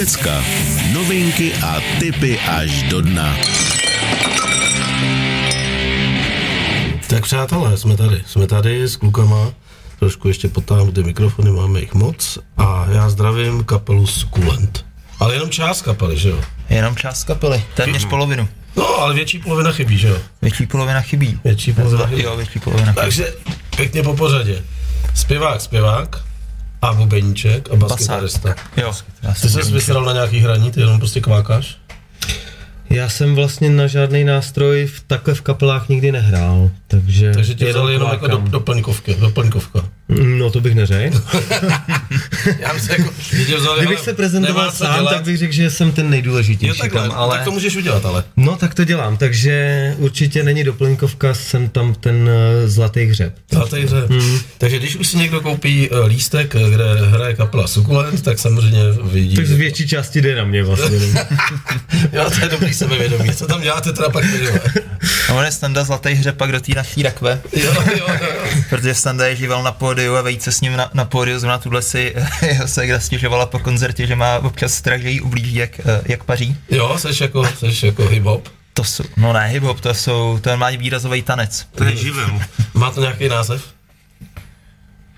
Decka. Novinky a tipy až do dna. Tak přátelé, jsme tady. Jsme tady s klukama. Trošku ještě potáhnu ty mikrofony, máme jich moc. A já zdravím kapelu Sukulent. Ale jenom část kapely, že jo? Jenom část kapely, téměř polovinu. No, ale větší polovina chybí, že jo? Větší polovina chybí. Větší polovina chybí. Jo, větší polovina chybí. Takže pěkně po pořadě. Zpěvák, zpěvák a bubeníček a baskytarista. Jo, Ty se vysral na nějaký hraní, ty jenom prostě kvákáš? Já jsem vlastně na žádný nástroj v takhle v kapelách nikdy nehrál, takže... Takže tě vzali jenom jako do, doplňkovky, doplňkovka. No to bych neřekl. Já bych se jako, hele, se prezentoval sám, dělat. tak bych řekl, že jsem ten Jo, nejdůležitější takhle, tam, ale... tak to můžeš udělat, ale. No tak to dělám, takže určitě není doplňkovka, jsem tam ten uh, zlatý hřeb. Na té hře. Hmm. Takže když už si někdo koupí eh, lístek, eh, kde hraje kapela Sukulent, tak samozřejmě vidí. Tak z větší části jde na mě vlastně. no. jo, to je dobrý sebevědomí. Co tam děláte teda pak jo? A on je Standa zlatý hře pak do té naší rakve, Jo, jo, jo. protože Standa je živel na pódiu a vejít se s ním na, na pódiu, zrovna tuhle si jeho segra stěžovala po koncertě, že má občas strach, že jí ublíží, jak, eh, jak paří. Jo, seš jako, seš jako hip-hop. To jsou, no ne, hip-hop, to jsou, to je normálně výrazový tanec. To je živel. Má to nějaký název?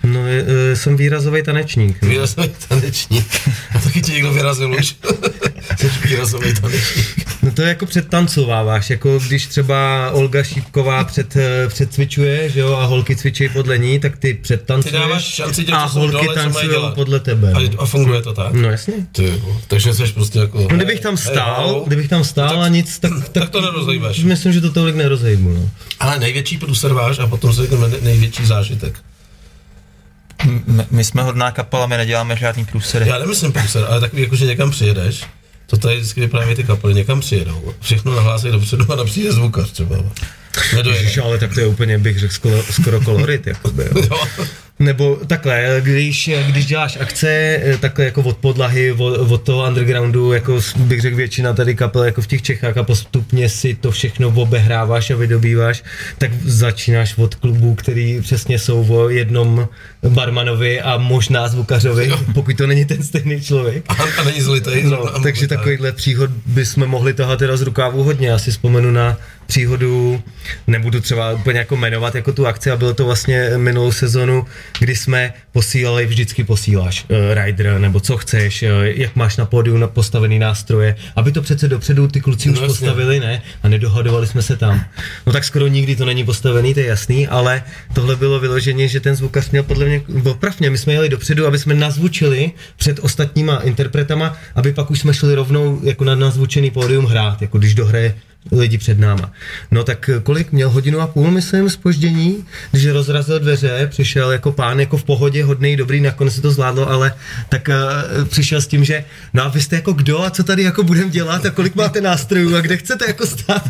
No, je, eh, jsem výrazový tanečník. no. Výrazový tanečník. A taky ti někdo vyrazil už. Jsi výrazový tanečník. No to je jako předtancováváš, jako když třeba Olga Šípková před, eh, předcvičuje, že jo, a holky cvičí podle ní, tak ty předtancuješ Ty dáváš šanci těm, a holky tancují podle tebe. A, a funguje to tak? No jasně. Ty, takže jsi prostě jako... No, kdybych tam stál, halo. kdybych tam stál a nic, tak, tak to nerozhejbeš. Myslím, že to tolik nerozhejbu, no. Ale největší průser váš a potom se největší zážitek. M- my jsme hodná kapela, my neděláme žádný průsery. Já nemyslím průser, ale takový jako, že někam přijedeš, to tady vždycky vyprávějí ty kapely, někam přijedou, všechno nahlásí dopředu a napřijde zvukař třeba. Ježiš, ale tak to je úplně, bych řekl, skoro, skoro kolorit, jakoby, jo. Jo. Nebo takhle, když, když děláš akce eh, takhle jako od podlahy, od, od toho undergroundu, jako bych řekl většina tady kapel jako v těch Čechách a postupně si to všechno obehráváš a vydobýváš, tak začínáš od klubů, který přesně jsou o jednom barmanovi a možná zvukařovi, pokud to není ten stejný člověk. A, a není zlitej. No, takže takovýhle příhod bychom mohli tahat teda z rukávu hodně. Já si vzpomenu na příhodu, nebudu třeba úplně jako jmenovat jako tu akci, a bylo to vlastně minulou sezonu, kdy jsme posílali, vždycky posíláš uh, rider, nebo co chceš, uh, jak máš na pódiu na postavený nástroje, aby to přece dopředu ty kluci už No jasně. postavili, ne? A nedohadovali jsme se tam. No tak skoro nikdy to není postavený, to je jasný, ale tohle bylo vyloženě, že ten zvukař měl podle mě opravně, my jsme jeli dopředu, aby jsme nazvučili před ostatníma interpretama, aby pak už jsme šli rovnou jako na nazvučený pódium hrát, jako když dohraje lidi před náma. No tak kolik měl hodinu a půl, myslím, spoždění, když rozrazil dveře, přišel jako pán jako v pohodě, hodný, dobrý, nakonec se to zvládlo, ale tak uh, přišel s tím, že no a vy jste jako kdo a co tady jako budeme dělat a kolik máte nástrojů a kde chcete jako stát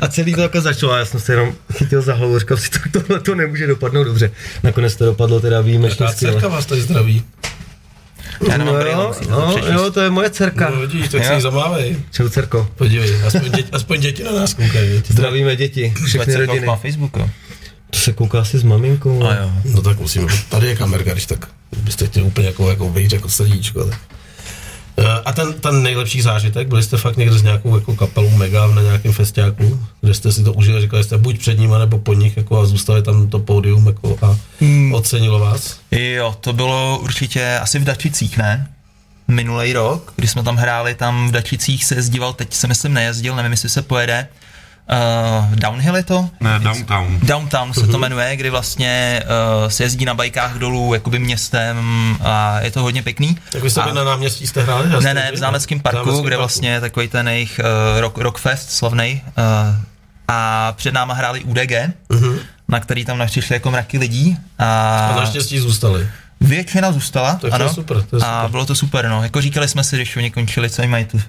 a celý to jako začalo a já jsem se jenom chytil za hlavu, říkal si, to, tohle to nemůže dopadnout dobře. Nakonec to dopadlo teda výjimečně Ta vás tady zdraví. Já nemám No brýle, to no, přečíst. jo, to je moje dcerka. No vidíš, tak si Jo. ji zamávej. Čau, dcerko. Podívej, aspoň děti, aspoň děti na nás koukají. Zdravíme děti, všechny rodiny. má Facebook, jo. To se kouká asi s maminkou. A jo. No tak musíme, tady je kamerka, když tak byste chtěli úplně jako, jako být jako srdíčko. Tak. Eh, A ten, ten nejlepší zážitek, byli jste fakt někde s nějakou jako kapelou mega na nějakém festiáku, kde jste si to užili, říkali jste buď před nimi, nebo po nich jako a zůstali tam to pódium jako a Hmm. ocenilo vás? Jo, to bylo určitě asi v Dačicích, ne? Minulý rok, když jsme tam hráli, tam v Dačicích se jezdíval, teď se myslím nejezdil, nevím, jestli se pojede. Uh, downhill je to? Ne, downtown. Downtown se to jmenuje, kdy vlastně uh, se jezdí na bajkách dolů jakoby městem a je to hodně pěkný. Tak vy jste A- byli na náměstí, jste hráli? Ne, ne, byli? v Zámeckém parku, Zámeckém kde parku. vlastně je takový ten jejich uh, rock, rockfest slavný. Uh, a před náma hráli UDG, Mhm. na který tam přišli jako mraky lidí. A, A naštěstí zůstali. Většina zůstala, Tak to je ano. super, to je A super. bylo to super, no. Jako říkali jsme si, když oni končili, co mají tu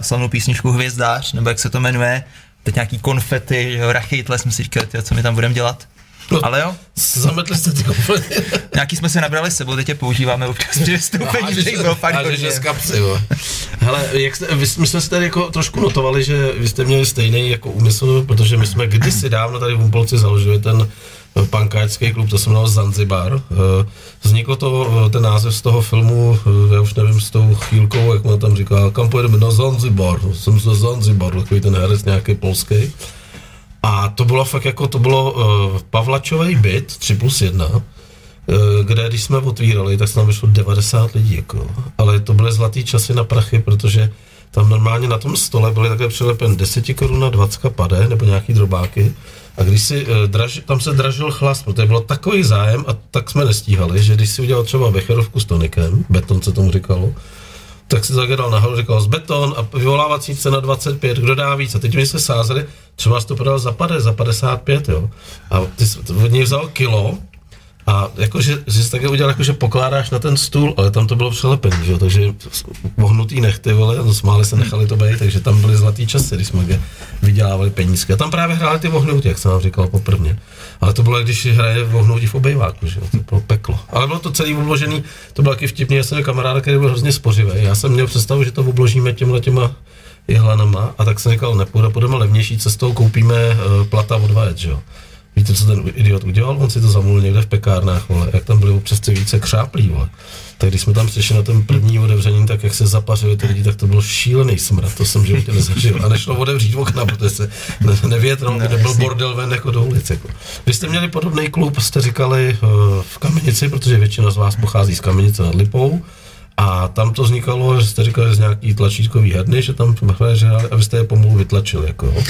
slavnou písničku Hvězdář, nebo jak se to jmenuje, teď nějaký konfety, jo, rachytle, jsme si říkali, tyjo, co my tam budeme dělat. No. Ale jo, Zametli jste ty komplety. nějaký jsme se nabrali s sebou, teď je používáme občas při vystoupení, že jich bylo fakt hodně. z kapsy, jo. Hele, jak jste, vy, my jsme si tady jako trošku notovali, že vy jste měli stejný jako úmysl, protože my jsme kdysi dávno tady v Umpolci založili ten pankáčský klub, to se jmenovalo Zanzibar. Eh, Vzniklo to, eh, ten název z toho filmu, eh, já už nevím, s tou chvílkou, jak mu tam říká, kam pojedeme na Zanzibar, jsem z Zanzibar, takový ten herec nějaký polský. A to bylo fakt jako, to bylo Pavlačový byt 3 plus 1, uh, kde když jsme otvírali, tak se tam vyšlo 90 lidí, jako. ale to byly zlatý časy na prachy, protože tam normálně na tom stole byly takhle přilepen 10 korun 20 pade, nebo nějaký drobáky, a když si uh, draž, tam se dražil chlas, protože bylo takový zájem a tak jsme nestíhali, že když si udělal třeba becherovku s tonikem, beton se tomu říkalo, tak si zagadal nahoru, říkal z beton a vyvolávací cena 25, kdo dá víc. A teď mi se sázeli, třeba jsi to prodal za 50, za 55, jo. A ty jsi od něj vzal kilo a jakože, že jsi také udělal, jako, že pokládáš na ten stůl, ale tam to bylo přelepený, že jo, takže vohnutý nechty, vole, smáli se, nechali to být, takže tam byly zlatý časy, když jsme vydělávali penízky. A tam právě hráli ty vohnutí, jak jsem vám říkal poprvně. Ale to bylo, když hraje vohnutí v obejváku, že jo, to bylo peklo. Ale bylo to celý obložený, to bylo taky vtipný, já jsem měl kamaráda, který byl hrozně spořivý. Já jsem měl představu, že to obložíme těmhle těma jehlanama a tak jsem říkal, nepůjde, půjdeme levnější cestou, koupíme uh, plata od vajec, že jo. Víte, co ten idiot udělal? On si to zamluvil někde v pekárnách, vole, jak tam byly občas ty více křáplí, vole. Tak když jsme tam přišli na ten první otevření, tak jak se zapařili ty lidi, tak to byl šílený smrad, to jsem životě nezažil. A nešlo otevřít okna, protože se ne, nevětral, kde byl bordel ven jako do ulice. Jako. Vy jste měli podobný klub, jste říkali uh, v Kamenici, protože většina z vás pochází z Kamenice nad Lipou. A tam to vznikalo, že jste říkali z nějaký tlačítkový herny, že tam hráli, abyste je pomalu vytlačili. Jako, jo.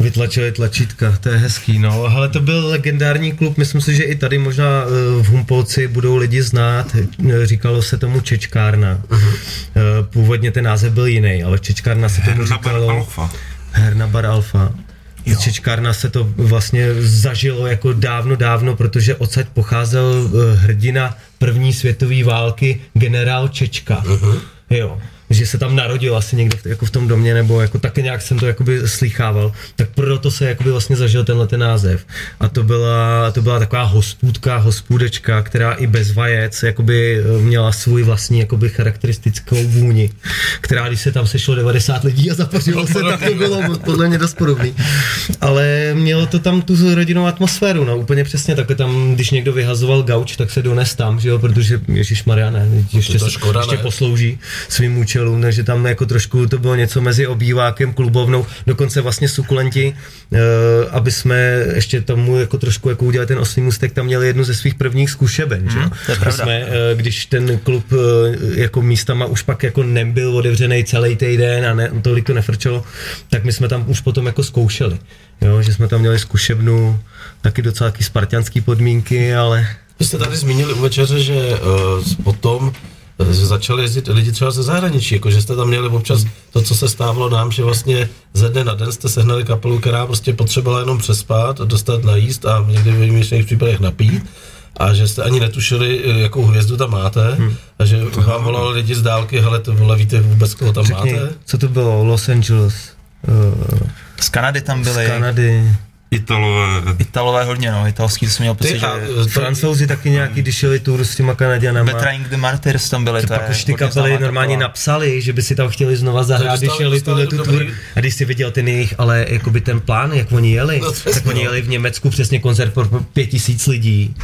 Vytlačili tlačítka, to je hezký, no. Ale to byl legendární klub, myslím si, že i tady možná eh, v Humpolci budou lidi znát. Eh, Říkalo se tomu Čečkárna. Uh-huh. Původně ten název byl jiný, ale Čečkárna se tomu Herna Bar říkalo... Alfa. Herna Bar Alfa. Z Čečkárna se to vlastně zažilo jako dávno, dávno, protože odsaď pocházel eh, hrdina první světové války generál Čečka. Uh-huh. Jo že se tam narodil asi někde v, jako v tom domě, nebo jako taky nějak jsem to jakoby slýchával, tak proto se jakoby vlastně zažil tenhle ten název. A to byla, to byla taková hospůdka, hospůdečka, která i bez vajec jakoby eh, měla svůj vlastní jakoby charakteristickou vůni, která když se tam sešlo 90 lidí a zapařilo se, tak to bylo podle mě dost podobný. Ale mělo to tam tu rodinnou atmosféru, no úplně přesně, takhle tam, když někdo vyhazoval gauč, tak se dones tam, že jo, protože Ježíš Maria, ne, ještě, to se, škoda, ještě ne? poslouží svým účelům, takže tam jako trošku to bylo něco mezi obývákem, klubovnou, dokonce vlastně sukulenti, uh, aby jsme ještě tomu jako trošku jako udělali ten oslý můstek, tam měli jednu ze svých prvních zkušeben, že? to pravda. jsme, uh, když ten klub uh, jako místama už pak jako nebyl otevřený celý týden a ne, tolik to nefrčelo, tak my jsme tam už potom jako zkoušeli, jo? že jsme tam měli zkušebnu, taky docela taky spartianský podmínky, ale Vy jste tady zmínili u večeře, že uh, potom eh, začali jezdit lidi třeba ze zahraničí, jako že jste tam měli občas to, co se stávalo nám, že vlastně ze dne na den jste sehnali kapelu, která prostě potřebovala jenom přespat, dostat najíst a někdy v výjimečných případech napít. A že jste ani netušili, jakou hvězdu tam máte. Hmm. a že vám volali lidi z dálky, hele, to vole, víte vůbec, koho tam řekni, máte? co to bylo, Los Angeles, uh, Z Kanady tam z byli, Kanady, Italové. Italové hodně, no, italský to jsem měl pocit, že... Francouzi taky nějaký, když jeli tour s těma Kanaděnama. Betraying the Martyrs tam byli, To to pak je už ty kapely normálně napsali, že by si tam chtěli znova zahrát, když jeli tuhle tu tour. A když si viděl ten jejich, ale jakoby ten plán, jak oni jeli, No, tak oni no. jeli v Německu přesně koncert pro pět tisíc lidí.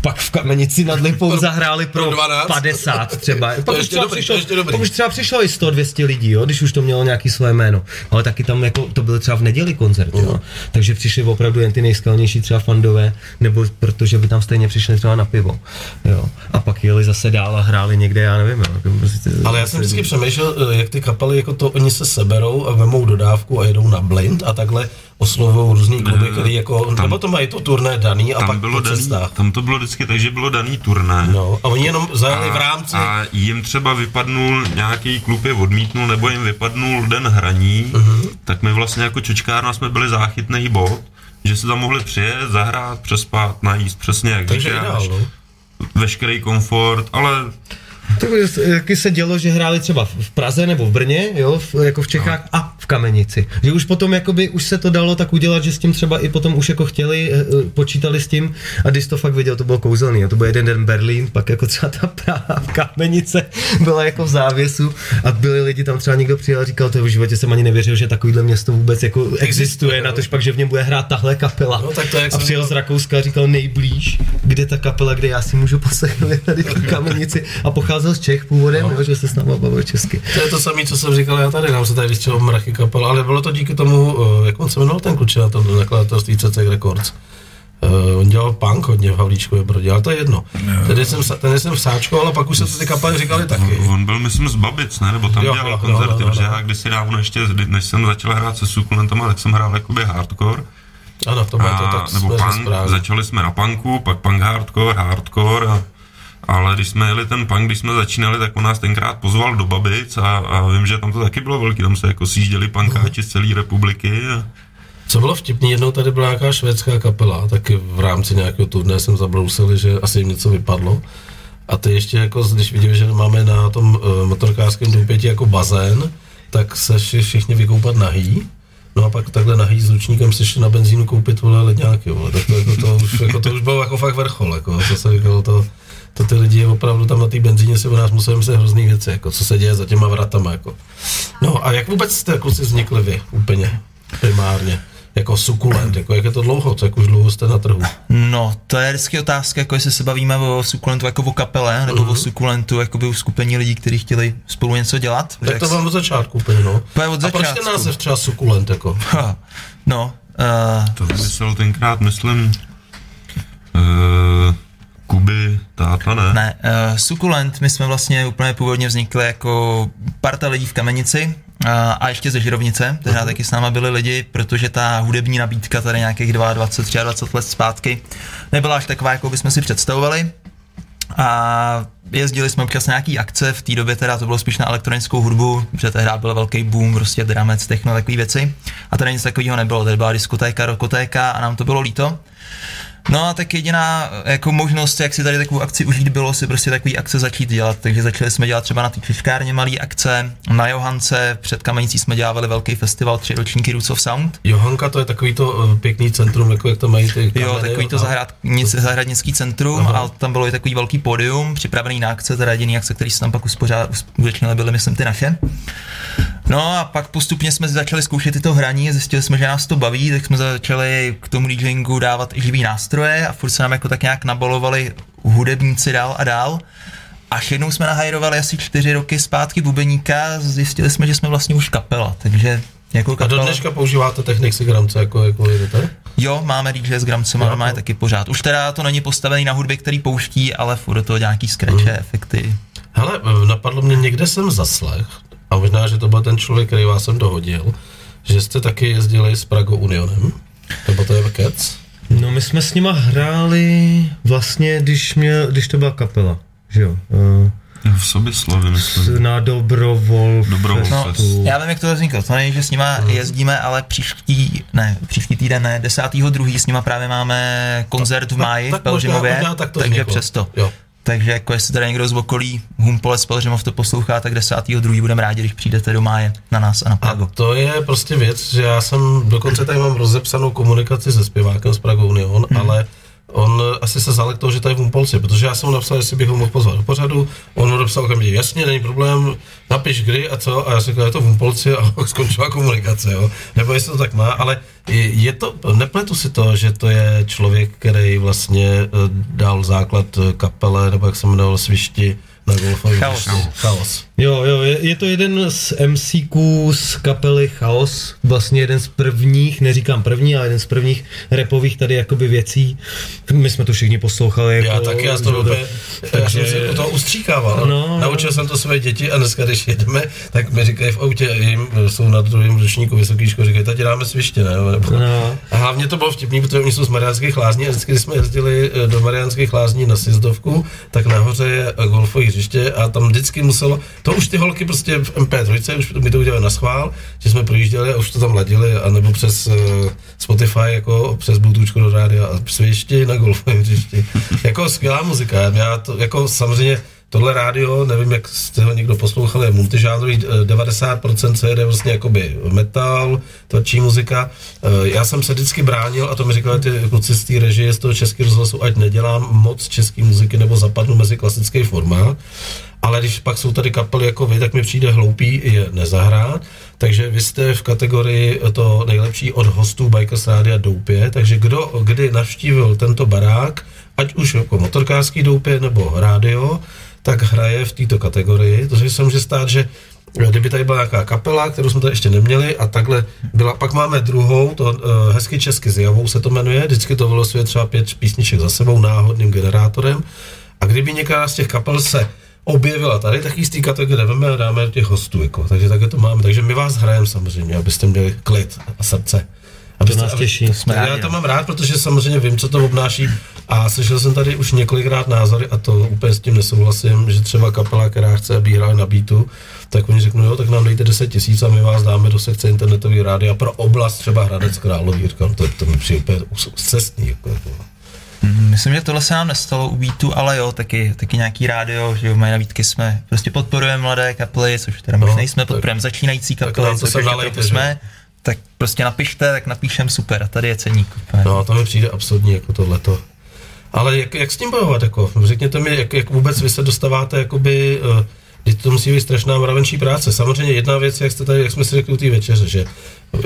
Pak v Kamenici nad Lipou zahráli pro, pro 12. 50 třeba. Pak už, třeba dobrý, to přišlo, ještě dobrý. pak už třeba přišlo i 100-200 lidí, jo, když už to mělo nějaký své jméno. Ale taky tam jako, to byl třeba v neděli koncert, jo. Takže přišli opravdu jen ty nejskalnější třeba fandové, nebo protože by tam stejně přišli třeba na pivo. Jo. A pak jeli zase dál a hráli někde, já nevím. Jo. jako prostě- Ale já jsem vždycky přemýšlel, eh, jak ty kapely, jako to oni se seberou a vemou dodávku a jedou na blind a takhle oslovují různý kluby, který jako, tam- nebo to mají to turné daný a Tam pak bylo po daný, tam to bylo vždycky tak, že bylo daný turné. No, a oni jenom zajeli v rámci, a jim třeba vypadnul nějaký klub je odmítnul, nebo jim vypadnul den hraní, uh-huh. tak my vlastně jako čočkárna jsme byli záchytný bod, že se tam mohli přijet, zahrát, přespat, najíst, přesně jak takže říkáš, ideál, no. veškerý komfort, ale To taky se dělo, že hráli třeba v Praze nebo v Brně, jo, v, jako v Čechách a v kamenici. Že už potom jakoby už se to dalo tak udělat, že s tím třeba i potom už jako chtěli, eh, eh, počítali s tím a když to fakt viděl, to bylo kouzelný. A to byl jeden den Berlín, pak jako třeba ta Praha kamenice byla jako v závěsu a byli lidi tam třeba někdo přijel a říkal, to v životě jsem ani nevěřil, že takovýhle město vůbec jako existuje, na tož pak, že v něm bude hrát tahle kapela. No, tak to jak a přijel říkal- z Rakouska a říkal nejblíž, kde ta kapela, kde já si můžu poslechnout tady v kamenici a pocházel z Čech původem, no. že se s náma bavil česky. To je to samé, co jsem říkal já tady, nám se tady vystřelil mrachy kapel, ale bylo to díky tomu, eh, jak on se jmenoval ten kluče na tom nakladatelství CC Records. Uh, on dělal punk hodně v Havlíčkově Brodě, ale to je jedno. Tady jsem, tady jsem vsáčko, ale pak už se to ty kapely říkali taky. On byl, myslím, z Babic, ne? Nebo tam Jo, dělal jo, koncerty, no, no, no, protože no. já kdysi dávno ještě, než jsem začal hrát se Sukulentama, tak jsem hrál jakoby hardcore. Ano, to bude to, A, tak nebo jsme punk, začali jsme na punku, pak punk hardcore, hardcore a, ale když jsme jeli ten punk, když jsme začínali, tak on nás tenkrát pozval do Babic a, a vím, že tam to taky bylo velký, tam se jako sjížděli punkáči z celé republiky. A, Co bylo vtipný, jednou tady byla nějaká švédská kapela, taky v rámci nějakého turné jsem zabrousili, že asi jim něco vypadlo. A ty ještě jako, když vidím, že máme na tom uh, motorkářském doupěti jako bazén, tak se šli všichni vykoupat nahý. No a pak takhle nahý s ručníkem si šli na benzínu koupit vole ledňáky, vole. Tak to, jako to, už, jako, to už bylo jako fakt vrchol, jako, co se říkalo, to, to ty lidi opravdu tam na té benzíně si u nás museli myslet hrozný věci, jako, co se děje za těma vratama, jako. No a jak vůbec jste kluci vznikli vy, úplně, primárně? Jako sukulent, jako jak je to dlouho, co jak už dlouho jste na trhu? No, to je vždycky otázka, jako jestli se bavíme o sukulentu jako o kapele, nebo o sukulentu jako by o skupení lidí, kteří chtěli spolu něco dělat. Tak to vám od začátku úplně, no. To je od A proč ten začátku. název třeba sukulent, jako? Ha, No, uh, to vymyslel tenkrát, myslím, uh, Kuby táta, ne? ne, uh, Sukulent, my jsme vlastně úplně původně vznikli jako parta lidí v Kamenici uh, a ještě ze Žirovnice, tehdy Mhm. taky s náma byli lidi, protože ta hudební nabídka tady nějakých 22, 23 let zpátky nebyla až taková, jako bychom si představovali. A jezdili jsme občas na nějaký akce, v té době teda to bylo spíš na elektronickou hudbu, protože tehdy byl velký boom, prostě dramec, techno, takové věci. A tady nic takového nebylo, tady byla diskotéka, rokotéka a nám to bylo líto. No a tak jediná jako možnost, jak si tady takovou akci užít, bylo si prostě takový akce začít dělat. Takže začali jsme dělat třeba na té fiškárně malý akce, na Johance, před Kamenicí jsme dělali velký festival, tři ročníky Roots of Sound. Johanka, to je takový to eh, pěkný centrum, jako jak to mají ty Jo, kameny, takový to a- zahrad, nic, zahradnický centrum Aha. a tam bylo i takový velký pódium, připravený na akce, teda jediný akce, který se tam pak uspořád, uskutečnily, byly myslím ty naše. No a pak postupně jsme začali zkoušet tyto hraní, zjistili jsme, že nás to baví, tak jsme začali k tomu DJingu dávat i živý nástroje a furt se nám jako tak nějak nabalovali hudebníci dál a dál. Až jednou jsme nahajrovali asi čtyři roky zpátky bubeníka, zjistili jsme, že jsme vlastně už kapela, takže jako A kapela... do dneška používáte Technics Gramce, jako, jako jedete? Jo, máme DJ s Gramcema, Jo. máme taky pořád. Už teda to není postavený na hudbě, který pouští, ale furt do toho nějaký scratche, Mhm. efekty. Hele, eh, napadlo mě, někde jsem zaslech, a možná, že to byl ten člověk, který vás jsem dohodil, že jste taky jezdili s Prago Unionem, nebo to je Kec? No my jsme s nima hráli vlastně, když, měl, když to byla kapela, že jo, uh, V sobě slovy, myslím. na Dobrovol Dobrovol No, já vím, jak to vzniklo. To není, že s nima Mhm. jezdíme, ale příští, ne, příští týden ne, 10.2. s nima právě máme koncert v máji v možná, Pelřimově, možná tak to takže vzniklo. přesto. Jo. Takže jako jestli tady někdo z okolí Humpolec Pelřimov to poslouchá, tak 10.2. budeme rádi, když přijdete do máje na nás a na A Pragu. to je prostě věc, že já jsem, dokonce tady mám rozepsanou komunikaci se zpěvákem z Prago Union, hmm. ale on asi se zalek toho, že je v Humpolci, protože já jsem mu napsal, jestli bych ho mohl pozvat do pořadu, on mu napsal okamžitě, jasně, není problém, napiš kdy a co, a já jsem říkal, je to v Humpolci a skončila komunikace, jo, nebo jestli to tak má, ale je- to, nepletu si to, že to je člověk, který vlastně eh, dal základ kapele, nebo jak se jmenoval, Svišti, na golfovém Chaos. Chaos. Jo, jo, je, je to jeden z MCků z kapely Chaos, vlastně jeden z prvních, neříkám první, ale jeden z prvních repových tady jakoby věcí. My jsme to všichni poslouchali. Jako, Já taky, já, to že- úplně, já jsem si u toho ustříkával. No, No, Naučil jsem to své děti a dneska, když jedeme, tak mi říkají v autě, jim jsou na druhém ročníku vysoký školy, říkají, tati dáme sviště, ne? Nebo, No. a hlavně to bylo vtipný, protože oni jsou z Mariánských lázní a vždycky, když jsme jezdili eh, do Mariánských lázní na sjezdovku, tak nahoře je golfové hřiště a tam vždycky muselo, to už ty holky prostě v MP3, už mi to udělali na schvál, že jsme projížděli a už to tam ladili, anebo přes uh, Spotify, jako přes Bluetooth do rádia a svišti na golfovém hřišti. jako skvělá muzika, já to, jako samozřejmě tohle rádio, nevím, jak jste ho někdo poslouchal, je multižánrový, eh, 90% se jede vlastně jakoby metal, tvrdší muzika. Eh, Já jsem se vždycky bránil, a to mi říkali ty kluci z té režie z toho českého rozhlasu, ať nedělám moc české muziky nebo zapadnu mezi klasický formát. Ale když pak jsou tady kapely jako vy, tak mi přijde hloupý je nezahrát. Takže vy jste v kategorii to nejlepší od hostů Bikers Rádia Doupě. Takže kdo kdy navštívil tento barák, ať už jako motorkářský doupě nebo rádio, tak hraje v této kategorii. To se může stát, že kdyby tady byla nějaká kapela, kterou jsme tady ještě neměli a takhle byla, pak máme druhou, to uh, hezky česky zjavou se to jmenuje, vždycky to vylosuje třeba pět písniček za sebou náhodným generátorem a kdyby některá z těch kapel se objevila tady, tak ji z té kategorie veme a dáme těch hostů, jako. takže také to máme, takže my vás hrajeme samozřejmě, abyste měli klid a srdce. Abyste, nás těší. Aby, jsme já to no. mám rád, protože samozřejmě vím, co to obnáší a slyšel jsem tady už několikrát názory a to úplně s tím nesouhlasím, že třeba kapela, která chce, aby hrála na beatu, tak oni řeknou, jo, tak nám dejte 10 tisíc a my vás dáme do sekce internetový rádia pro oblast třeba Hradec Králový. Říkám, to, to mi přijde úplně cestný. Jako, jako. Mm, Myslím, že tohle se nám nestalo u Beatu, ale jo, taky, taky nějaký rádio, že jo, mají nabídky, jsme prostě podporujeme mladé kapely, což teda No, nejsme, tak- podporujeme začínající tak kapely, to což sem ještě nalejte, trochu že? Tak prostě napište, tak napíšem super a tady je ceník. úplně. No, to mi přijde absurdní jako tohleto. Ale jak, jak s tím bojovat, jako? Řekněte mi, jak, jak vůbec vy se dostáváte, jakoby, uh, to musí být strašná mravenčí práce. Samozřejmě jedna věc, jak jste tady, jak jsme si řekli u té večeře, že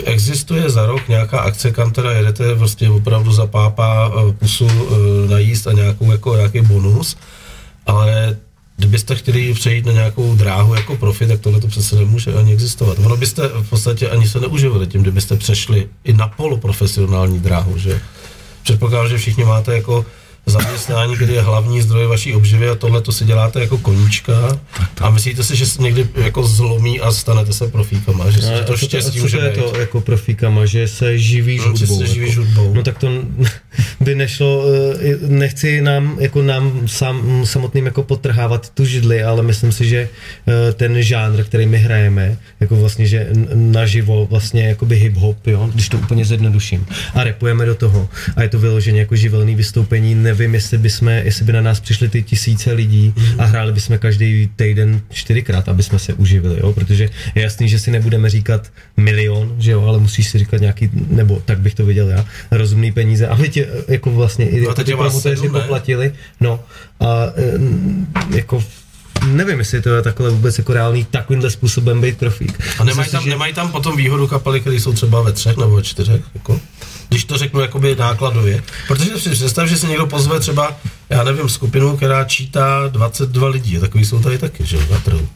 existuje za rok nějaká akce, kam teda jedete prostě opravdu za pápa eh, pusu eh, najíst a nějakou, jako, nějaký bonus, ale kdybyste chtěli přejít na nějakou dráhu jako profi, tak tohle to přece nemůže ani existovat. Ono byste v podstatě ani se neuživili tím, kdybyste přešli i na poloprofesionální dráhu, že? Předpokládám, že všichni máte jako zaměstnání, kde je hlavní zdroj vaší obživy a tohle to si děláte jako koníčka a myslíte si, že se někdy jako zlomí a stanete se profíkama, že, No, že a to štěstí a co může to je být. to jako profíkama, že se živíš No, že hudbou. se živíš jako. hudbou. No tak to by nešlo, eh, nechci nám, jako nám sam, samotným jako potrhávat tu židli, ale myslím si, že eh, ten žánr, který my hrajeme, jako vlastně, že naživo vlastně jakoby hip-hop, jo, když to úplně zjednoduším, a repujeme do toho. A je to vyloženě jako živelný vystoupení, nevím, jestli by, jsme, jestli by na nás přišly ty tisíce lidí a hráli bychom každý týden čtyřikrát, aby jsme se uživili, jo, protože je jasný, že si nebudeme říkat milion, že jo, ale musíš si říkat nějaký, nebo tak bych to viděl já, rozumný peníze, aby tě jako vlastně i No ty promotéři poplatili, no a eh, jako nevím, jestli to je takhle vůbec jako reálný takovýmhle způsobem být profík. A nemají tam, že- nemají tam potom výhodu kapely, které jsou třeba ve třech nebo ve čtyřech, jako? když to řeknu jakoby nákladově. Protože si představ, že se někdo pozve třeba, já nevím, skupinu, která čítá 22 lidí, takový jsou tady taky, že jo, na trhu.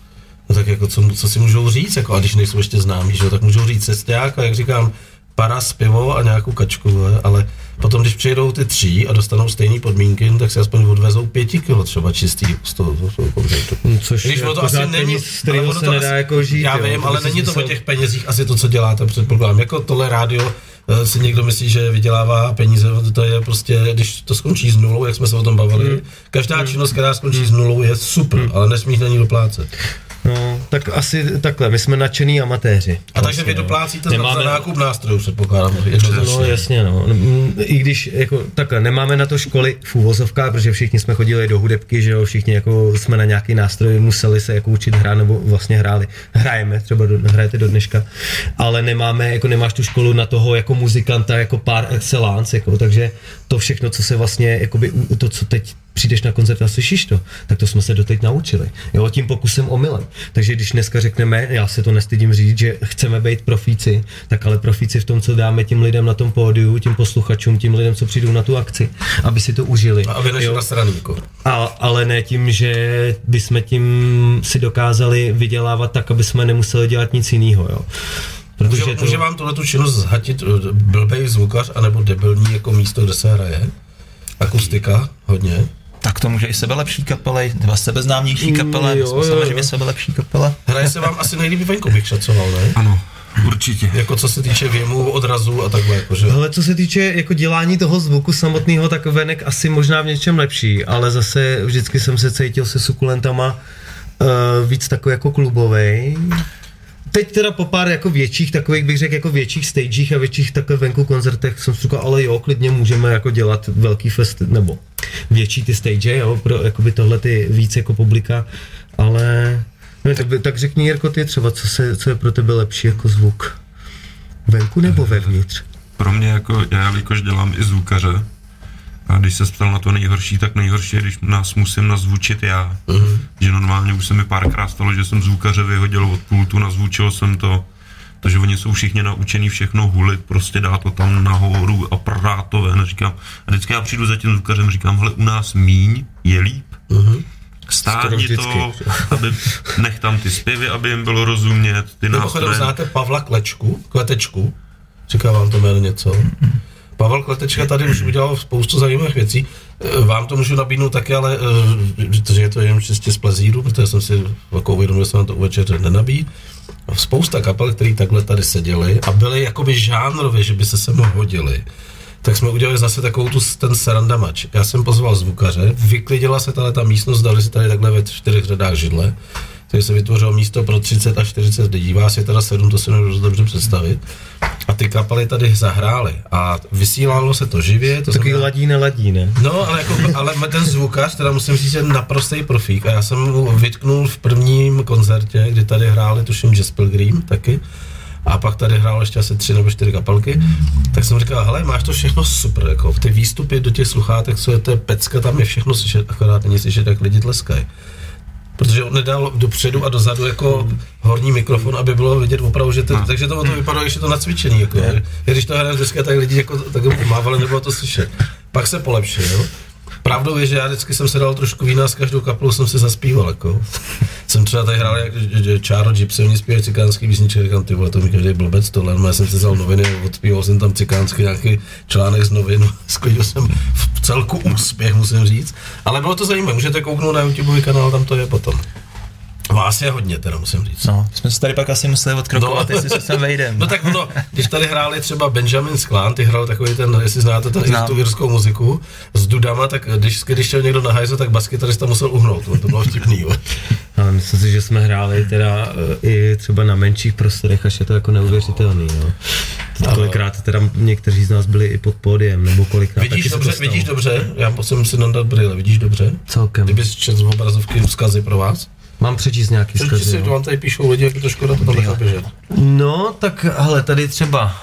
No tak jako, co, co si můžou říct, jako, a když nejsou ještě známí, že jo, tak můžou říct cesták a jak říkám, paras, pivo a nějakou kačku, ale potom, když přijedou ty tři a dostanou stejné podmínky, no, tak si aspoň odvezou pěti kilo třeba čistý z toho, z toho koncertu. Což Když to asi není, ale ono se to nedá asi- jako žít. Já jo, vím, to ale si není to o těch penězích asi to, co děláte, předpokládám. Jako tohle rádio eh, si někdo myslí, že vydělává peníze, to je prostě, když to skončí s nulou, jak jsme se o tom bavili. Hmm. Každá činnost, která skončí s nulou, je super, ale nesmíš na ní doplácet. No, tak asi takhle, my jsme nadšený amatéři. A takže vy Vlastně, no. doplácíte za, Nemáme- za nákup nástrojů, předpokládám. jednoznačně. No jasně, no. Mm, I když jako takhle, nemáme na to školy v úvozovkách, protože všichni jsme chodili do hudebky, že jo, všichni jako jsme na nějaký nástroj museli se jako učit hrát, nebo vlastně hráli. Hrajeme, třeba do, hrajete do dneška, ale nemáme, jako nemáš tu školu na toho jako muzikanta, jako par excellence, jako, takže to všechno, co se vlastně, jakoby, to, co teď přijdeš na koncert a slyšíš to, tak to jsme se doteď naučili. Jo, tím pokusem omylem. Takže když dneska řekneme, já se to nestydím říct, že chceme být profíci, tak ale profíci v tom, co dáme tím lidem na tom pódiu, tím posluchačům, tím lidem, co přijdou na tu akci, aby si to užili. A vy než Jo? na straně, jako. A, ale ne tím, že bychom tím si dokázali vydělávat tak, aby jsme nemuseli dělat nic jiného. Jo. Může, Protože to, může vám tuhle tu činnost zhatit eh, blbej zvukař anebo debilní jako místo, kde se hraje? Akustika, hodně. Tak to může i sebelepší kapely, nebo sebeznámější Mm, kapele, my jo, jsme jo, samozřejmě jo. sebelepší kapele. Hraje se vám asi nejlíp venku, bych šacoval, ne? Ano, určitě. Jako co se týče věmu, odrazu a takhle, jakože. Ale co se týče jako dělání toho zvuku samotného, tak venek asi možná v něčem lepší, ale zase vždycky jsem se cítil se sukulentama uh, víc takový jako klubovej. Teď teda po pár jako větších, takových bych řekl jako větších stagech a větších takových venku koncertech jsem si říkal, ale jo, klidně můžeme jako dělat velký fest, nebo větší ty stage, jo, pro jakoby tohle ty víc jako publika, ale no, tak, tak řekni Jirko ty třeba, co, se, co je pro tebe lepší jako zvuk? Venku nebo vevnitř? Pro mě jako, já jelikož dělám i zvukaře, a když se ptal na to nejhorší, tak nejhorší je, když nás musím nazvučit já. Uh-huh. Že normálně už se mi párkrát stalo, že jsem zvukaře vyhodil od pultu, nazvučil jsem to, takže oni jsou všichni naučení všechno hulit, prostě dá to tam nahoru a prát to ven. Říkám, a vždycky já přijdu za tím zvukařem, říkám, hele, u nás míň je líp. Uh-huh. Stárni Skoro to, aby, nech tam ty zpěvy, aby jim bylo rozumět, ty Mimochodem nástroje. znáte Pavla Klečku, Kletečku? Říká vám to jméno něco? Pavel Kletečka tady už udělal spoustu zajímavých věcí. Eh, Vám to můžu nabídnout taky, ale eh, protože je to jenom čistě z plezíru, protože jsem si jako uvědomil, že jsem to u večeře nenabí. Spousta kapel, které takhle tady seděly a byly jakoby žánrově, že by se sem hodili. Tak jsme udělali zase takovou tu, ten srandamač. Já jsem pozval zvukaře, vyklidila se tady ta místnost, dali si tady takhle ve čtyřech řadách židle, takže se vytvořilo místo pro 30 až 40 lidí, vás je teda 7, to si nemůžu dost dobře představit. A ty kapely tady zahrály a vysílalo se to živě, to Taky znamená, ladí, neladí, ne? No, ale, jako, ale ten zvukař, teda musím říct, je naprostý profík. A já jsem mu vytknul v prvním koncertě, kdy tady hráli, tuším, Jazz Pilgrim taky. A pak tady hrál ještě asi tři nebo čtyři kapelky. Tak jsem říkal, hele, máš to všechno super, jako ty výstupy do těch sluchátek, co je to je pecka, tam je všechno slyšet, akorát není slyšet, jak lidi tleskají. Protože on nedal dopředu a dozadu jako horní mikrofon, aby bylo vidět opravdu, že to, No. takže to, to vypadalo, že je to nacvičený. Jako, je. Když to hraje dneska, tak lidi jako, tak mávali, nebylo to slyšet. Pak se polepšil. Pravdou je, že já vždycky jsem se dal trošku vína s každou kapelou jsem si zaspíval. Jako. jsem třeba tady hrál jak Čáro Gypsy, oni zpívají cikánský písničky, říkám, ty vole, to mi každý blbec tohle, no, já jsem si vzal noviny, odspíval jsem tam cikánský nějaký článek z novin, sklidil jsem v celku úspěch, musím říct. Ale bylo to zajímavé, můžete kouknout na YouTube kanál, tam to je potom. Vás je hodně, teda musím říct. No, jsme se tady pak asi museli odkrokovat, No. jestli se sem vejdem. No tak no, když tady hráli třeba Benjamin Sklán, ty hrál takový ten, jestli znáte ten Znám. tu irskou muziku s dudama, tak když, když šel někdo na hajzo, tak baskytarista musel uhnout, no, to bylo vtipný. Jo. Ale myslím si, že jsme hráli teda eh, i třeba na menších prostorech, až je to jako neuvěřitelný, no. Ano. Kolikrát teda někteří z nás byli i pod pódiem, nebo kolikrát Vidíš taky dobře, vidíš dobře, já musím si nandat brýle, vidíš dobře? Celkem. Kdybys četl z obrazovky vzkazy pro vás. Mám přečíst nějaký Přečti vzkazy, si, jo. to vám tady píšou lidi, jak je to škoda potom nechat běžet. No, tak hele, tady třeba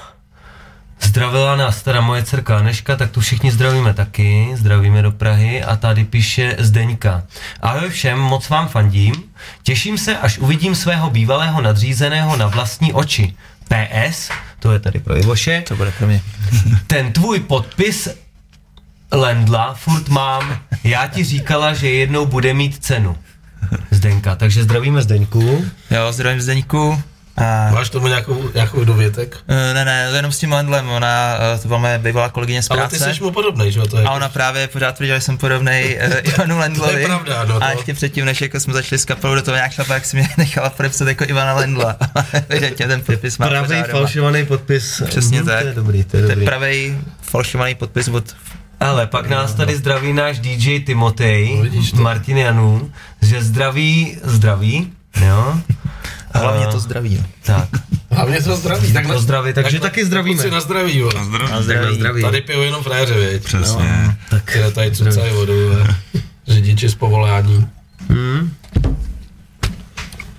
zdravila nás teda moje dcerka Aneška, tak tu všichni zdravíme taky, zdravíme do Prahy a tady píše Zdeňka. Ahoj všem, moc vám fandím, těším se, až uvidím svého bývalého nadřízeného na vlastní oči. PS, to je tady pro Ivoše, To bude pro mě. ten tvůj podpis Lendla furt mám, já ti říkala, že jednou bude mít cenu. Zdenka, takže zdravíme Zdeňku. Jo, zdravím Zdeňku. A, Máš tomu nějakou, nějakou dovětek? Eh, ne, ne, to jenom s tím Lendlem, ona, eh, to byla moje bývalá kolegyně z Ale práce. ty jsi mu podobnej, že jo? To je A ona právě pořád tvrdila, že jsem podobnej uh, Ivanu Lendlovi. To je pravda, no, A to- ještě předtím, než jako jsme začali s kapelou do toho nějak šlapa, jak si mě nechala podepsat jako Ivana Lendla. Evidentně ten podpis má Pravý falšovaný podpis. Přesně Mhm, tak. To je dobrý, to je To je dobrý. pravý falšovaný podpis od Ale pak nás tady zdraví náš DJ Timotej, No. Martin Janů, že zdraví, zdraví, jo? hlavně to zdraví. jo. Tak, Hlavně to zdraví. Tak to zdraví, takže taky zdravíme. Kluci na zdraví, jo. Na zdraví. Na zdraví. zdraví. Tady pijou jenom fréře, věď. Přesně. Tak, Které tady cucají vodu, a řidiči z povolání. hmm,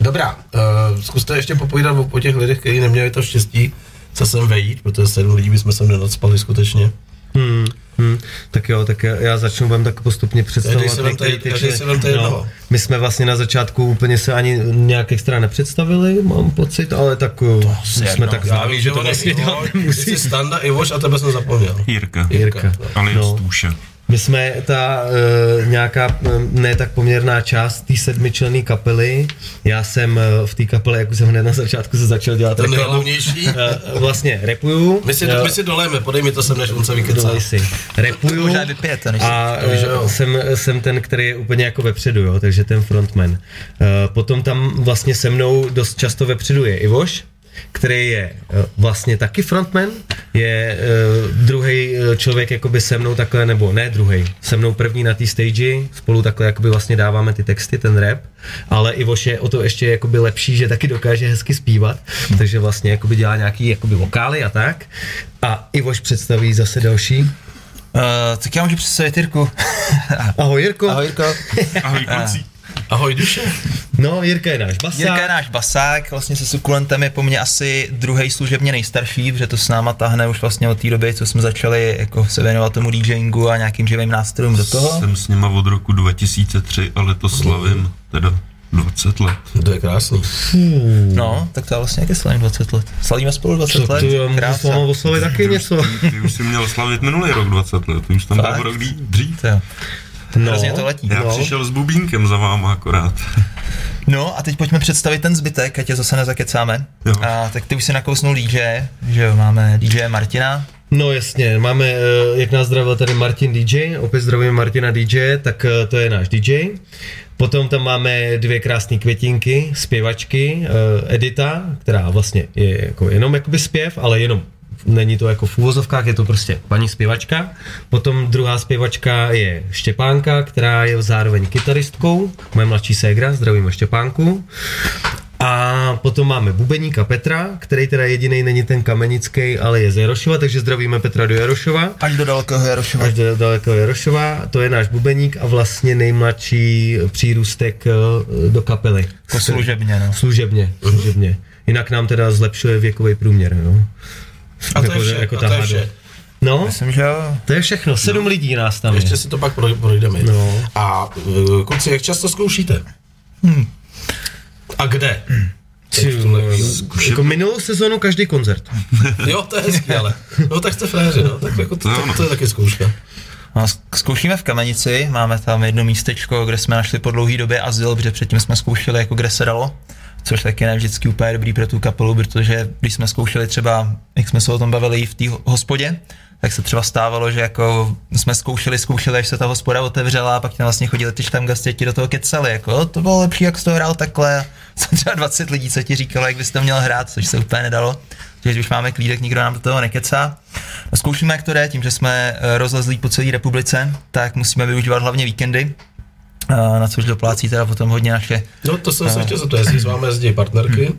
Dobrá, uh, zkuste ještě popovídat o, o těch lidech, kteří neměli to štěstí se sem vejít, protože sedm lidí bychom sem nenadspali skutečně. Hmm, hmm, tak jo, tak já, já začnu, budem tak postupně představovat některý tady- ty vem tady jednoho. My jsme vlastně na začátku úplně se ani nějak extra nepředstavili, mám pocit, ale tak uh, jsme jedno. tak Já známí, vím, že to vlastně dělat nemusí. jsi Standa, Ivoš a tebe jsem zapomněl. Jirka. Jirka. Ale No. no. My jsme ta uh, nějaká uh, ne tak poměrná část té sedmičlenné kapely. Já jsem uh, v té kapele, jak už jsem hned na začátku se začal dělat Ten reklamu, nejhlavnější. uh, vlastně repuju. My si, uh, my si dolejeme, podej mi to sem, než on se vykecá. si. Repuju Možná než a to uh, jsem, jsem ten, který je úplně jako vepředu, jo, takže ten frontman. Uh, potom tam vlastně se mnou dost často vepředu je Ivoš, který je eh, vlastně taky frontman, je uh, druhý člověk jakoby se mnou takhle, nebo ne druhý, se mnou první na té stage, spolu takhle jakoby vlastně dáváme ty texty, ten rap, ale Ivoš je o to ještě jakoby lepší, že taky dokáže hezky zpívat, takže vlastně jakoby dělá nějaký jakoby vokály a tak. A Ivoš představí zase další. Uh, tak já můžu představit Jirku. Ahoj Jirko. Ahoj Jirko. Ahoj kluci. Ahoj duše. No, Jirka je náš basák. Jirka je náš basák, vlastně se Sukulentem je po mně asi druhý služebně nejstarší, protože to s náma tahne už vlastně od té doby, co jsme začali jako se věnovat tomu DJingu a nějakým živým nástrojům do toho. Jsem s nima od roku 2003 a letos slavím teda 20 let. To je krásný. No, tak to je vlastně jaké slavím 20 let. Slavíme spolu 20 let. Ty, já Krása. váma oslovit taky něco. Ty už jsi měl slavit minulý rok 20 let, ty už tam byl rok dřív. To. No, Hrozně to letí. Já No. přišel s bubínkem za váma akorát. No a teď pojďme představit ten zbytek, ať tě zase nezakecáme. Jo. A tak ty už si nakousnul DJ, že jo, máme DJ Martina. No jasně, máme, eh, jak nás zdravil tady Martin DJ, opět zdravíme Martina DJ, tak eh, to je náš DJ. Potom tam máme dvě krásné květinky, zpěvačky, eh, Edita, která vlastně je jako jenom jakoby zpěv, ale jenom není to jako v úvozovkách, je to prostě paní zpěvačka. Potom druhá zpěvačka je Štěpánka, která je zároveň kytaristkou, moje mladší ségra, zdravíme Štěpánku. A potom máme bubeníka Petra, který teda jediný není ten kamenický, ale je z Jarošova, takže zdravíme Petra do Jarošova. Až do dalekého Jarošova. Až do dalekého Jarošova, to je náš bubeník a vlastně nejmladší přírůstek eh, do kapely. Jako služebně, no. Služebně, služebně. Jinak nám teda zlepšuje věkový průměr, no. A to je Jako- vše, jako a to je vše. No, Myslím, že to je všechno, sedm lidí nás tam Ještě je. si to pak proj- projdeme. No. A uh, kluci, jak často zkoušíte? A kde? Chvíli. Jako minulou sezonu každý koncert. Jo, to je hezký, ale. No tak jste fréři, no. Tak jako to, to, to je taky zkouška. No, zk- zkoušíme v Kamenici, máme tam jedno místečko, kde jsme našli po dlouhé době azyl, protože předtím jsme zkoušeli jako kde se dalo, což taky ne vždycky úplně dobrý pro tu kapelu, protože když jsme zkoušeli třeba, jak jsme se o tom bavili v té ho- hospodě, tak se třeba stávalo, že jako jsme zkoušeli, zkoušeli, až se ta hospoda otevřela a pak tam vlastně chodili ty štamgasty, ti do toho kecali, jako "Jo, to bylo lepší, jak to hrál takhle. Jsem třeba 20 lidí, co ti říkalo, jak bys to měl hrát, což se úplně nedalo. Takže když máme klídek, nikdo nám do toho nekecá. Zkoušíme, jak to jde, tím, že jsme eh, rozlezlí po celé republice, tak musíme využívat hlavně víkendy, na což doplácí teda potom hodně naše No to jsem se chtěl zeptat, jestli s vámi jezdí partnerky,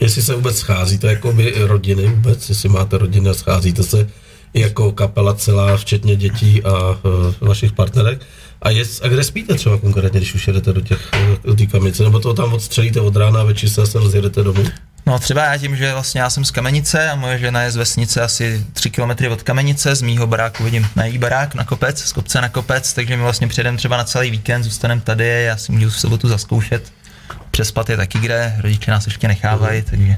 jestli se vůbec scházíte jako vy rodiny vůbec, jestli máte rodiny a scházíte se jako kapela celá, včetně dětí a uh, vašich partnerek. A, je, a kde spíte třeba konkrétně, když už jedete do těch eh, do té kamice, nebo to tam odstřelíte od rána a večer se rozjedete domů? No třeba já tím, že vlastně já jsem z Kamenice a moje žena je z vesnice asi 3 km od Kamenice, z mýho baráku vidím na její barák na kopec, z kopce na kopec, takže my vlastně přijedeme třeba na celý víkend, zůstaneme tady, já si můžu v sobotu zaskoušet. Přespat je taky kde, rodiče nás ještě nechávají, takže...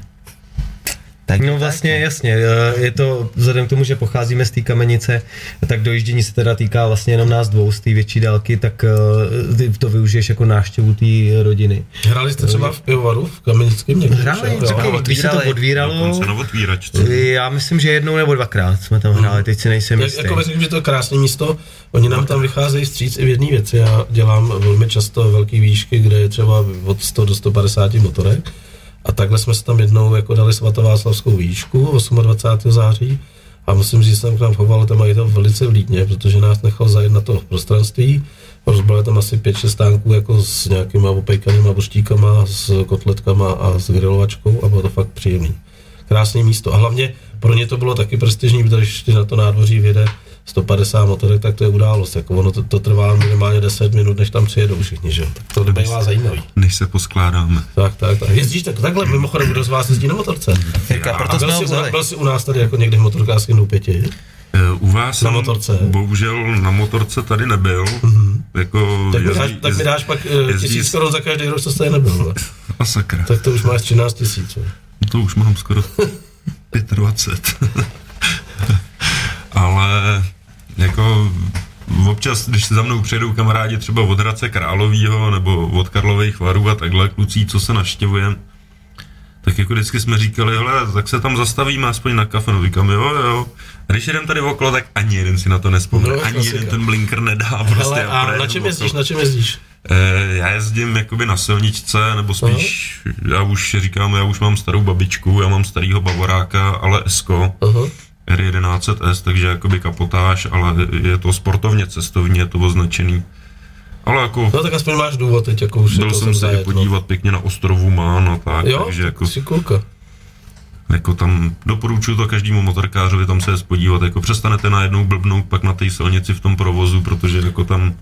takže No tak, vlastně jasně, eh, je to vzhledem k tomu, že pocházíme z té kamenice, tak dojíždění se teda týká vlastně jenom nás dvou z té větší dálky, tak eh, ty to využiješ jako návštěvu té rodiny. Hráli jste třeba v pivovaru v Kamenickém někdy? Hráli, když se to odvíralo, Dokonce na otvíračce. já myslím, že jednou nebo dvakrát jsme tam hráli, teď si nejsem Jak, jistý. jako myslím, že to je krásné místo. Oni nám tam vycházejí vstříc i v jedné věci. Já dělám velmi často velké výšky, kde je třeba od 100 do 150 motorek. A takhle jsme se tam jednou jako dali svatováclavskou výšku 28. září. A musím říct, že jsem k nám choval ten majitel velice vlídně, protože nás nechal zajet na to prostranství. Rozbali tam asi 5-6 stánků jako s nějakýma opejkanýma boštíkama, s kotletkama a s grilovačkou a bylo to fakt příjemný. Krásné místo. A hlavně pro ně to bylo taky prestižní, protože na to nádvoří vyjede 150 motorek, tak to je událost. Jako ono to, to trvá minimálně 10 minut, než tam přijedou všichni, že? jo. Tak to bývá zajímavý. Než se poskládáme. Tak, tak, tak. Jezdíš tak, takhle, mimochodem, kdo z vás jezdí na motorce? Jirka, A proto jsme byl jsi, u, byl jsi u nás tady jako někdy v motorkářském doupěti? Eh, U vás Na jsem motorce. bohužel na motorce tady nebyl. Jako Tak mi jezdí- dáš, tak mi dáš pak uh, jezdí- tisíc korun za každý rok, co jste nebyl. A sakra, Tak to už máš 13 tisíc. vole. to už mám skoro 25. Ale jako občas, když se za mnou přijedou kamarádi třeba od Hradce Královýho nebo od Karlových varů a takhle kluci, co se naštěvujeme, tak jako vždycky jsme říkali, hele, tak se tam zastavíme aspoň na kafe, no říkám, jo, jo. A když jedem tady okolo, tak ani jeden si na to nespomene, No, ani klasika. jeden ten blinker nedá prostě. Hele, a projedu na čem jezdíš, na čem jezdíš? Eh, Já jezdím jakoby na silničce, nebo spíš, já už říkám, já už mám starou babičku, já mám starýho bavoráka, ale Esko, Aha. R11S, takže jakoby kapotáž, ale je to sportovně cestovní, je to označený. Ale jako No tak aspoň máš důvod teď, jako už byl jsem se i zajet, no. podívat pěkně na ostrovu Mán a tak, Jo, takže jako, si kulka. jako tam doporučuji to každému motorkářovi tam se podívat, jako přestanete najednou blbnout pak na té silnici v tom provozu, protože jako tam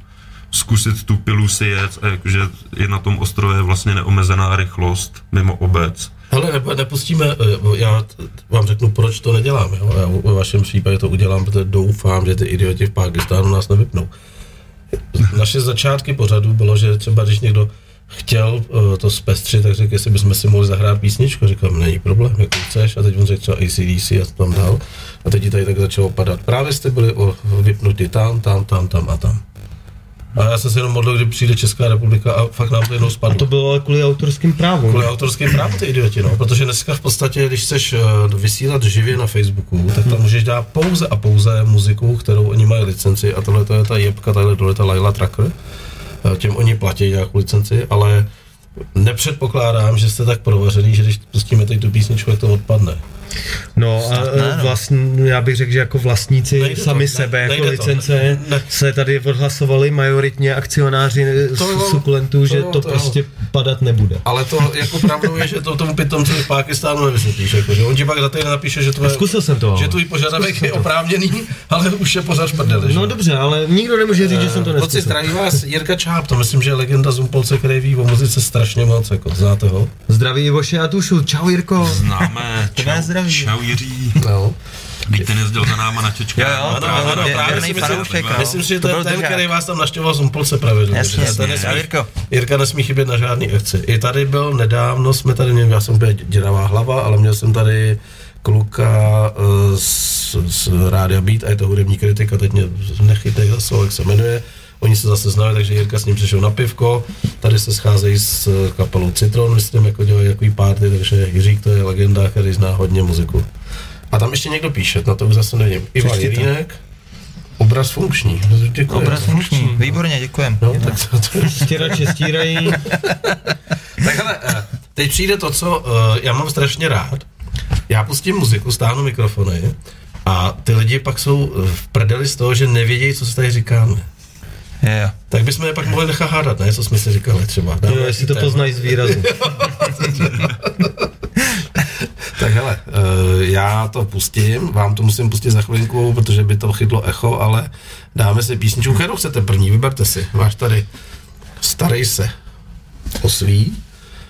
zkusit tu pilu si jet a jakože je na tom ostrově vlastně neomezená rychlost mimo obec. Hele, ne, nepustíme, eh, já vám řeknu, proč to nedělám. Jo? Já ve vašem případě to udělám, protože doufám, že ty idioti v Pákistánu nás nevypnou. Naše začátky pořadu bylo, že třeba když někdo chtěl uh, to zpestřit, tak řekl, jestli bychom si mohli zahrát písničku. Říkám, není problém, jak chceš. A teď on řekl třeba ACDC a to tam dal. A teď tady tak začalo padat. Právě jste byli o, vypnutí tam, tam, tam, tam a tam. A já jsem se jenom modlil, kdy přijde Česká republika a fakt nám to jednou spadlo. To bylo ale kvůli autorským právům. Kvůli autorským právům ty idioti, no. Protože dneska v podstatě, když chceš eh, vysílat živě na Facebooku, tak tam můžeš dát pouze a pouze muziku, kterou oni mají licenci a tohle to je ta jebka, tahle tohle je ta Laila Tracker. Eh, Těm oni platí nějakou licenci, ale nepředpokládám, že jste tak provařený, že když pustíme teď tu písničku, jak to odpadne. No a Snad ne, no. já bych řekl, že jako vlastníci Nejde to, sami ne- sebe, jako nejde to, licence, ne- ne. se tady odhlasovali majoritně akcionáři To sukulentů, že to to, to jo. prostě padat nebude. Ale to jako pravdou je, že to tomu pitomci v Pákistánu nevysvětlíš, jako, že on ti pak za týden napíše, že tvoje, Zkusil jsem to. že tvůj požadavek je oprávněný, ale už je pořád šprdeli. No dobře, ale nikdo nemůže říct, že jsem to Kluci, neskusil. zdraví vás Jirka Čáp, to myslím, že je legenda z Umpolce, který ví o muzice strašně moc, jako znáte ho? Zdraví Ivoše a Tušu, čau Jirko. Známe, čau, zdraví. čau Jiří, No. Teď ten jezdil za náma na Čečka. Jo, jo, to ano, byl právě věrný si myslím, no. myslím, že to, To je byl ten, držák. který vás tam naštěvoval z Umpolce pravidelně. Jasně, jasně. nesmí- A Jirko? Jirka nesmí chybět na žádný akci. I tady byl nedávno, jsme tady měli, já jsem úplně děravá hlava, ale měl jsem tady kluka eh, z, z Rádia Beat a je to hudební kritika, teď mě nechytej za slovo, jak se jmenuje. Oni se zase znali, takže Jirka s ním přišel na pivko. Tady se scházejí s eh, kapelou Citron, myslím, jako dělají jaký party, takže Jiřík to je legenda, který zná hodně muziku. A tam ještě někdo píše, na to už zase nevím. Ivan. Jelínek, obraz funkční. Děkuji. Obraz funkční, výborně, děkujem. No, tak to, to je Stěrače stírají. Tak hele, eh, teď přijde to, co uh, já mám strašně rád. Já pustím muziku, stáhnu mikrofony a ty lidi pak jsou eh, v prdeli z toho, že nevědějí, co se tady říkáme. Jo. Tak bychom je pak mohli nechat hádat, ne? Co jsme si říkali třeba. Dáme Jo, jestli to téma. poznají z výrazu. Tak hele, uh, já to pustím, vám to musím pustit za chvilinku, protože by to chytlo echo, ale dáme si písničku, kterou chcete první, vyberte si. Máš tady Starej se osví,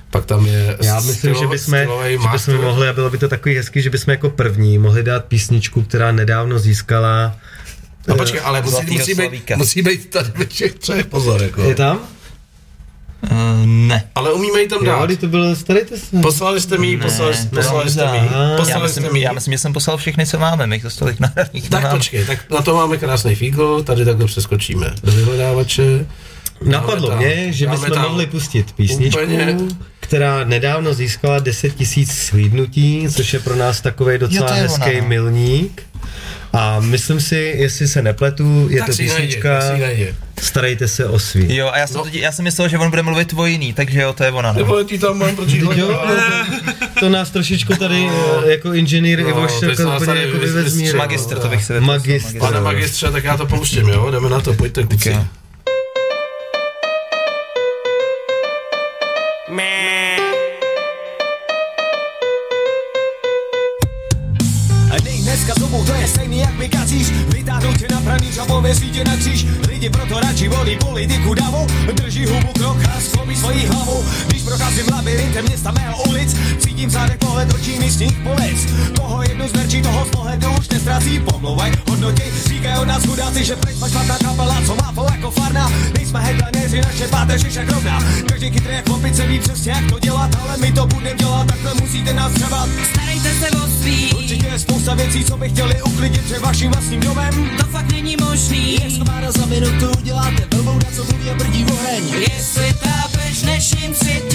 pak tam je Já myslím, že stylo- bychom, stylový že bychom mohli, a bylo by to takový hezký, že bychom jako první mohli dát písničku, která nedávno získala. No počkej, ale musí, Zlatýho musí, být, musí být tady ve všech třech, pozor, jako. Je tam? Uh, ne. Ale umíme ji tam Jo, dát. když to bylo, starejte se. Poslali jste mi ji, poslali, Ne, poslali jste mi Aha. Já poslali jste myslím, mi já myslím, že jsem poslal všechny, co máme, my to stolik nahraných Tak počkej, tak na to máme krásný fígl, tady takhle přeskočíme do vyhledávače. Napadlo tam- mě, že bychom tam mohli pustit písničku, úplně- která nedávno získala 10 tisíc slídnutí, což je pro nás takový docela Jo, je ona, hezký no. milník. A myslím si, jestli se nepletu, je Tak to písnička. Starejte se o svý. Jo, a já jsem, No. no. já jsem myslel, že on bude mluvit dvojný, takže jo, to je ona. No. vole, ty tam mám proč Jo, to nás trošičku tady eh, jako inženýr No, Ivoš jako úplně jako vys- vyvez z míry. vystřelil. Magistr, to bych si vypustil. Magistr. Pane magistře, tak já to pouštím, jo? Jdeme na to, pojďte kluci. jo. Pranýř a pověří tě na kříž. Lidi proto radši volí politiku davu Drží hubu krok a sklopí svoji hlavu. Když procházím labirintem města mého ulic Cítím zádech pohled očí místních polic Koho jednu zmerčí, toho z pohledu už nestrácí Pomlouvaj, hodnotí, říkají o nás chudáci Že preč máš špatná kapela, co má pol jako farna. Nejsme headlinéři, naše páteř je však rovná. Každý chytrý jak opice ví přesně jak to dělat Ale my to budeme dělat, takhle musíte nás třebat Starejte se o svý, Určitě je spousta věcí, co by chtěli uklidit před vaším vlastním domem. to fakt není možný. Skvára za minutu děláte velbou, na co mluví a brdí oheň. Jestli tápeš v dnešním světě,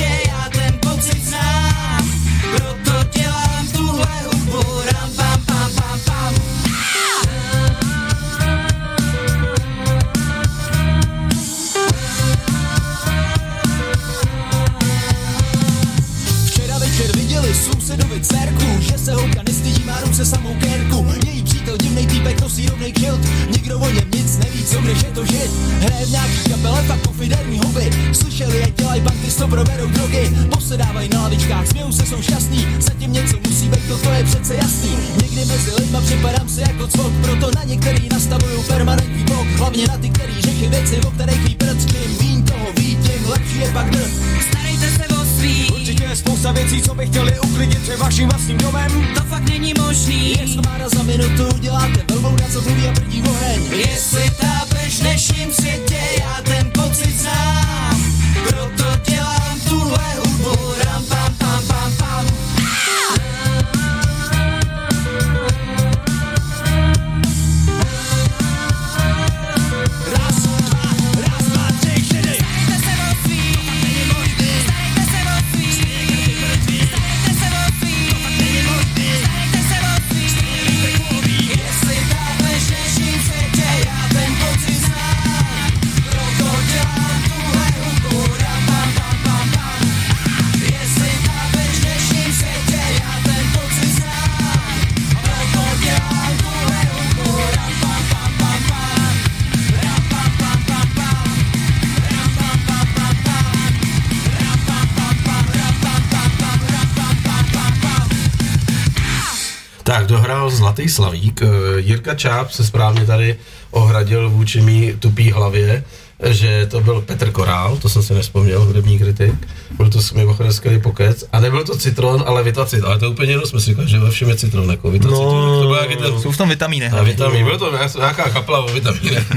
Zlatý Slavík. Eh, Jirka Čáp se správně tady ohradil vůči mý tupý hlavě, že to byl Petr Korál, to jsem si nespomněl, hudební kritik. Byl to mimochodem skvělý pokec. A nebyl to citron, ale vitacit. Ale to je úplně jedno, jsme si říkali, že ve všem je citron. Jako vitacit, No, to byl jaký ten Jsou v tom vitamíny a hlavně. vitamin. Byl to nějaká kapela o vitamínech.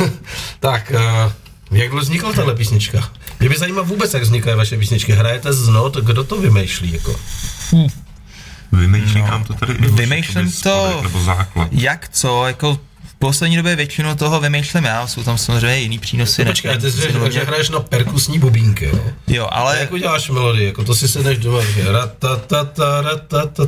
tak, uh, jak vznikla tahle písnička? Mě by zajímalo vůbec, jak vznikají vaše písničky. Hrajete z not, kdo to vymýšlí? Jako? Vymýšlí nám to tady Vymýšlím to- Nebo základ. Jak co, jako poslední době většinu toho vymýšlím já, jsou tam samozřejmě jiný přínosy. než- Počkej, ty jsi než- řekl, že hraješ na perkusní bubínky, jo? Jo, A ale jak uděláš melodii? Jako to si sedneš doma, že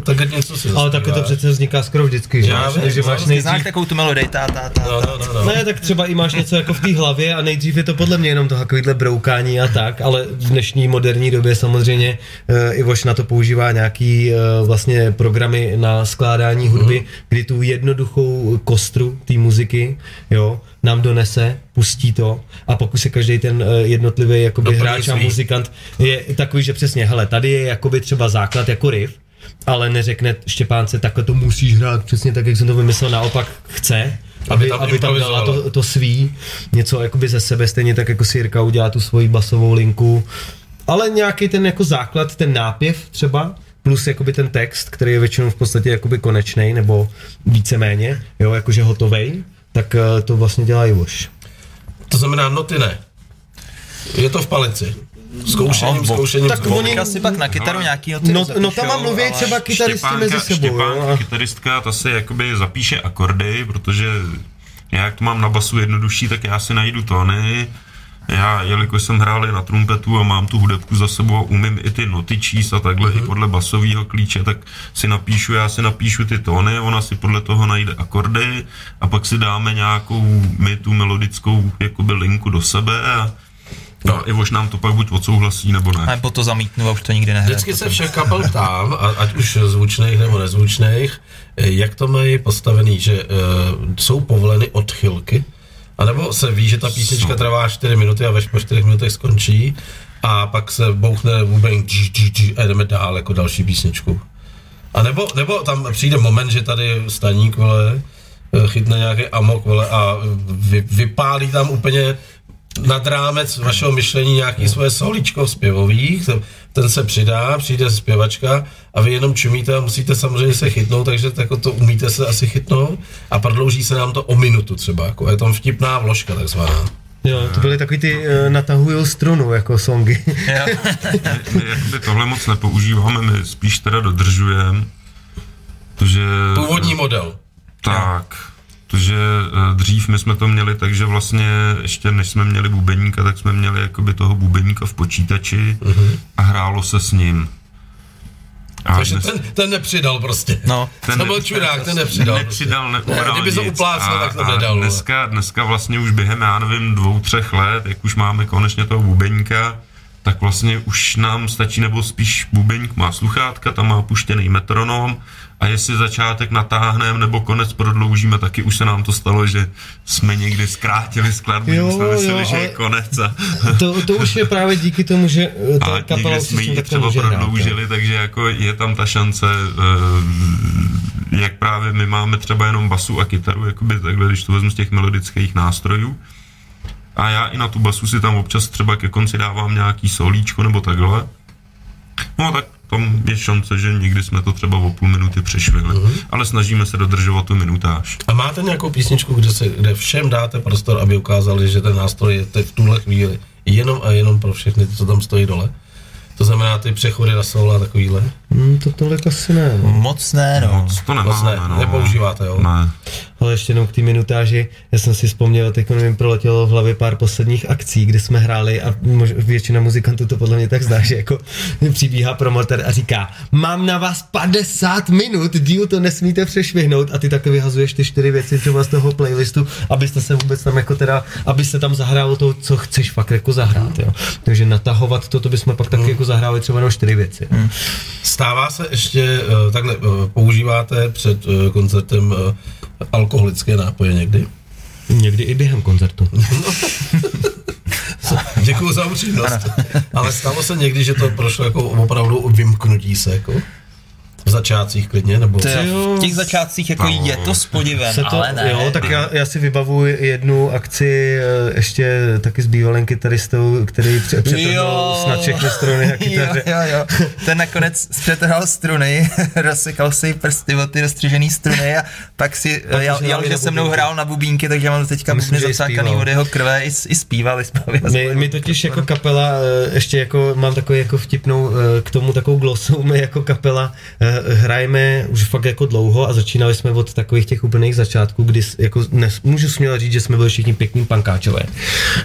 tak něco si Ale takhle to přece vzniká skoro vždycky, že, Já máš, vím, že no, máš ty znáš nejdřív takovou tu melodii, ta, ta, ta, No, no, no, no. Ne, tak třeba i máš něco jako v té hlavě a nejdřív je to podle mě jenom to takovýhle broukání a tak, ale v dnešní moderní době samozřejmě uh, Ivoš na to používá nějaký uh, vlastně programy na skládání hudby, Mhm. kdy tu jednoduchou kostru té muziky, jo, nám donese, pustí to a pokud se každý ten uh, jednotlivý jakoby hráč a muzikant je takový, že přesně, hele, tady je jakoby třeba základ jako riff, ale neřekne Štěpánce, takhle to musíš hrát přesně tak, jak jsem to vymyslel, naopak chce, aby, tam aby tam dala to, to svý, něco jakoby ze sebe, stejně tak jako si Jirka udělá tu svoji basovou linku, ale nějaký ten jako základ, ten nápěv třeba, plus jakoby ten text, který je většinou v podstatě jakoby konečný nebo víceméně, jo, jakože hotovej, tak eh, to vlastně dělá Ivoš. To znamená noty ne. Je to v palici. Zkoušením, No, zkoušením. tak zkoušením. oni- Teďka si pak na kytaru Ale- nějaký No, no tam mluví ale- třeba kytaristi Štěpánka- mezi sebou, jo. Štěpánka, a- kytaristka, ta si jakoby zapíše akordy, protože já jak to mám na basu jednodušší, tak já si najdu tóny, já, jelikož jsem hrál i na trumpetu a mám tu hudebku za sebou a umím i ty noty číst a takhle Mhm. i podle basového klíče, tak si napíšu, já si napíšu ty tóny, ona si podle toho najde akordy a pak si dáme nějakou my tu melodickou jakoby linku do sebe a No. no. Ivoš nám to pak buď odsouhlasí nebo ne. Nebo to zamítnu a už to nikdy nehraje. Vždycky se všech kapel ptám, a- ať už zvučných nebo nezvučných, jak to mají postavený, že uh, jsou povoleny odchylky, anebo se ví, že ta písnička trvá 4 minuty a ve po 4 minutech skončí a pak se bouchne bubeň a jdeme dál jako další písničku. A nebo, nebo tam přijde moment, že tady staník, vole, chytne nějaký amok, vole, a vy, vypálí tam úplně nad rámec vašeho myšlení nějaký svoje solíčko zpěvových, ten- se přidá, přijde zpěvačka a vy jenom čumíte a musíte samozřejmě se chytnout, takže jako to umíte se asi chytnout a prodlouží se nám to o minutu třeba, jako je tam vtipná vložka takzvaná. Jo, to byly takový ty uh, natahujou strunu jako songy. Jo. Jakoby tohle moc nepoužíváme, my spíš teda dodržujeme. Protože... Původní model. Tak. Protože eh, dřív my jsme to měli tak, že vlastně ještě než jsme měli bubeníka, tak jsme měli jakoby toho bubeníka v počítači a hrálo se s ním. A Takže dnes- ten, ten nepřidal prostě. No, ten to byl čurák, ten nepřidal. Nepřidal, neubral Kdyby to nic. uplácel, A- tak to nedal. Dneska, dneska vlastně už během, já nevím, dvou, třech let, jak už máme konečně toho bubeníka, tak vlastně už nám stačí, nebo spíš bubeník má sluchátka, tam má puštěný metronom a jestli začátek natáhneme nebo konec prodloužíme, taky už se nám to stalo, že jsme někdy zkrátili skladbu, Jo, jsme mysleli, jo, že je konec a, To, to už je právě díky tomu, že eh, ta a kapela jsme ji třeba může hrát, prodloužili, takže jako je tam ta šance, eh, jak právě my máme třeba jenom basu a kytaru, jakoby takhle, když to vezmu z těch melodických nástrojů, a já i na tu basu si tam občas třeba ke konci dávám nějaký solíčko nebo takhle. No tak tam je šance, že někdy jsme to třeba o půl minuty přešvihli, Mhm. ale snažíme se dodržovat tu minutáž. A máte nějakou písničku, kde, se, kde všem dáte prostor, aby ukázali, že ten nástroj je teď v tuhle chvíli jenom a jenom pro všechny, ty, co tam stojí dole? To znamená ty přechody na solo a takovýhle? Hmm, to tolik asi ne. No. Moc ne, no. Moc to Moc nemáme, ne, no. nepoužíváte, jo? Ne. Ale ještě jenom k té minutáži, já jsem si vzpomněl, teď mi proletělo v hlavě pár posledních akcí, kde jsme hráli a mož, většina muzikantů to podle mě tak zná, že jako přibíhá promotor a říká, mám na vás 50 minut, díl to nesmíte přešvihnout a ty taky vyhazuješ ty čtyři věci třeba z toho playlistu, abyste se vůbec tam jako teda, aby se tam zahrálo to, co chceš fakt jako zahrát, jo. Takže natahovat to, to bychom pak taky jako zahráli třeba jenom čtyři věci. jo. Stává se ještě, uh, takhle, uh, používáte před uh, koncertem alkoholické nápoje někdy? Někdy i během koncertu. Děkuji za upřímnost. Ale stalo se někdy, že to prošlo jako opravdu vymknutí se, jako? V začátcích klidně, nebo... Jo. v těch začátcích jako je to s podivem, se to, ale ne. Jo, tak já, já si vybavuji jednu akci eh, ještě taky s bývalým kytaristou, který pře- přetrhnul snad všechny struny na kytaře. Jo, jo, jo. Ten nakonec přetrhal struny, rozsekal si prsty o ty rozstřižený struny a pak si Pak jel, už jel hráli že se mnou hrál na bubínky, takže mám teďka bubny i zacákaný zpíval. od jeho krve, i, i zpívali jsme. My, my totiž jako kapela, eh, ještě jako mám takový jako vtipnou eh, k tomu takovou glosu, my jako kapela eh, hrajeme už fakt jako dlouho a začínali jsme od takových těch úplných začátků, kdy jako nes, můžu směle říct, že jsme byli všichni pěkní pankáčové.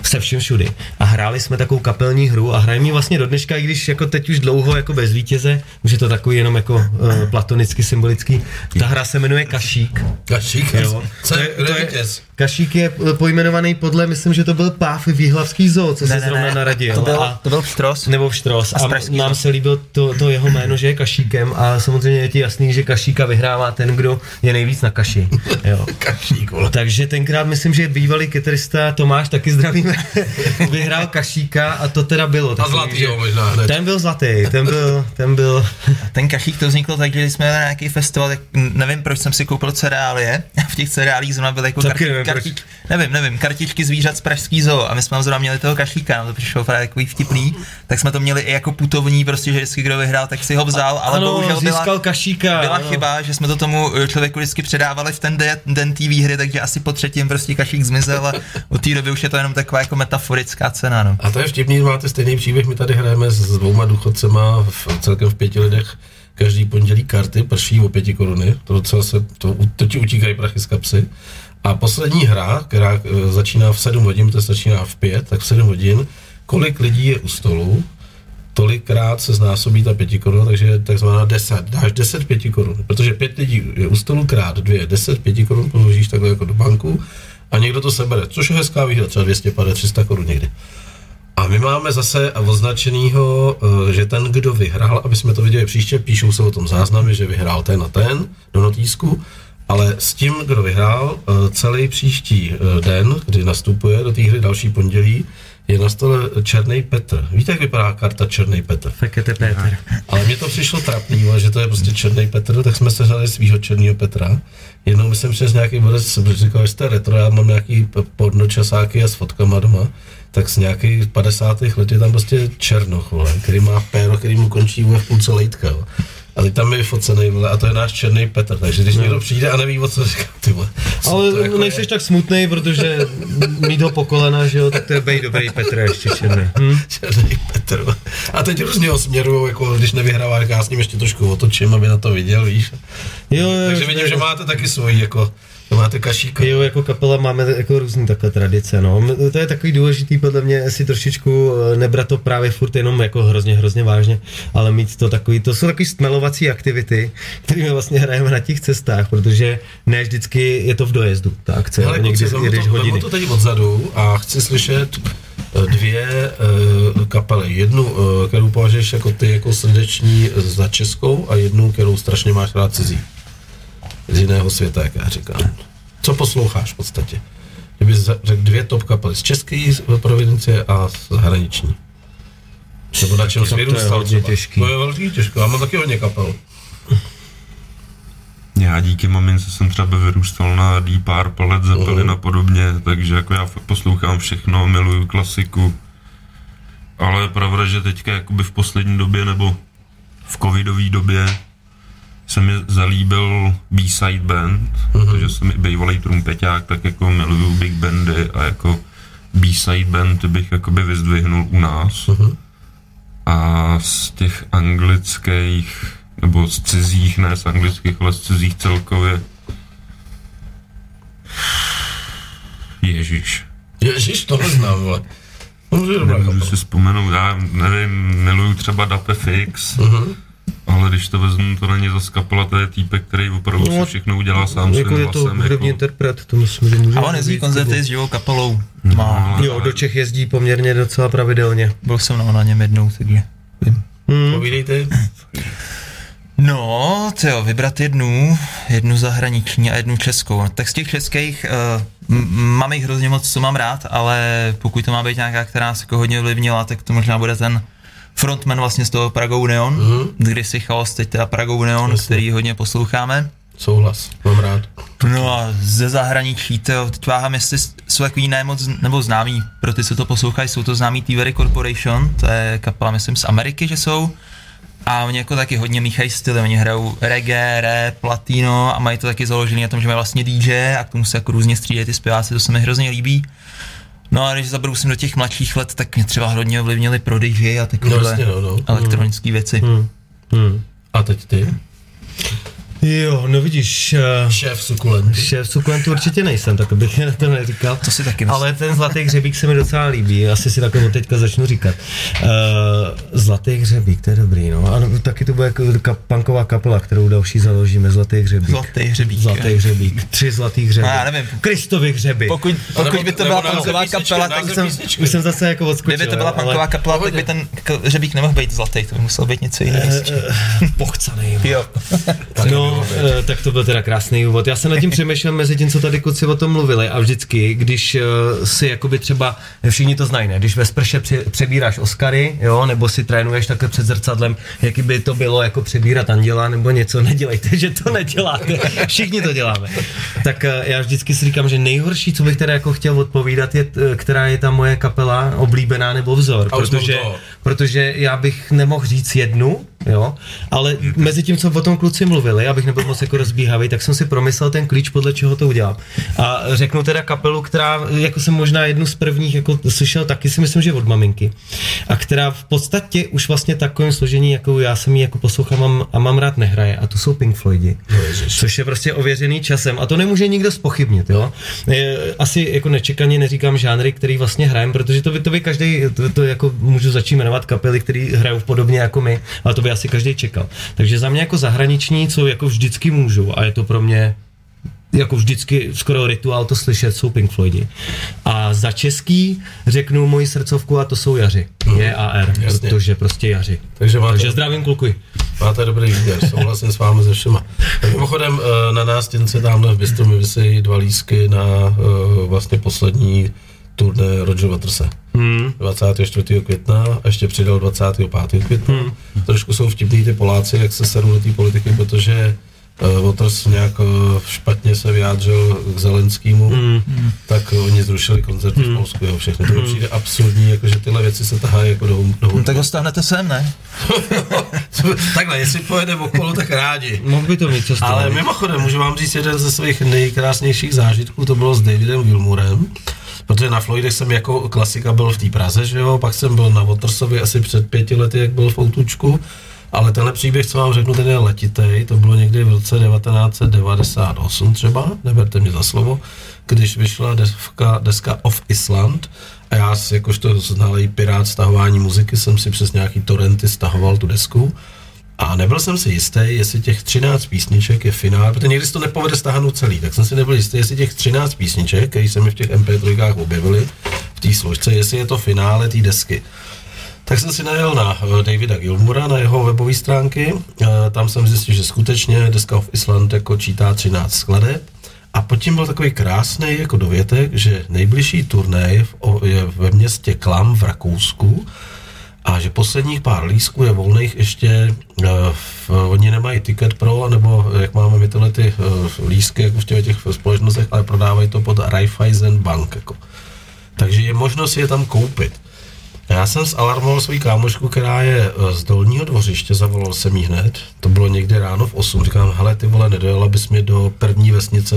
Se vším všudy. A hráli jsme takovou kapelní hru a hrajeme ji vlastně do dneška, i když jako teď už dlouho jako bez vítěze, už je to takový jenom jako uh, platonicky symbolický. Ta hra se jmenuje Kašík. Kašík, Jo. co To je, to je vítěz? Kašík je eh, pojmenovaný podle, myslím, že to byl Páv Výhlavský zoo, co se zrovna narodil. To byl, a, to byl Štros. nebo Štros. A A, nám se líbilo to, to jeho jméno, že je Kašíkem a samozřejmě je ti jasný, že Kašíka vyhrává ten, kdo je nejvíc na kaši. Jo. Kašík, vole. Takže tenkrát myslím, že bývalý kytarista Tomáš, taky zdravíme, vyhrál Kašíka a to teda bylo. A takový, zlatý, že- jo, možná hned. Ten byl zlatý, ten byl, ten byl, Ten kašík to vzniklo tak, že jsme na nějaký festival, tak nevím, proč jsem si koupil cereálie. A v těch cereálích zrovna byly jako karti, nevím, proč. kartič, nevím, nevím, kartičky zvířat z Pražský zoo. A my jsme tam zrovna měli toho kašíka, nám to přišlo právě takový vtipný. Tak jsme to měli i jako putovní, prostě, že vždycky kdo vyhrál, tak si ho vzal, ale ano, bohužel byla, získal Kašíka. byla ano. chyba, že jsme to tomu eh, člověku vždycky předávali v ten den, den té výhry, takže asi po třetím prostě kašík zmizel a od té doby už je to jenom taková jako metaforická cena. No. A to je vtipný, máte stejný příběh, my tady hrajeme s dvouma důchodcema v, celkem v pěti lidech každý pondělí karty, prší o pěti koruny, to docela se, to, to ti utíkají prachy z kapsy. A poslední hra, která eh, začíná v 7 hodin, to začíná v 5, tak v 7 hodin, kolik lidí je u stolu, tolikrát se znásobí ta pěti korun, takže takzvaná 10, dáš 10 pěti korun, protože pět lidí je u stolu krát dvě, 10 pěti korun položíš takhle jako do banku a někdo to sebere, což je hezká výhra, třeba 250, 300 korun někdy. A my máme zase označenýho, eh, že ten, kdo vyhrál, aby jsme to viděli příště, píšou se o tom záznamy, že vyhrál ten a ten do notýsku, ale s tím, kdo vyhrál, eh, celý příští eh, den, kdy nastupuje do té hry další pondělí, je na stole Černý Petr. Víte, jak vypadá karta Černý Petr? Fekete Péter. Ale mně to přišlo trapný, že to je prostě černý Petr, tak jsme se hledali svého černého Petra. Jednou myslím přes nějaký bodec, říkal, že jste retro, já mám nějaký pornočasáky a s fotkama doma, tak z nějakých 50. let je tam prostě černoch, vole, který má péro, který mu končí v půlce lejtka. A teď tam je focený, vole, a to je náš černý Petr, takže když někdo přijde a neví, o co říká, ty vole, co Ale jako nejseš je? tak smutný, protože mít ho po kolena, že jo, tak to je bej dobrý Petr ještě černý. Hm? Černý Petr. A teď různě ho směrují, jako když nevyhrává, tak já s ním ještě trošku otočím, aby na to viděl, víš. Jo, jo, Takže vidím, že máte taky svoji, jako, že máte kašíka. Jo, jako kapela máme jako různý takhle tradice, no. To je takový důležitý podle mě si trošičku eh, nebrat to právě furt jenom jako hrozně, hrozně vážně, ale mít to takový, to jsou takový stmelovací aktivity, kterými vlastně hrajeme na těch cestách, protože ne vždycky je to v dojezdu, ta akce, Hele, někdy vemu jedeš to, hodiny. to teď odzadu a chci slyšet eh, dvě uh, kapely. Jednu, uh, kterou považuješ jako ty jako srdeční za českou a jednu, kterou strašně máš rád cizí. Z jiného světa, jak já říkám. Co posloucháš v podstatě? Kdyby řekl dvě top kapely z české provincie a z zahraniční. Nebo na čem jsi to je hodně těžký. To je velký těžko. Já mám taky hodně kapel. Já díky mamince jsem třeba vyrůstal na Deep Purple, Led Zeppelin a podobně, takže jako já poslouchám všechno, miluju klasiku. Ale je pravda, že teďka jakoby v poslední době nebo v covidové době se mi zalíbil B-side band, protože jsem i bývalý trumpeťák, tak jako miluju big bandy a jako B-side band bych jakoby vyzdvihnul u nás. A z těch anglických, nebo z cizích, ne z anglických, ale z cizích celkově. Ježíš. Ježíš, to neznám, vole. Nemůžu si vzpomenout, já nevím, miluju třeba Dape Fix, ale když to vezmu, to není zase kapela, to je týpek, který opravdu No, si všechno udělá sám Jako svým je to hlasem. hudební Jako, interpret, to myslím, že může A on jezdí koncerty s živou kapelou. Má. Jo, do Čech jezdí poměrně docela pravidelně. Byl jsem na, na něm jednou, takže vím. Povídej ty. No, to jo, vybrat jednu, jednu zahraniční a jednu českou. No, Tak z těch českých uh, mám jich hrozně moc, co mám rád, ale pokud to má být nějaká, která nás jako hodně ovlivnila, tak to možná bude ten frontman vlastně z toho Pragou Neon, mm-hmm. když si chaos, teď teda Pragou Neon, Jasně. který hodně posloucháme. Souhlas, mám rád. No a ze zahraničí, to teď váhám, jestli jsou takový nemoc, nebo známý, pro ty, co to poslouchají, jsou to známý T-Very Corporation, to je kapela, myslím, z Ameriky, že jsou. A oni jako taky hodně míchají styly, oni hrajou reggae, rap, latino a mají to taky založené na tom, že mají vlastně DJ a k tomu se jako různě střídají ty zpěváci, to se mi hrozně líbí. No a když zabrousím do těch mladších let, tak mě třeba hodně ovlivnili Prodigy a No takovéhle jasně, no, no. elektronické věci. Hmm. A teď ty? Jo, no vidíš, uh, Šéf sukulenty. šéf sukulentu určitě nejsem, tak bych na to neříkal. To si taky myslím. Ale ten zlatý hřebík se mi docela líbí, asi si takhle od teďka začnu říkat. Uh, zlatý hřebík, to je dobrý, no. A taky to bude jako ka- punková kapela, kterou další založíme, zlatý hřebík. Zlatý hřebík. Zlatý hřebík, tři zlatý hřeby. No, já nevím. Kristovy hřeby. Pokud, nebo- pokud by to nebo byla písničky, kapela, tak jsem. Už jsem zase jako odskočil. Kdyby to byla punková kapela, tak by ten hřebík nemohl být zlatý, to by musel být něco jiného. Eh, Pochcanej. Jo. No, eh, tak to byl teda krásný úvod. Já jsem nad tím přemýšlel mezi tím, co tady kluci o tom mluvili a vždycky, když eh, si jakoby třeba, všichni to znají, ne? Když ve sprše přebíráš Oscary, jo, nebo si trénuješ takhle před zrcadlem, jaký by to bylo jako přebírat anděla nebo něco, nedělejte, že to neděláte. Všichni to děláme. Tak eh, já vždycky si říkám, že nejhorší, co bych teda jako chtěl odpovídat, je, která je ta moje kapela oblíbená nebo vzor, protože, protože já bych nemohl říct jednu, jo, ale mezi tím, co o tom kluci mluvili, abych nebyl moc jako rozbíhavý, tak jsem si promyslel ten klíč, podle čeho to udělám. A řeknu teda kapelu, která, jako jsem možná jednu z prvních jako slyšel, taky si myslím, že od maminky. A která v podstatě už vlastně takovým složení, jako já jsem ji jako poslouchám mám, a mám rád nehraje. A to jsou Pink Floydi. což je prostě ověřený časem. A to nemůže nikdo spochybnit, jo. Asi jako nečekaně neříkám žánry, který vlastně hrajem, protože to by, to by každý, to, to jako můžu začít jmenovat kapely, které hrajou podobně jako my, ale to by asi každý čekal. Takže za mě jako zahraniční, co jako vždycky můžu, a je to pro mě jako vždycky skoro rituál to slyšet, jsou Pink Floydi. A za český řeknu moji srdcovku a to jsou Jaři. Je AR, jasně. protože prostě Jaři. Takže máte, Takže zdravím kluky. máte dobrý výběr, souhlasím s vámi se všema. Tak mimochodem eh, na nástěnce tamhle v Bistru mi vysejí dva lísky na eh, vlastně poslední turné Roger Waterse. Hmm. 24. května a ještě přidal 25. května. Hmm. Trošku jsou vtipný ty Poláci, jak se serou do té politiky, protože uh, Waters nějak uh, špatně se vyjádřil k Zelenskému, Hmm. tak uh, oni zrušili koncerty v Polsku, jo, všechno. To mi přijde absurdní, jakože tyhle věci se tahají jako do, do No, tak ho stáhnete sem, ne? Takhle, jestli pojede okolo, tak rádi. Mohl by to mít co Ale mimochodem, můžu vám říct jeden ze svých nejkrásnějších zážitků, to bylo s Davidem Gilmurem, protože na Floydech jsem jako klasika byl v té Praze, že jo, pak jsem byl na Watersovi asi před pěti lety, jak byl v Outučku, ale tenhle příběh, co vám řeknu, ten je letitej, to bylo někdy v roce 1998 třeba, neberte mě za slovo, když vyšla deska, deska Of Island. A já jakožto znalý pirát stahování muziky jsem si přes nějaký torrenty stahoval tu desku a nebyl jsem si jistý, jestli těch 13 písniček je finál, protože někdy se to nepovede stáhnout celý, tak jsem si nebyl jistý, jestli těch 13 písniček, které se mi v těch MP3 objevily, v té složce, jestli je to finále té desky. Tak jsem si najel na eh, Davida Gilmura, na jeho webové stránky. Eh, Tam jsem zjistil, že skutečně deska of Island jako čítá 13 skladeb. A pod tím byl takový krásný jako dovětek, že nejbližší o- je ve městě Klam v Rakousku a že posledních pár lístků je volných ještě, uh, oni nemají ticket pro, nebo jak máme my tyhle ty uh, lístky jako v těch, těch společnostech, ale prodávají to pod Raiffeisen Bank. Jako. Takže je možnost je tam koupit. Já jsem zalarmoval svou kámošku, která je eh, z dolního dvořiště, zavolal jsem jí hned, to bylo někdy ráno v 8, říkám, hele ty vole, nedojela bys mi do první vesnice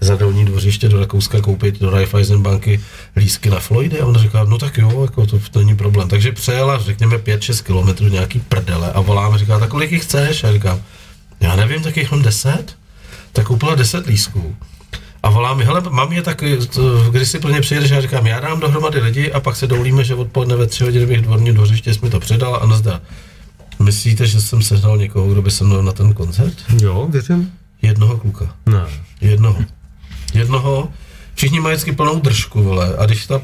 za dolní dvořiště do Rakouska koupit do Raiffeisen banky lísky na Floydy a on říká, no tak jo, jako to, to není problém. Takže přejela, řekněme, 5-6 kilometrů nějaký prdele a volám, říká, tak kolik jich chceš? A říkám, já nevím, tak jich mám 10? Tak koupila 10 lísků. A volá mi, hele, mám je tak, to, kdy si plně přijedeš, já říkám, já dám dohromady lidi a pak se dovolíme, že odpoledne ve tři hodiny bych dvorní dvořiště jsi mi to předal a nazdar. Myslíte, že jsem sehnal někoho, kdo by se mnou na ten koncert? Jo, věřím. Jednoho kluka. Ne. Jednoho. Jednoho. Všichni mají vždycky plnou držku, vole. A když ta,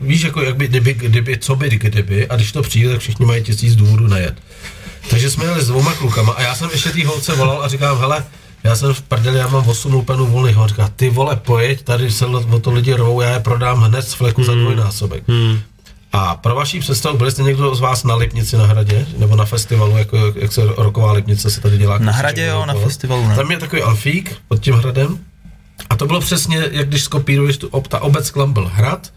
víš, jako jak by, kdyby, kdyby, co by, kdyby, a když to přijde, tak všichni mají tisíc důvodů nejet. Takže jsme jeli s dvouma klukama a já jsem ještě té holce volal a říkám, hele, já jsem v prdeli, já mám 8 lupenů volných. On říká, ty vole, pojeď, tady se o to lidi rvou, já je prodám hned z fleku hmm. za dvojnásobek. Hmm. A pro vaší představu, byli jste někdo z vás na Lipnici na hradě? Nebo na festivalu, jako, jak se roková Lipnice se tady dělá? Na hradě jo, na festivalu ne. Tam je takový amfík pod tím hradem. A to bylo přesně, jak když skopíruješ tu, ob- ta obec Klam byl hrad.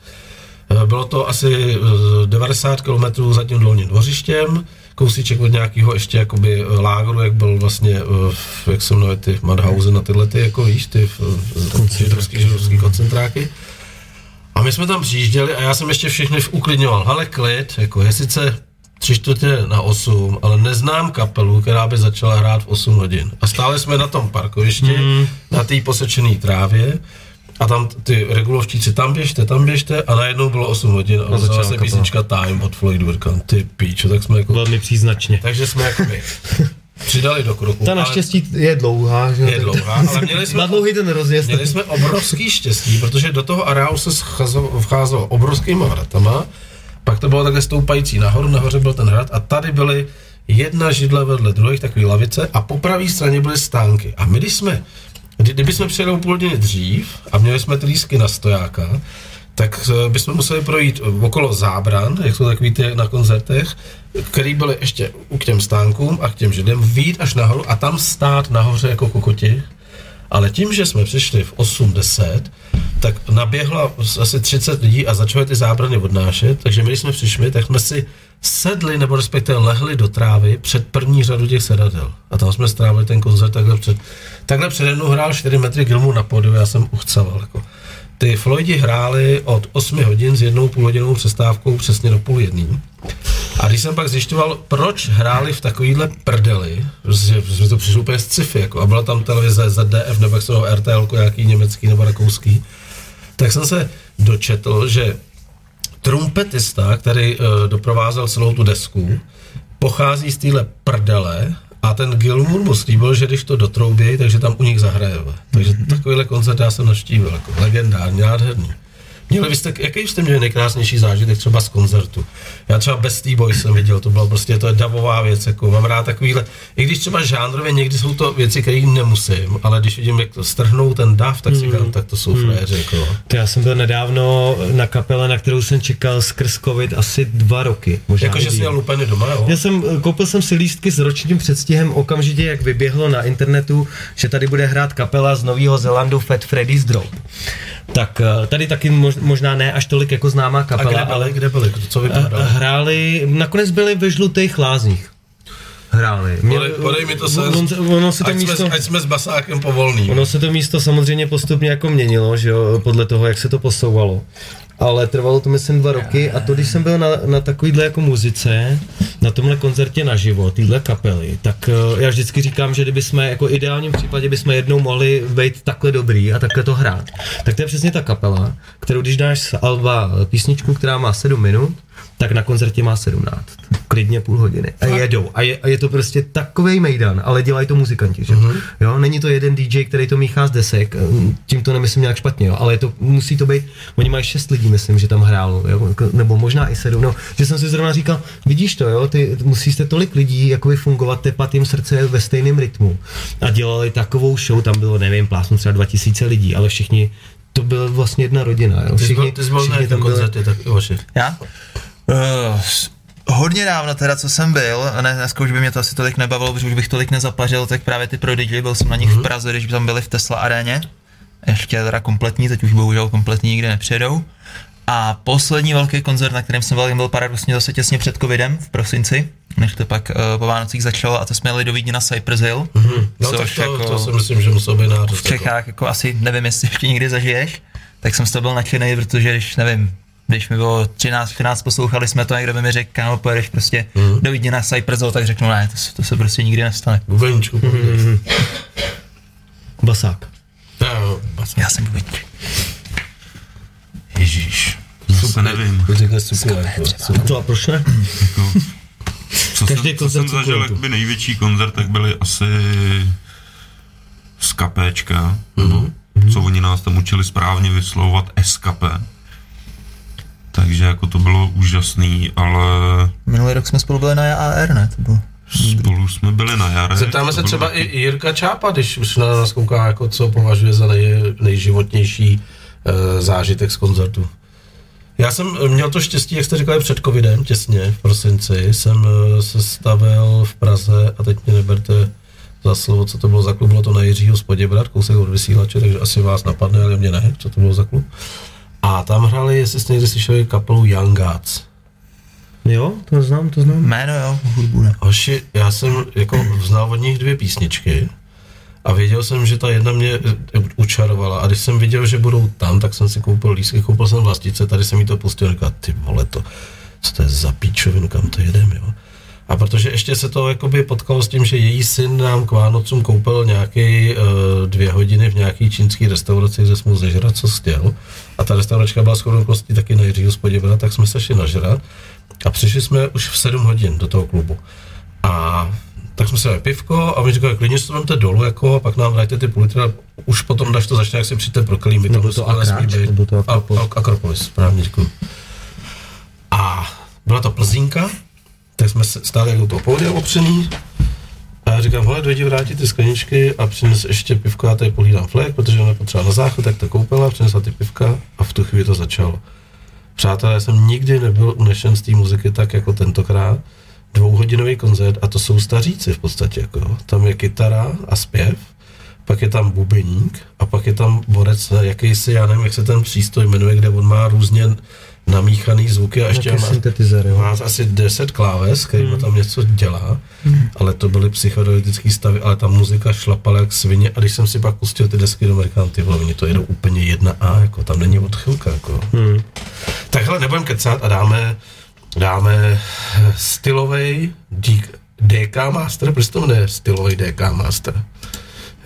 Eh, Bylo to asi eh, 90 km za tím dolním dvořištěm, kousíček od nějakého ještě jakoby eh, lágru, jak byl vlastně, eh, jak se jmenuje ty Madhausen a tyhle ty, jako víš, ty eh, židovský, židovský koncentráky. A my jsme tam přijížděli a já jsem ještě všechny uklidňoval. Hele, klid, jako je sice tři čtvrtě na 8, ale neznám kapelu, která by začala hrát v 8 hodin. A stále jsme na tom parkovišti, mm. na té posečené trávě, a tam ty regulovčíci, tam běžte, tam běžte, a najednou bylo 8 hodin a začala začala se kapela. písnička Time od Floydu, říkám, ty píčo, tak jsme jako, Velmi příznačně. takže jsme jakoby přidali do kroku. Ta ale naštěstí je dlouhá, že je dlouhá, ale měli jsme Na dlouhý ten rozjezd. Měli jsme obrovský štěstí, protože do toho areálu se vcházelo obrovskýma vratama, pak to bylo takhle stoupající nahoru, nahoře byl ten hrad a tady byly jedna židle vedle druhých, takové lavice a po pravé straně byly stánky. A my, když jsme, kdy, kdyby jsme přijeli o půl hodiny dřív a měli jsme ty lístky na stojáka, tak eh, bychom museli projít eh, okolo zábran, jak jsou takový ty na koncertech, který byly ještě k těm stánkům a k těm židem, výjít až nahoru a tam stát nahoře jako kokoti ale tím, že jsme přišli v 8.10, tak naběhla asi 30 lidí a začaly ty zábrany odnášet, takže my, když jsme přišli, tak jsme si sedli, nebo respektive lehli do trávy před první řadu těch sedadel. A tam jsme strávili ten koncert takhle před... Takhle přede mnou hrál 4 metry Gilmour na pódiu, já jsem uchcaval. Jako. Ty Floydi hráli od 8 hodin s jednou půlhodinovou přestávkou přesně do půl jedný. A když jsem pak zjišťoval, proč hráli v takovýhle prdeli, že jsme to přišlo úplně z sci-fi, jako, a byla tam televize ZDF nebo jak se RTL, nějaký německý nebo rakouský, tak jsem se dočetl, že trumpetista, který uh, doprovázel celou tu desku, pochází z téhle prdele a ten Gilmour mu slíbil, že když to dotroubí, takže tam u nich zahraje. Takže takovýhle koncert já jsem naštívil, jako legendární, nádherný. Měli byste, jaký jste měli nejkrásnější zážitek třeba z koncertu? Já třeba Bestie Boys jsem viděl, to bylo prostě, to je davová věc, jako mám rád takovýhle, i když třeba žánrově někdy jsou to věci, které nemusím, ale když vidím, jak to strhnou ten dav, tak si říkám, tak to jsou fréři, jako. To já jsem byl nedávno na kapele, na kterou jsem čekal skrz covid asi dva roky. Možná Jako, že jsi měl lupeny doma, jo? Já jsem, koupil jsem si lístky s ročním předstihem okamžitě, jak vyběhlo na internetu, že tady bude hrát kapela z Nového Zélandu Fat Freddy's Drop. Tak eh, tady taky mož- možná ne až tolik jako známá A kapela, kde byli, kde byli, co ale vypadalo? Hráli, nakonec byli ve žlutých lázních. Hráli. Podej, podej mi to sem, on, ono se to ať, místo... jsme, ať jsme s basákem povolný. Ono se to místo samozřejmě postupně jako měnilo, že jo, podle toho, jak se to posouvalo. Ale trvalo to myslím dva roky a to, když jsem byl na, na takovýhle jako muzice, na tomhle koncertě naživo, týhle kapely, tak uh, já vždycky říkám, že kdyby jsme jako ideálním případě bychom jednou mohli být takhle dobrý a takhle to hrát. Tak to je přesně ta kapela, kterou když dáš z Alba písničku, která má 7 minut, tak na koncertě má 17. Klidně půl hodiny. A jedou. A je, a je to prostě takový mejdan, ale dělají to muzikanti, že? Mm-hmm. Jo, není to jeden DJ, který to míchá z desek, tím to nemyslím nějak špatně, jo, ale je to, musí to být, oni mají šest lidí, myslím, že tam hrálo, jo, nebo možná i sedm, no, že jsem si zrovna říkal, vidíš to, jo, ty musíte tolik lidí jakoby fungovat, tepat jim srdce ve stejném rytmu a dělali takovou show, tam bylo, nevím, plásnu třeba 2000 lidí, ale všichni to byla vlastně jedna rodina, jo. Ty jsi Všichni, byl, ty jsi byl na byli- koncertě, tak Ivoši. Já? Uh, hodně dávno teda, co jsem byl, ne, dneska už by mě to asi tolik nebavilo, protože už bych tolik nezapařil, tak právě ty Prodigy, byl jsem na nich v Praze, když tam byli v Tesla aréně. Ještě teda kompletní, teď už bohužel kompletní nikdy nepřijedou. A poslední velký koncert, na kterém jsem byl, byl paradoxně zase těsně před covidem v prosinci, než to pak uh, po Vánocích začalo a to jsme jeli do Vídně na Cypress Hill, No což tak to, jako to si myslím, že musel být nářez. v Čechách jako asi nevím, jestli ještě někdy zažiješ, tak jsem z toho byl nadšený, protože když nevím, když mi bylo 13, 14, poslouchali jsme to, někdo by mi řekl, kámo, pojedeš prostě mm. do Vídně na Cypress Hill, tak řeknu, ne, to, se- to se prostě nikdy nestane. Bubeníčku. Mm-hmm. Basák. No. Já jsem bubeník. Ježíš, zase nevím. Řekne sukulent. To a proč ne? Jako, co Každý jsem, co koncert jsem zažil, sukulentu. jakoby největší koncert, tak byly asi z kapéčka, nebo co oni nás tam učili správně vyslovovat SKP. Takže jako to bylo úžasný, ale Minulý rok jsme spolu byli na AR, ne? To bylo. Spolu jsme byli na jare. Zeptáme se třeba taky- i Jirka Čápa, když už na nás kouká, jako co považuje za nej, nejživotnější uh, zážitek z koncertu. Já jsem eh, měl to štěstí, jak jste říkali, před covidem, těsně v prosinci, jsem eh, se stavil v Praze a teď mě neberte za slovo, co to bylo za klub, bylo to na Jiřího Spoděbrat, kousek od vysílače, takže asi vás napadne, ale mě ne, co to bylo za klub. A tam hráli, jestli jste někdy slyšeli kapelu Young Gods. Jo, to znám, to znám. Jméno, jo, hudbu ne. Hoši, já jsem jako znal od nich dvě písničky a věděl jsem, že ta jedna mě eh, učarovala a když jsem viděl, že budou tam, tak jsem si koupil lístky, koupil jsem vlastice, tady jsem jí to pustil a říkal, ty vole to, co to je za píčovinu, kam to jedem, jo. A protože ještě se to jakoby potkalo s tím, že její syn nám k Vánocům koupil nějaký uh, dvě hodiny v nějaký čínský restauraci, kde jsme zežrat, co chtěl. A ta restauračka byla shodou okolností taky na Jiřího Spoděbra, tak jsme se šli nažrat. A přišli jsme už v 7 hodin do toho klubu. A tak jsme si dali pivko a mi říkali, klidně si to vemte dolů, jako, a pak nám dajte ty půl litra, už potom, až to začne, jak si přijďte pro klím, to Akráč, nebo to A- Akropolis. a- Akropolis, správně děkuji. A byla to Plzínka, tak jsme se stáli jako toho pódia opřený. A já říkám, hele, dojdi vrátit ty skleničky a přines ještě pivko, já tady pohlídám flek, protože ona potřeba na záchod, tak to koupila, přinesla ty pivka a v tu chvíli to začalo. Přátelé, já jsem nikdy nebyl unešen z té muziky tak jako tentokrát. Dvouhodinový koncert a to jsou staříci v podstatě. Jako. Tam je kytara a zpěv, pak je tam bubeník a pak je tam borec, jakýsi, já nevím, jak se ten přístroj jmenuje, kde on má různě namíchaný zvuky a ještě má, syntetizer, jo. má asi 10 kláves, který hmm. tam něco dělá, hmm. ale to byly psychedelické stavy, ale ta muzika šlapala jak svině a když jsem si pak pustil ty desky do říkám, ty vole, oni to jedou úplně jedna A, jako tam není odchylka, jako. Hmm. Tak hele, nebudem kecat a dáme, dáme stylový DK Master, proč se to jmenuje stylový DK Master?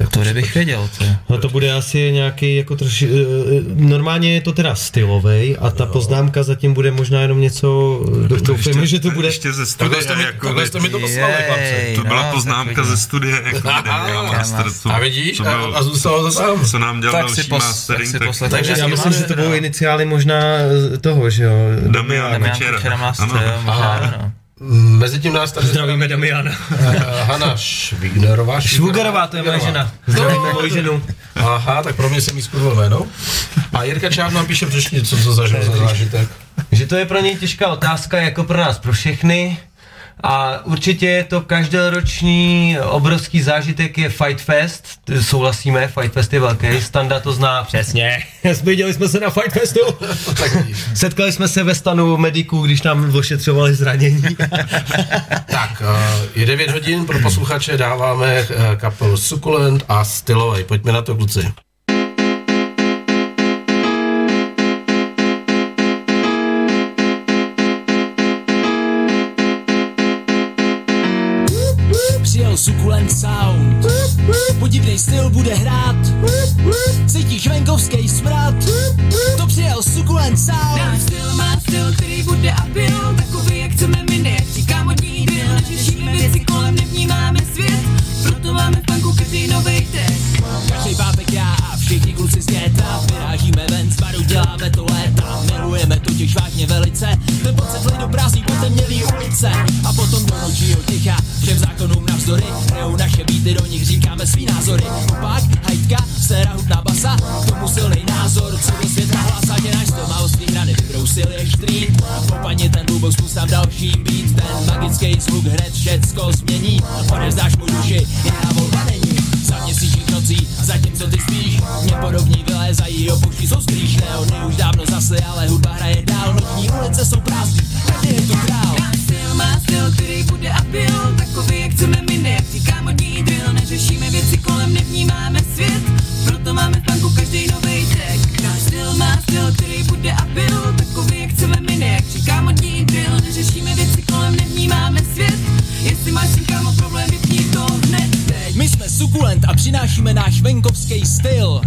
Jak To kdybych věděl, to. No to bude asi nějaký jako troši, eh, normálně je to teda stylovej a ta poznámka zatím bude možná jenom něco, do- doufejme, že to bude, Ještě ze Takhle studia, jste mi, jako takhle jste mi to poslali, chlapci. to byla no, poznámka ze studie, jako Aha, master, co, A vidíš, co, a, byl, a zůstalo to tam. co nám dělal Tak další pos- mastering, tak si tak, Takže já si myslím, že to budou iniciály možná eh, toho, že jo. Damiana Damian Kučera. Kučera Master, Ano. jo, možná. Mezitím nás tady Zdravíme Damiana. eh, Hana Švignerová. Švugerová, to je moje žena. Zdravíme moji ženu. Aha, tak pro mě jsem jí skurvil jméno. A Jirka Čáp nám píše přečně, co to zažil za zážitek. Že to je pro něj těžká otázka, jako pro nás, pro všechny. A určitě je to každoroční obrovský zážitek je Fight Fest. Souhlasíme, Fight Fest je velký, Standa to zná přesně. Viděli jsme se na Fight Festu. Setkali jsme se ve stanu mediků, když nám ošetřovali zranění. Tak, uh, je 9 hodin, pro posluchače dáváme uh, kapelu Sukulent a Stylovej. Pojďme na to, kluci. Sukulent sound. Podivnej styl bude hrát, cítíš venkovský smrad. To přijel sukulent sound. Náš styl má styl, který bude a byl Takový, jak chceme my, ne jak říká modní drill Neřešíme věci kolem, nevnímáme svět Proto máme v punku každý novej test Každý pátek já všichni kluci z geta Vyrážíme ven z baru, děláme to léta. Milujeme totiž vážně velice. Ten pocit lidu prázdní potemnělý ulice. A potom do nočního ticha Všem zákonům navzdory Hrajou naše beaty, do nich říkáme svý názory. Opak, hajtka, séra, hudná basa K tomu silný názor, co do světa hlásá Tě náš styl má ostrý hrany, vybrousil je street Popadně ten bubok, spustám další beat Ten magický zvuk hned všecko změní. Odevzdáš mu duši, jiná volba není za měsíčních nocí, zatímco ty spíš. Mě podobní vylézají, opuští jsou skrýš Neony už dávno zasly, ale hudba hraje dál. Noční ulice jsou prázdný, každý je tu král. Náš styl má styl, který bude a byl Takový, jak chceme my, ne jak říká modní drill. Neřešíme věci kolem, nevnímáme svět. Proto máme v punku každý novej track. Náš styl má styl, který bude a byl Takový, jak chceme my, ne jak říká modní drill. Neřešíme věci kolem, nevnímáme svět. Jestli máš s kámo problém, vypni to My jsme sukulent a přinášíme náš venkovský styl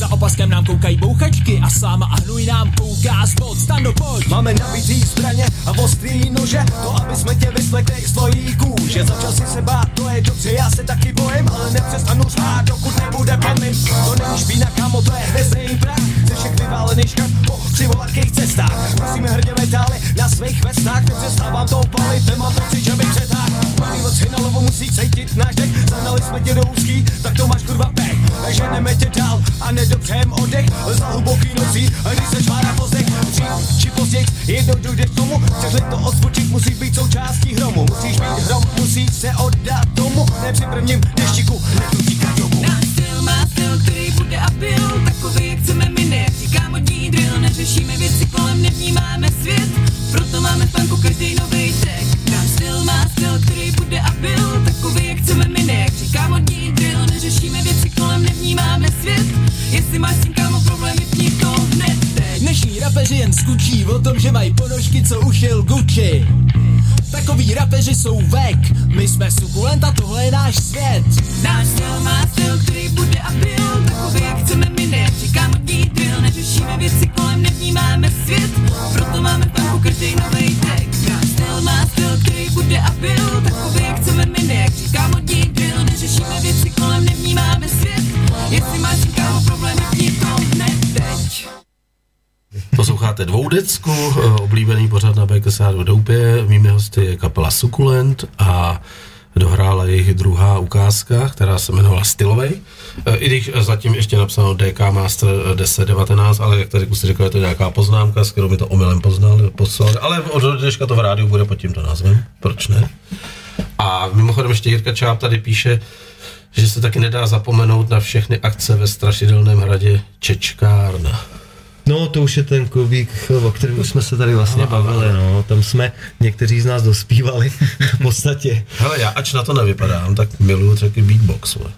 za opaskem nám koukají bouchačky a sláma a hnůj nám kouká spod stando pojď. Máme nabitý zbraně a ostrý nože To, aby jsme tě vyslekli z tvojí kůže. Začal si se bát, to je dobře, já se taky bojím Ale nepřestanu řvát, dokud nebude plným To není špína, kamo, to je hvězdný prach. Ze všech vyválený škart po křivovatkých cestách Musíme hrdě metály na svých vestách Nepřestávám to palit, nemám pocit, že bych přetáhl Malý na lovo musí cítit náš dech Zahnali jsme tě do úzký, tak to máš kurva pech. Ženeme tě dál a nedobřejem oddech Za hluboký nocí, když se žvádá pozdech Dřív či později, jednou dojde k tomu Chceš to odzvučit, musí být součástí hromu. Musíš být hrom, musíš se oddat tomu. Ne při prvním deštiku, netutíká domů. Náš styl má styl, který bude a byl Takový, jak chceme my, ne jak říká modní drill Neřešíme věci kolem, nevnímáme svět Rapeři jsou vek, my jsme sukulent a tohle je náš svět. Náš styl má styl, který bude a byl Takový, jak chceme my, ne jak říká modní drill Neřešíme věci kolem, nevnímáme svět. Proto máme punku každý nový track Náš styl má styl, který bude a byl Posloucháte dvoudecku, eh, oblíbený pořad na BKS2 Doupě. Mými hosty je kapela Sukulent a dohrála jejich druhá ukázka, která se jmenovala Stylovej. Eh, I když zatím ještě napsáno DK Master 1019, ale jak tady jste řekl, je to nějaká poznámka, s kterou mi to omylem poznal, poslal. Ale od dneška to v rádiu bude pod tímto názvem, proč ne? A mimochodem ještě Jirka Čáp tady píše, že se taky nedá zapomenout na všechny akce ve strašidelném hradě Čečkárna. No, to už je ten klubík, o kterém už jsme se tady vlastně bavili, no. Tam jsme někteří z nás dospívali v podstatě. Hele, já ač na to nevypadám, tak miluju taky beatbox. Vole.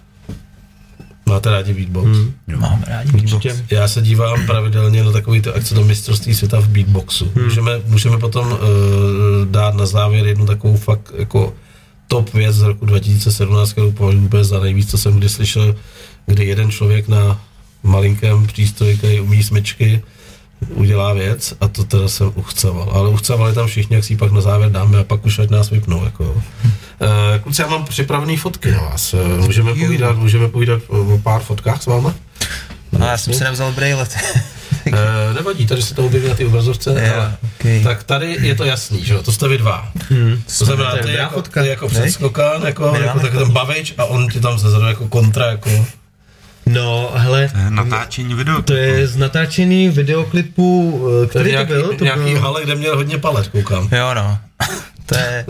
Máte rádi beatbox? Hmm. Máme rádi beatbox. Určitě. Já se dívám pravidelně na takový ty akce do mistrovství světa v beatboxu. Hmm. Můžeme, můžeme potom uh, dát na závěr jednu takovou fakt jako top věc z roku 2017, kterou považuji úplně za nejvíc, co jsem kdy slyšel, kdy jeden člověk na malinkém přístroji, který umí smečky, udělá věc a to teda jsem uchcaval. Ale uchcavali tam všichni, jak si pak na závěr dáme a pak už ať nás vypnou. Jako. Eh, Kluci, já mám připravený fotky na vás. Eh, Můžeme povídat, můžeme povídat o pár fotkách s váma? No, já jsem si nevzal brejlet. Eh, nevadí, tady se to objeví na té obrazovce. Jo, ale, okej. Tak tady je to jasný, že jo, to jste vy dva. Hmm, to znamená, to je ty jako, fotka. ty jako Ne? předskokan, jako, jako, máme tak ten bavič a on ti tam zezadu jako kontra, jako. No, hele, To je natáčení video. to je z natáčený videoklipu, eh, To který to nějaký, byl? To nějaký byl... hale, kde měl hodně palet, koukám. Jo no. To je,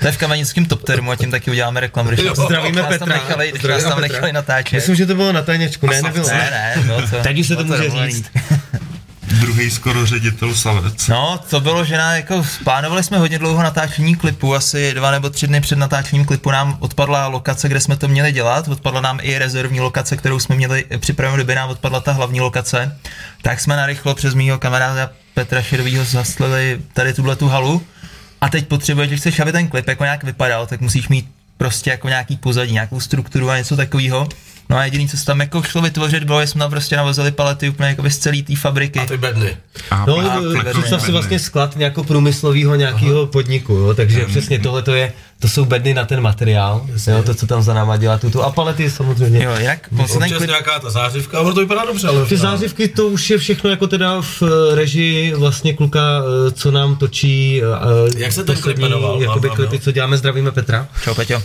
to je v kamenickém top termu a tím taky uděláme reklamu, když nás, Zdravíme nás tam Petra. nechali, když Zdravíme nás tam Petra. nechali natáčet. Myslím, že to bylo na tajněčku, ne, nebylo. ne, ne, bylo to, Teď už se to bylo může říct. Druhý skoro ředitel Savec. No, to bylo, že na, jako, plánovali jsme hodně dlouho natáčení klipu, asi dva nebo tři dny před natáčením klipu nám odpadla lokace, kde jsme to měli dělat, odpadla nám i rezervní lokace, kterou jsme měli připravenou, kdyby nám odpadla ta hlavní lokace, tak jsme narychlo přes mýho kamaráda Petra Šedovýho zaslili tady tuhle tu halu A teď potřebuješ, když chceš, aby ten klip jako nějak vypadal, tak musíš mít prostě jako nějaký pozadí, nějakou strukturu a něco takového. No a jediný, co se tam jako šlo vytvořit, bylo, že jsme tam prostě navozili palety úplně jako z celé té fabriky. A ty bedny. A No, pak no, představ si vlastně sklad nějakého průmyslového nějakého podniku, jo, takže přesně tohle to je, to jsou bedny na ten materiál, jo, to, co tam za náma dělá tuto, a palety samozřejmě. Jo, jinak on se ten Občas klip, nějaká ta zářivka, ono to vypadá dobře, ale... Ty zářivky, to už je všechno jako teda v eh, režii vlastně kluka, eh, co nám točí Jak se ten klip jmenoval? jakoby klipy, co děláme, zdravíme Petra. čau Peťo.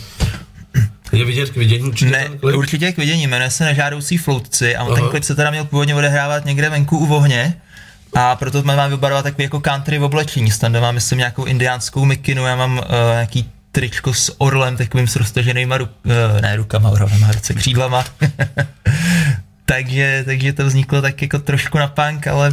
Je vidět k vidění určitě Ne, ten klip? určitě k vidění, jmenuje se Nežádoucí floutci a on ten Aha. klip se teda měl původně odehrávat někde venku u ohně. A proto máme vybarovat takový jako country v oblečení. Standa mám, myslím, nějakou indiánskou mikinu, já mám uh, nějaký tričko s orlem, takovým s roztaženýma ruk, uh, ne rukama, orlema, ruce křídlama. takže, takže to vzniklo tak jako trošku na punk, ale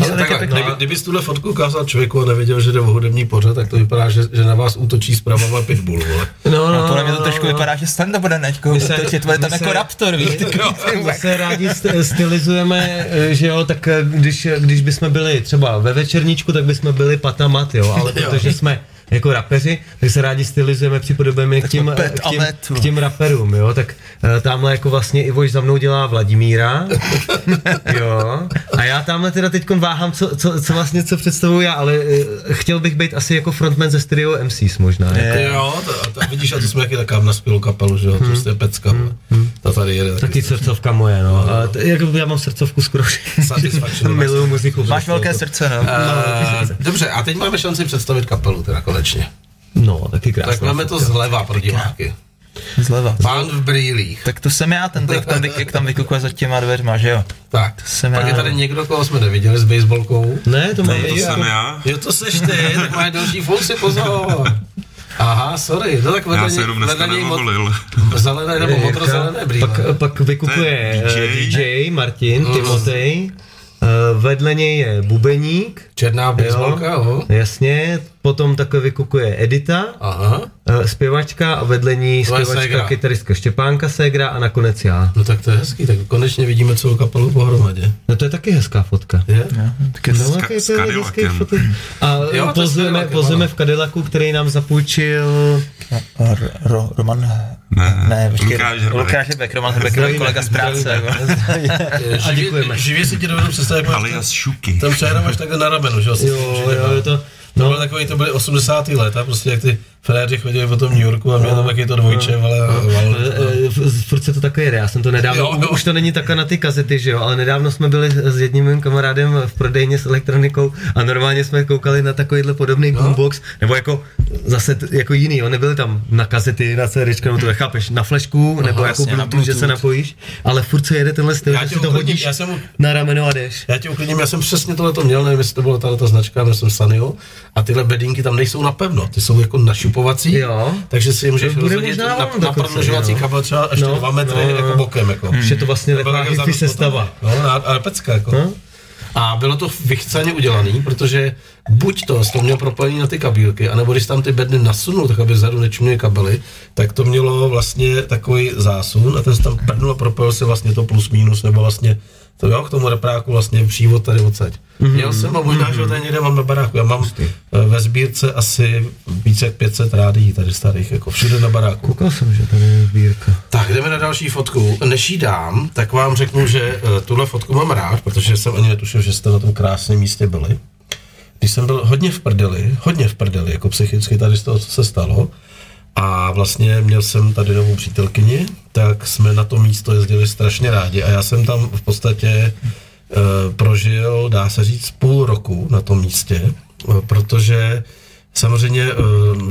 Ale je takhle, pěkný. kdyby, kdybys tuhle fotku ukázal člověku a nevěděl, že jde o hudební pořad, tak to vypadá, že, že na vás útočí zprava Pitbull, vole. No, No, podle mě to trošku vypadá, že Standa bude neďko My se- točit, bude tam jako raptor, víš? My se rádi st- stylizujeme, eh, že jo, tak eh, když, když bychom byli třeba ve večerníčku, tak bychom byli patamat, jo, ale protože jsme jako rapeři, tak se rádi stylizujeme, připodobujeme k těm, jsme Pet k těm, k těm raperům, jo, tak eh, tamhle jako vlastně Ivoš za mnou dělá Vladimíra, jo, a já tamhle teda teď váhám, co, co, co vlastně co představuju já, ale eh, chtěl bych být asi jako frontman ze Stereo MCs možná, jako. Jo, to, to, vidíš, a to jsme jaký taká naspělou kapelu, že jo, to prostě je pecka, vole. To tady jede Taky srdcovka moje, no. A t- jako já mám srdcovku skoro. Miluju muziku. Máš prostě, velké jako. srdce, no. Uh, dobře, a teď máme šanci představit kapelu, teda konečně. No, taky krásná. Tak máme to zleva pro diváky. Zleva. Pán v brýlích. Tak to jsem já, ten, jak tam, jak tam vykukuje za těma dveřma, že jo? Tak, jsem pak já. je tady někdo, koho jsme neviděli s baseballkou. Ne, to máme To i jsem jako- já. Jo, to seš ty, tak máš další fousy, pozor. Aha, sorry, no tak vedle Já se jenom dneska neoholil. Zelené nebo Jirka, modrozelené brýle. Pak, pak vykupuje To je eh, DJ. DJ Martin, Mm. Timotej, eh, vedle něj je bubeník, Černá baseballka, jo. jasně, potom takhle vykukuje Edita, Aha, eh, zpěvačka a vedle ní zpěvačka, kytaristka Štěpánka Segra a nakonec já. no tak to je hezký, tak konečně vidíme celou kapelu pohromadě. No to je taky hezká fotka. Je? No, s s to je foto. A Jo, to je s pozujeme, Cadillacem, pozujeme ano. v Cadillacu, který nám zapůjčil R- ro, Roman... Ne, Ne. Lukáš Hrbek. Lukáš Hrbek, Roman Hrbek, kolega z práce. jako. Živě, děkujeme. živě si ti dovedu představit, jak máš Alias Šuky. ten přejera máš takhle na ramenu, že jo? Jo, jo, je To no, bylo takový, to byly 80. léta, prostě jak ty fréři chodili po tom New Yorku a měl tam taky to dvojče, ale... ale- Eh, eh, Furt se to takhle jede, já jsem to nedávno, Jo, jo. už to není takhle na ty kazety, že jo, ale nedávno jsme byli s jedním mým kamarádem v prodejně s elektronikou a normálně jsme koukali na takovýhle podobný No. boombox, nebo jako zase jako jiný, jo, nebyly tam na kazety, na CDčka, no to chápeš, na flešku, nebo jako jasně, bluetooth, že se napojíš, ale furt se jede tenhle styl, Já že si to hodíš já jsem na rameno a jdeš. Já tě uklidním, já jsem přesně tohle to měl, nevím, jestli to byla tato značka, já jsem Sanyo, a tyhle bedínky tam nejsou napevno, ty jsou jako našupovací, Jo. takže si je můžeš rozhodit na, na prodlužovací kabel třeba ještě No, 2 metry no, no. jako bokem, jako. Už je to vlastně taková jako vzadu sestava. No, a- ale pecka, jako. No. A bylo to vychceně udělaný, protože buď to, to měl propojený na ty kabílky, anebo když tam ty bedny nasunul, tak aby vzadu nečuměly kabely, tak to mělo vlastně takový zásun a ten se tam prdnul a propojil se vlastně to plus minus, nebo vlastně to jo, k tomu repráku vlastně přívod tady odsaď. Mm-hmm. Měl jsem ho, možná, že ho tady někde mám na baráku. Já mám eh, ve sbírce asi více jak 500 rádií tady starých, jako všude na baráku. Koukal jsem, že tady je sbírka. Tak, jdeme na další fotku. Než ji dám, tak vám řeknu, že uh, tuhle fotku mám rád, protože jsem ani netušil, že jste na tom krásném místě byli. Když jsem byl hodně v prdeli, hodně v prdeli, jako psychicky tady z toho, co se stalo, a vlastně měl jsem tady novou přítelkyni, tak jsme na to místo jezdili strašně rádi a já jsem tam v podstatě uh, prožil, dá se říct, půl roku na tom místě, uh, protože samozřejmě uh,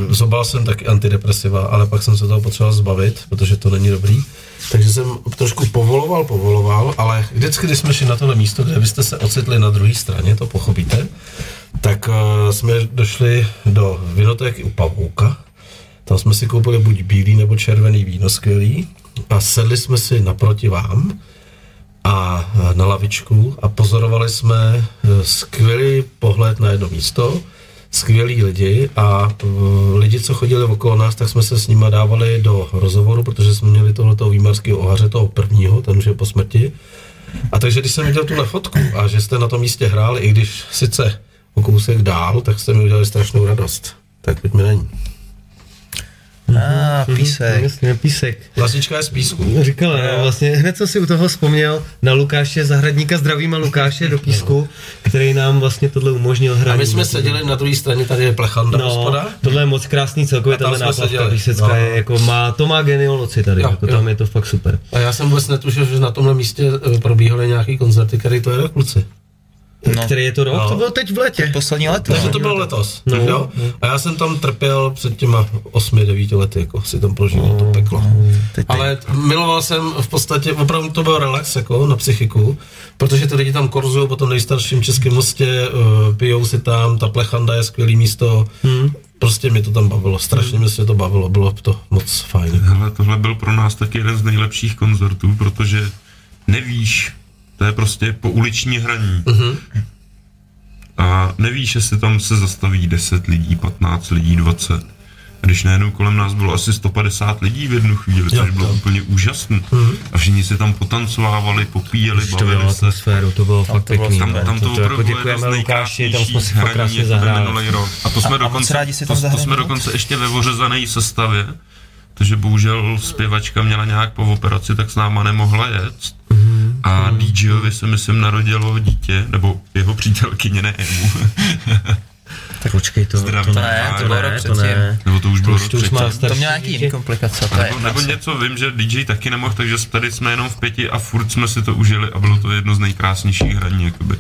zobal jsem taky antidepresiva, ale pak jsem se toho potřeboval zbavit, protože to není dobrý. Takže jsem trošku povoloval, povoloval, ale vždycky, když jsme šli na tohle místo, kde byste se ocitli na druhé straně, to pochopíte, tak uh, jsme došli do vinotéky u Pavouka. Tam jsme si koupili buď bílý nebo červený víno skvělý a sedli jsme si naproti vám a eh, na lavičku a pozorovali jsme eh, skvělý pohled na jedno místo, skvělí lidi a uh, lidi, co chodili okolo nás, tak jsme se s nimi dávali do rozhovoru, protože jsme měli tohoto výmarského ohaře, toho prvního, ten už je po smrti. A takže když jsem viděl tuhle fotku a že jste na tom místě hráli, i když sice o kousek dál, tak jste mi udělali strašnou radost. Tak pojďme na ní. A, písek. Jasně, písek. Vlastička je z písku. Říkala, no, vlastně hned co si u toho vzpomněl na Lukáše Zahradníka, zdravíme Lukáše do písku, který nám vlastně tohle umožnil hrát. A my jsme seděli na druhé straně, tady je plechanda No, hospoda. tohle je moc krásný celkově, tahle náplavka písecká No. je jako má, to má genioloci tady, Jo, jako jo. tam je to fakt super. A já jsem vůbec netušil, že na tomhle místě eh, probíhaly nějaký koncerty, který to je kluci. No. Který je to rok? No. To bylo teď v létě. Poslední leto. Takže no. to bylo letos. No. jo? A já jsem tam trpěl před těma 8-9 lety, jako si tam prožil to peklo. Teď, Ale miloval jsem v podstatě, opravdu to byl relax jako na psychiku, protože ty lidi tam korzují po tom nejstarším českém mostě, uh, pijou si tam, ta plechanda je skvělý místo, hmm. prostě mě to tam bavilo, strašně mě se to bavilo, bylo to moc fajn. Hele, tohle byl pro nás taky jeden z nejlepších koncertů, protože nevíš, to je prostě po uliční hraní. Mhm. A nevíš, jestli tam se zastaví 10 lidí, 15 lidí, 20. Když najednou kolem nás bylo asi 150 lidí v jednu chvíli, což bylo úplně úžasné. Mhm. A všichni si tam potancovávali, popíjeli, To bylo bavili se. atmosféru, to bylo fakt to bylo pěkný. Tam, tam to, to, to jako opravdu bylo jedno děkujeme z Lukáši, tam jsme si nejkrásnějších fakt krásně hraní, jako zahráli. minulý rok. A to jsme A- a dokonce, tam to, to jsme dokonce ještě ve ořezané sestavě, protože bohužel zpěvačka měla nějak po operaci, tak s náma nemohla jet. Mhm. A DJovi se myslím narodilo dítě, nebo jeho přítelkyně, ne jemu. Tak počkej, to, Zdraví. to To ne, to bylo rok to předtím. ne. nebo to už To bylo rok to už má předtím. To starší měl nějaký jiný komplikace, to je Nebo, nebo něco vím, že DJ taky nemohl, takže tady jsme jenom v pěti a furt jsme si to užili a bylo to jedno z nejkrásnějších hraní. Jakoby.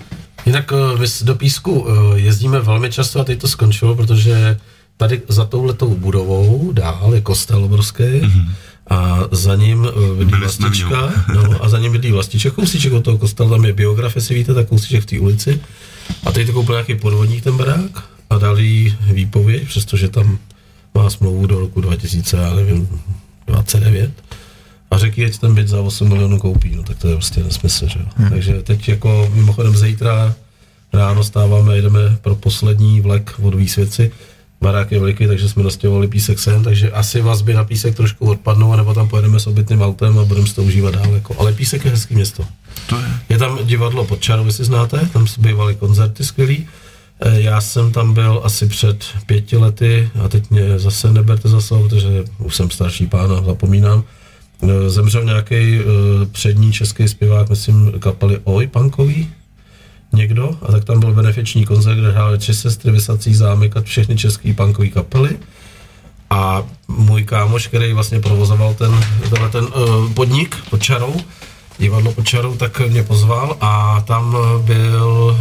Jinak eh, do Písku eh, jezdíme velmi často a teď to skončilo, protože tady za touhletou budovou dál je kostel obrovský a za ním eh, bydlí Byli jsme v něm. vlastička, no, a za ním bydlí vlastiček, kousíček od toho kostela, tam je biograf, jestli víte, tak kousíček v té ulici. A teď to koupil nějaký podvodník ten barák a dal jí výpověď, přestože tam má smlouvu do roku 2000, já nevím, 29 a řekl, ať ten byt za 8 milionů koupí, no tak to je prostě nesmysl, že jo. Hmm. Takže teď jako mimochodem zítra ráno stáváme, jedeme pro poslední vlek od Výsvěci. Barák je veliký, takže jsme nastěhovali písek sem, takže asi vazby na písek trošku odpadnou, nebo tam pojedeme s obytným autem a budeme si to užívat dál. Jako. Ale písek je hezký město. To je. Je tam divadlo pod čarou, jestli znáte, tam se bývaly koncerty skvělý. Eh, Já jsem tam byl asi před pěti lety a teď mě zase neberte za slovo, protože už jsem starší pán a zapomínám. Eh, Zemřel nějaký eh, přední český zpěvák, myslím, kapely Oj, punkový, někdo, a tak tam byl benefiční koncert, kde hráli tři sestry, Vysací zámek a všechny české punkové kapely. A můj kámoš, který vlastně provozoval ten, tenhle ten uh, podnik pod čarou, divadlo pod čarou, tak mě pozval a tam byl,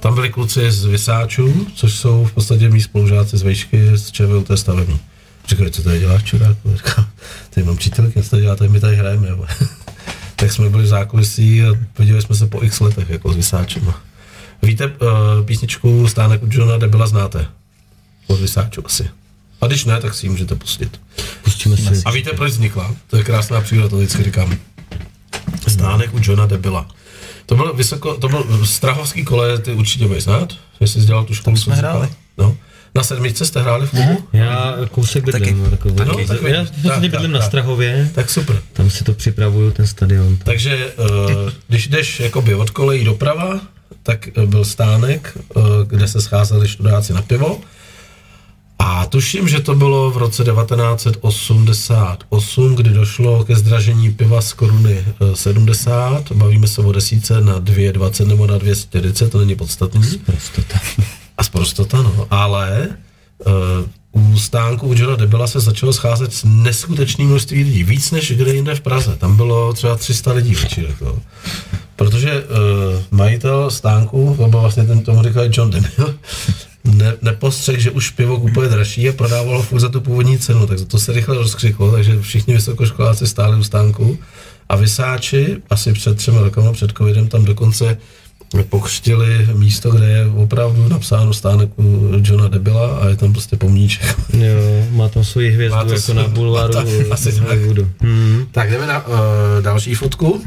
tam byli kluci z Vysáčů, což jsou v podstatě mý spolužáci z Vejšky z ČVUT stavební. Říkali, co tady děláš, čuráku? Říkám, tady mám přítelky, co tady děláte, my tady hrajeme. jo." Tak jsme byli v zákulisí a viděli jsme se po x letech jako s Vysáčem. Víte, uh, písničku Stánek od Johna Debila znáte? Od Vysáčů asi. A když ne, tak si ji můžete pustit. Pustíme si. A víte, proč vznikla? To je krásná příroda, to vždycky říkám. Stánek u Johna Debila. To byl vysoko, to byl Strahovský kole, ty určitě budeš znát, jestli jsi dělal tu školu. jsme co jsi hráli. No. Na sedmičce jste hráli v klubu? Já kousek bydlím. Taky. takovou. Taky. No, Tak já v Tak, podstatě tak, bydlím na. Strahově, Tak super. tam si to připravuju, ten stadion. Takže uh, když jdeš jakoby od kolejí doprava, tak eh, byl stánek, uh, kde se scházeli študáci na pivo. A tuším, že to bylo v roce 1988, kdy došlo ke zdražení piva z koruny eh, 70, bavíme se o desíce na 2,20 nebo na 2,40, to není podstatný. Prostota. A sprostota, no. Ale uh, u stánku u Johna Debila se začalo scházet s neskutečným množství lidí. Víc než kde jinde v Praze. Tam bylo třeba 300 lidí večer. Jako. Protože uh, majitel stánku, to byl vlastně ten, tomu říkali John Debil, ne, nepostřeh, že už pivo kupuje dražší a prodávalo ho furt za tu původní cenu, tak to se rychle rozkřiklo, takže všichni vysokoškoláci stáli u stánku a vysáči asi před třemi rokama, před covidem, tam dokonce pokřtili místo, kde je opravdu napsáno stánek u Johna Debila a je tam prostě pomníček. Jo, má tam svoji hvězdu Má to jako svůj- na bulváru má to- asi tak. Hmm. Tak jdeme na uh, další fotku.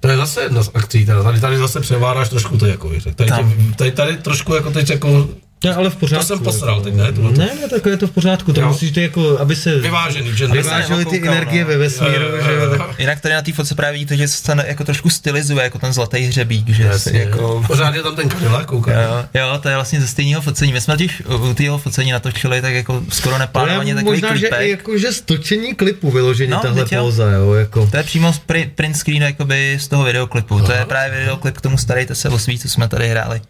To je zase jedna z akcí, teda. tady, tady zase převáráš trošku ty jako Tady, tady, tady, tady trošku jako teď jako To je ale v To pořádku. jsem posral jako. teď, ne? Tohle to- Ne, ne, tak je to v pořádku. To Jo. musíš to jako, aby se Vyvážený, že vyvážely ty energie no. ve vesmíru, Jo, jo, že jo, jo. tak Jinak tady na té fotce právě vidíte, že se to jako trošku stylizuje, jako ten zlatý hřebík, že se Jasně. jako... Pořád je tam ten Cadillac, koukám. Jo, jo, to je vlastně ze stejného focení. My jsme totiž u tého focení natočili tak jako skoro to neplánovaně je takový možná, že i klipek. jako, že stočení klipu vyložení No, tahle jo. póza, jo, jako. To je přímo z pri, print screen jakoby z toho videoklipu. To je právě videoklip k tomu Starejte se o svý, co jsme tady hráli.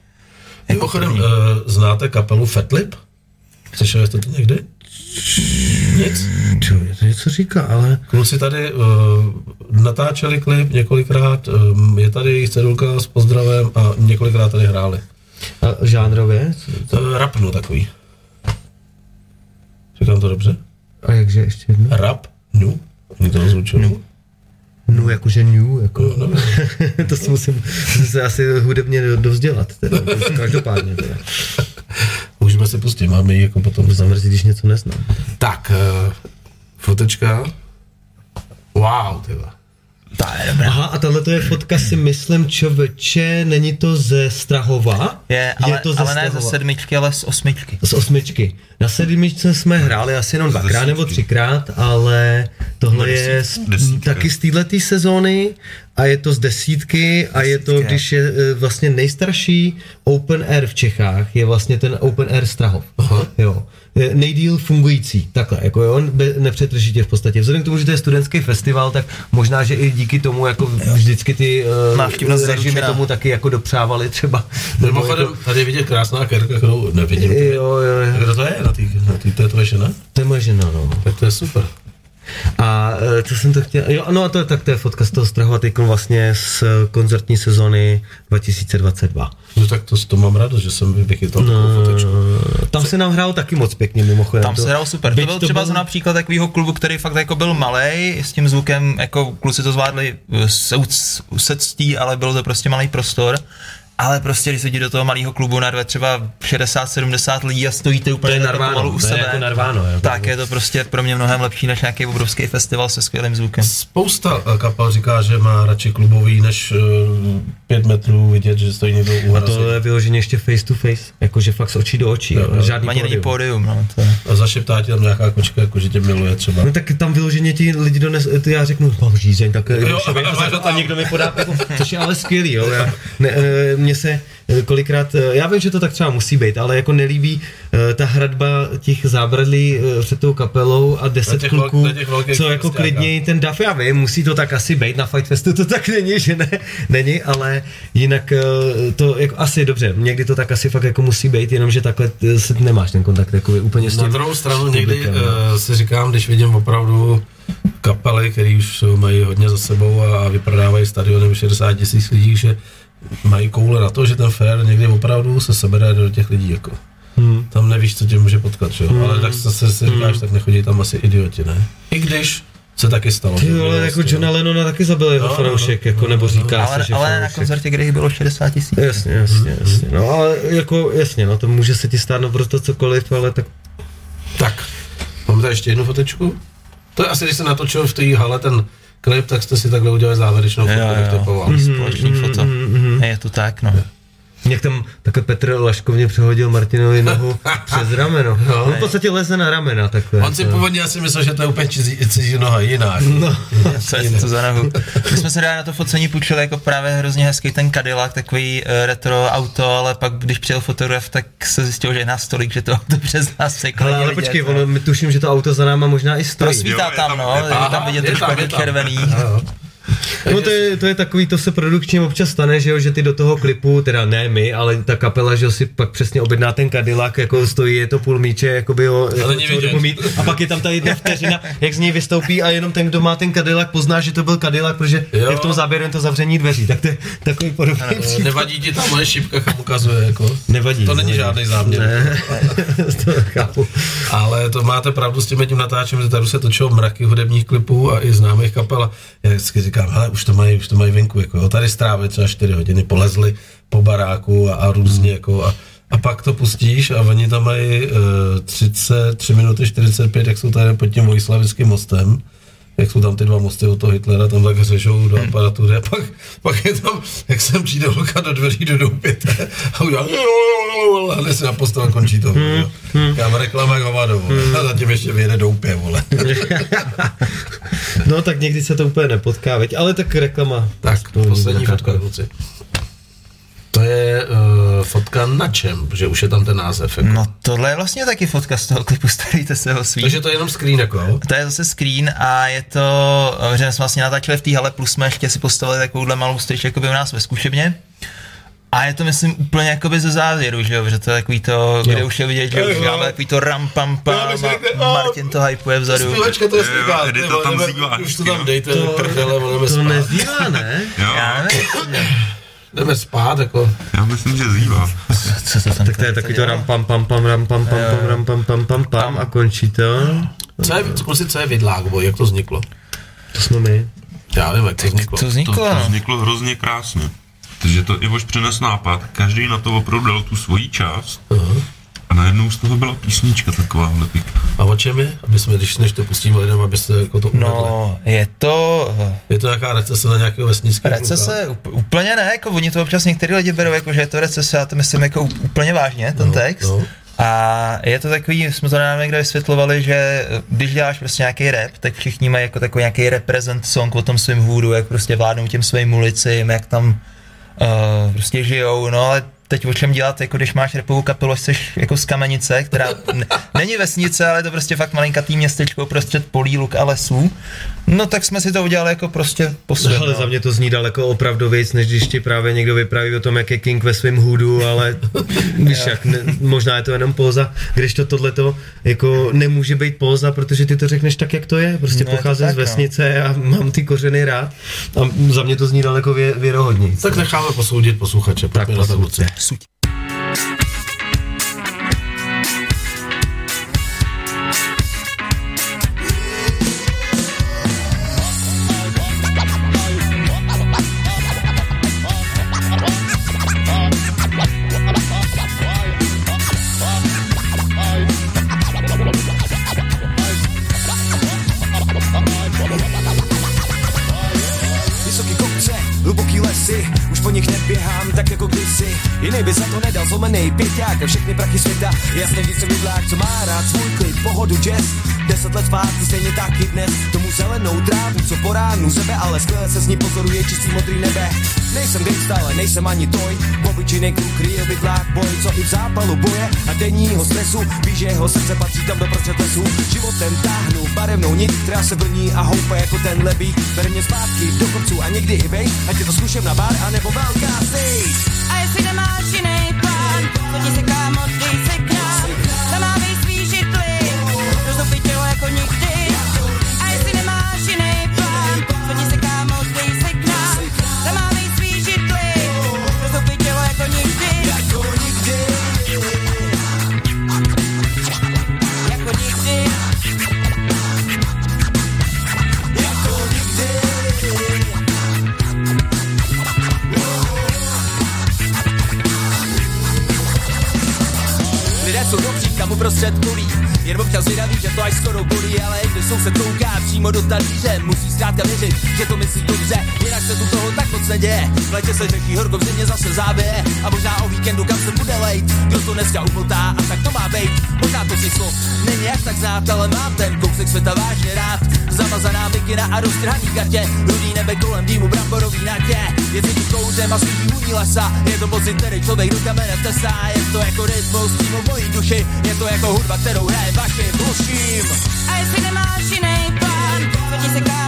Jako Mimochodem, uh, znáte kapelu Fatlip? Slyšeli jste to někdy? Nic. Člověk, to něco říká, ale... Kluci tady uh, natáčeli klip několikrát, um, je tady jejich cedulka s pozdravem a několikrát tady hráli. A žánrově? Uh, rapnu takový. Říkám to dobře? A jakže ještě jedno? Rap? Nu? Oni to rozlučili? Nu, jakože new, jako. No, no. to si musím se asi hudebně do- dovzdělat, teda. Každopádně, teda. Můžeme si pustit, máme ji jako potom. To zamrzí, když něco neznám. Tak, uh, fotečka. Wow, tyva. To je dobré. Aha, a tahle to je fotka si myslím, čověče, není to ze Strahova? Je, ale, je to ze ale ne ze sedmičky, ale z osmičky. Z osmičky. Na sedmičce jsme hráli asi jenom dvakrát nebo třikrát, ale tohle je z, desítka. taky z této sezóny a je to z desítky a je to, když je eh, vlastně nejstarší open air v Čechách, je vlastně ten open air Strahov. Aha. Jo. Je Nejdíl fungující, takhle, jako jo, nepřetržitě v podstatě. Vzhledem k tomu, že to je studentský festival, tak možná, že i díky tomu, jako vždycky ty uh, režimy tomu taky jako dopřávali třeba. Nebo Mimochodem, tady je vidět krásná kerka, kterou nevidím. jako, jo, jo, jo, Kdo to je na té, na tý, to je tvoje žena? to je moje žena, no. Tak to je super. A eh, co jsem to chtěl, jo, no a to je tak to je fotka z toho Strahova teď vlastně z eh, koncertní sezony 2022. No tak to, to mám radost, že jsem vychytal no, takovou fotečku. Tam se nám hrálo taky moc pěkně mimochodem. Tam to, se hrál super. To byl třeba byl... například takového klubu, který fakt jako byl malý, s tím zvukem, jako kluci to zvládli eh, se usectí, ale byl to prostě malý prostor. Ale prostě, když sedí do toho malého klubu na dvě třeba 60-70 lidí a stojíte úplně To narváno, u to je sebe, jako narváno, jo. tak je to prostě pro mě mnohem lepší než nějaký obrovský festival se skvělým zvukem. Spousta eh, kapel říká, že má radši klubový, než uh, pět metrů vidět, že stojí někdo u a to je vyloženě ještě face to face, jakože fakt z očí do očí, Jo, jo, žádný Ani není pódium. pódium, no. To je. A zašeptá ti tam nějaká kočka, jako že tě miluje třeba. No tak tam vyloženě ti lidi dones, ty já řeknu, mám žízeň, tak jo, Jo, a, máš to a, tam. někdo mi podá pivo, což je ale skvělý, jo. Já, ne, eh, mně se eh, kolikrát, eh, já vím, že to tak třeba musí být, ale jako nelíbí eh, ta hradba těch zábradlí před tou kapelou a deset těch kluků, velk- na těch velkých co jako festiákách. klidněji ten dav, já vím, musí to tak asi být, na Fight Festu to tak není, že ne, není, ale jinak to jako asi dobře, někdy to tak asi fakt jako musí být, jenomže takhle se nemáš ten kontakt jako úplně s Na tím. druhou stranu někdy no. uh, si říkám, když vidím opravdu kapely, které už mají hodně za sebou a vyprodávají stadiony 60 tisíc lidí, že mají koule na to, že ten fair někdy opravdu se sebere do těch lidí. Jako. Hmm. Tam nevíš, co tě může potkat, že? Hmm. ale tak zase si říkáš, tak nechodí tam asi idioti, ne? I když se taky stalo. Ty že vole, jako vlastně, Johna Lennona taky zabil jeho No, fanoušek, no, jako, no, nebo no, říká Ale, se, že ale na fanoušek. koncertě, kde jich bylo 60 tisíc. Jasně, jasně, jasně. No ale jako, jasně, no to může se ti stát naprosto cokoliv, ale tak Tak, máme tady ještě jednu fotečku. To je asi, když se natočil v té hale ten klip, tak jste si takhle udělali závěrečnou fotku, Jo, bych jo. typoval. Mhm. Společný foto. Je to tak, no. Jak tam takhle Petr Laškovně přehodil Martinovi nohu přes rameno. On v podstatě leze na ramena takhle. On si původně asi myslel, že to je úplně cizí, cizí noha jiná. No, Co je to za nohu? My jsme se dali na to focení půjčili jako právě hrozně hezký ten Cadillac, takový uh, retro auto, ale pak když přijel fotograf, tak se zjistilo, že je nás tolik, že to auto přes nás se ale, ale počkej, ono, my tuším, že to auto za náma možná i stojí. Prosvítá tam, tam- no, je tam- je tam vidět je trošku tam, jako je tam. červený. No to je, to je takový, to se produkčně občas stane, že jo, že ty do toho klipu, teda ne my, ale ta kapela, že si pak přesně objedná ten Cadillac, jako stojí, je to půl míče, jako by ho, jako mít, a pak je tam ta jedna vteřina, jak z něj vystoupí a jenom ten, kdo má ten Cadillac, pozná, že to byl Cadillac, protože Jo. je v tom záběru to zavření dveří, tak to je takový podobný případ. Nevadí ti ta moje šipka, kam ukazuje, jako. Nevadí. To není nevadí. žádný záměr. Ne, to chápu. Ale to máte pravdu s tím tím natáčím, že tady se točilo mraky hudebních klipů a i známých kapel. Já vždycky říkám, hele, už to mají, už to mají venku, jako, jo. tady strávili třeba 4 hodiny, polezli po baráku a, a různě, jako, a, a pak to pustíš a oni tam mají uh, 33 minuty 45, jak jsou tady pod tím Vojslavickým mostem jak jsou tam ty dva mosty od toho Hitlera, tam tak řežou do aparatury a pak, pak je tam, jak sem přijde holka do dveří do doupěte a udělá a jde si na postel a končí to. Hmm. Já mám reklama jak hovado, vole. A zatím ještě vyjede doupě, vole. No tak někdy se to úplně nepotká, veď, ale tak reklama. Tak, to poslední fotka, kluci. To je uh, fotka na čem, že už je tam ten název. Jako. No tohle je vlastně taky fotka z toho klipu Starejte se o svý. Takže to je jenom screen, jako. jo? To je zase screen a je to, eh, že jsme vlastně natáčeli v té hale, plus jsme ještě si postavili takovouhle malou stage jakoby u nás ve zkušebně. A je to, myslím, úplně jakoby ze závěru, že jo, že to je takový to, kde už je vidět, že Jo, už jo. máme takový to ram pam pam bych si a Martin to hypuje vzadu. Zpívačka to je Jo, slíbá. Edita tam zývá. Už to tam dejte, to, prdele, budeme To spát. nezdívá, ne? Jo, Já nevím, Jdeme spát, jako. já myslím, že zývá. co to tam Tak to je takový to ram pam pam pam ram pam pam pam ram pam pam pam pam a končí to. Co je, kluci, co je vidlák, bo jak to vzniklo? To jsme my. Já nevím, jak to vzniklo. To To, vzniklo, to no. vzniklo hrozně krásně. Takže to Ivoš přines nápad, každý na to opravdu dal tu svoji část a najednou z toho byla písnička taková pěkná. A o čem je? Aby jsme, když než to pustíme lidem, abyste jako to uvedli. No, je to Je to nějaká recese na nějakého vesnického recese, up, úplně ne, jako oni to občas některý lidi berou, jako že je to recese, já to myslím jako úplně vážně, ten No, text. no. A je to takový, jsme to nám někde vysvětlovali, že eh, když děláš prostě nějaký rap, tak všichni mají jako takový nějaký reprezent song o tom svým hůdu, jak prostě vládnou těm svým ulicím, jak tam uh, prostě žijou, no ale teď o čem dělat, jako když máš repovou kapelu, jsi jako z Kamenice, která n- není vesnice, ale je to prostě fakt malinkatý městečko prostřed polí, luk a lesů. No tak jsme si to udělali jako prostě po svém, Ale no. za mě to zní daleko opravdu víc, než když ti právě někdo vypráví o tom, jak je King ve svém hudu, ale víš jak, ne, možná je to jenom póza, když to tohleto jako nemůže být póza, protože ty to řekneš tak, jak to je, prostě No, pocházím tak, z no. vesnice a mám ty kořeny rád a za mě to zní daleko vě, věrohodněji. Tak necháme posoudit posluchače. Tak na to, ránu zebe, ale skvěle se s ní pozoruje čistý modrý nebe. Nejsem ale nejsem ani toj. Obyčejný kluk kryje bydlák boj, co i v zápalu boje a denního stresu. Ví, že jeho srdce patří tam do prostřed lesů. Životem táhnu barevnou nit, která se vlní a houpe jako ten lebík. Bere mě zpátky do kopců a někdy i vej, ať je to zkušem na bar, anebo velká stage. A jestli nemáš jiný plán, ti se kámo, cette colis. Jen občas zvědavý, že to až skoro bolí Ale když jsou se kouká přímo do talíře Musí zkrátka věřit, že to myslí dobře. Jinak se tu toho tak moc neděje. V se řeší horko, v zimě zase záběje. A možná o víkendu kam se bude lejt. Kdo to dneska umotá a tak to má být. Možná to si slov není jak tak znát Ale mám ten kousek světa vážně rád. Zamazaná mikina a roztrhaný kartě Rudý nebe kolem dýmu bramborový natě Je cítit kouřem a svítí vůní lesa. Je to pocit, který člověk do kamene vtesá. Je to jako rytmus přímo v mojí duši. Je to jako hudba, kterou hraje vašim uším A jestli nemáš jiný plán, to ti se kámo,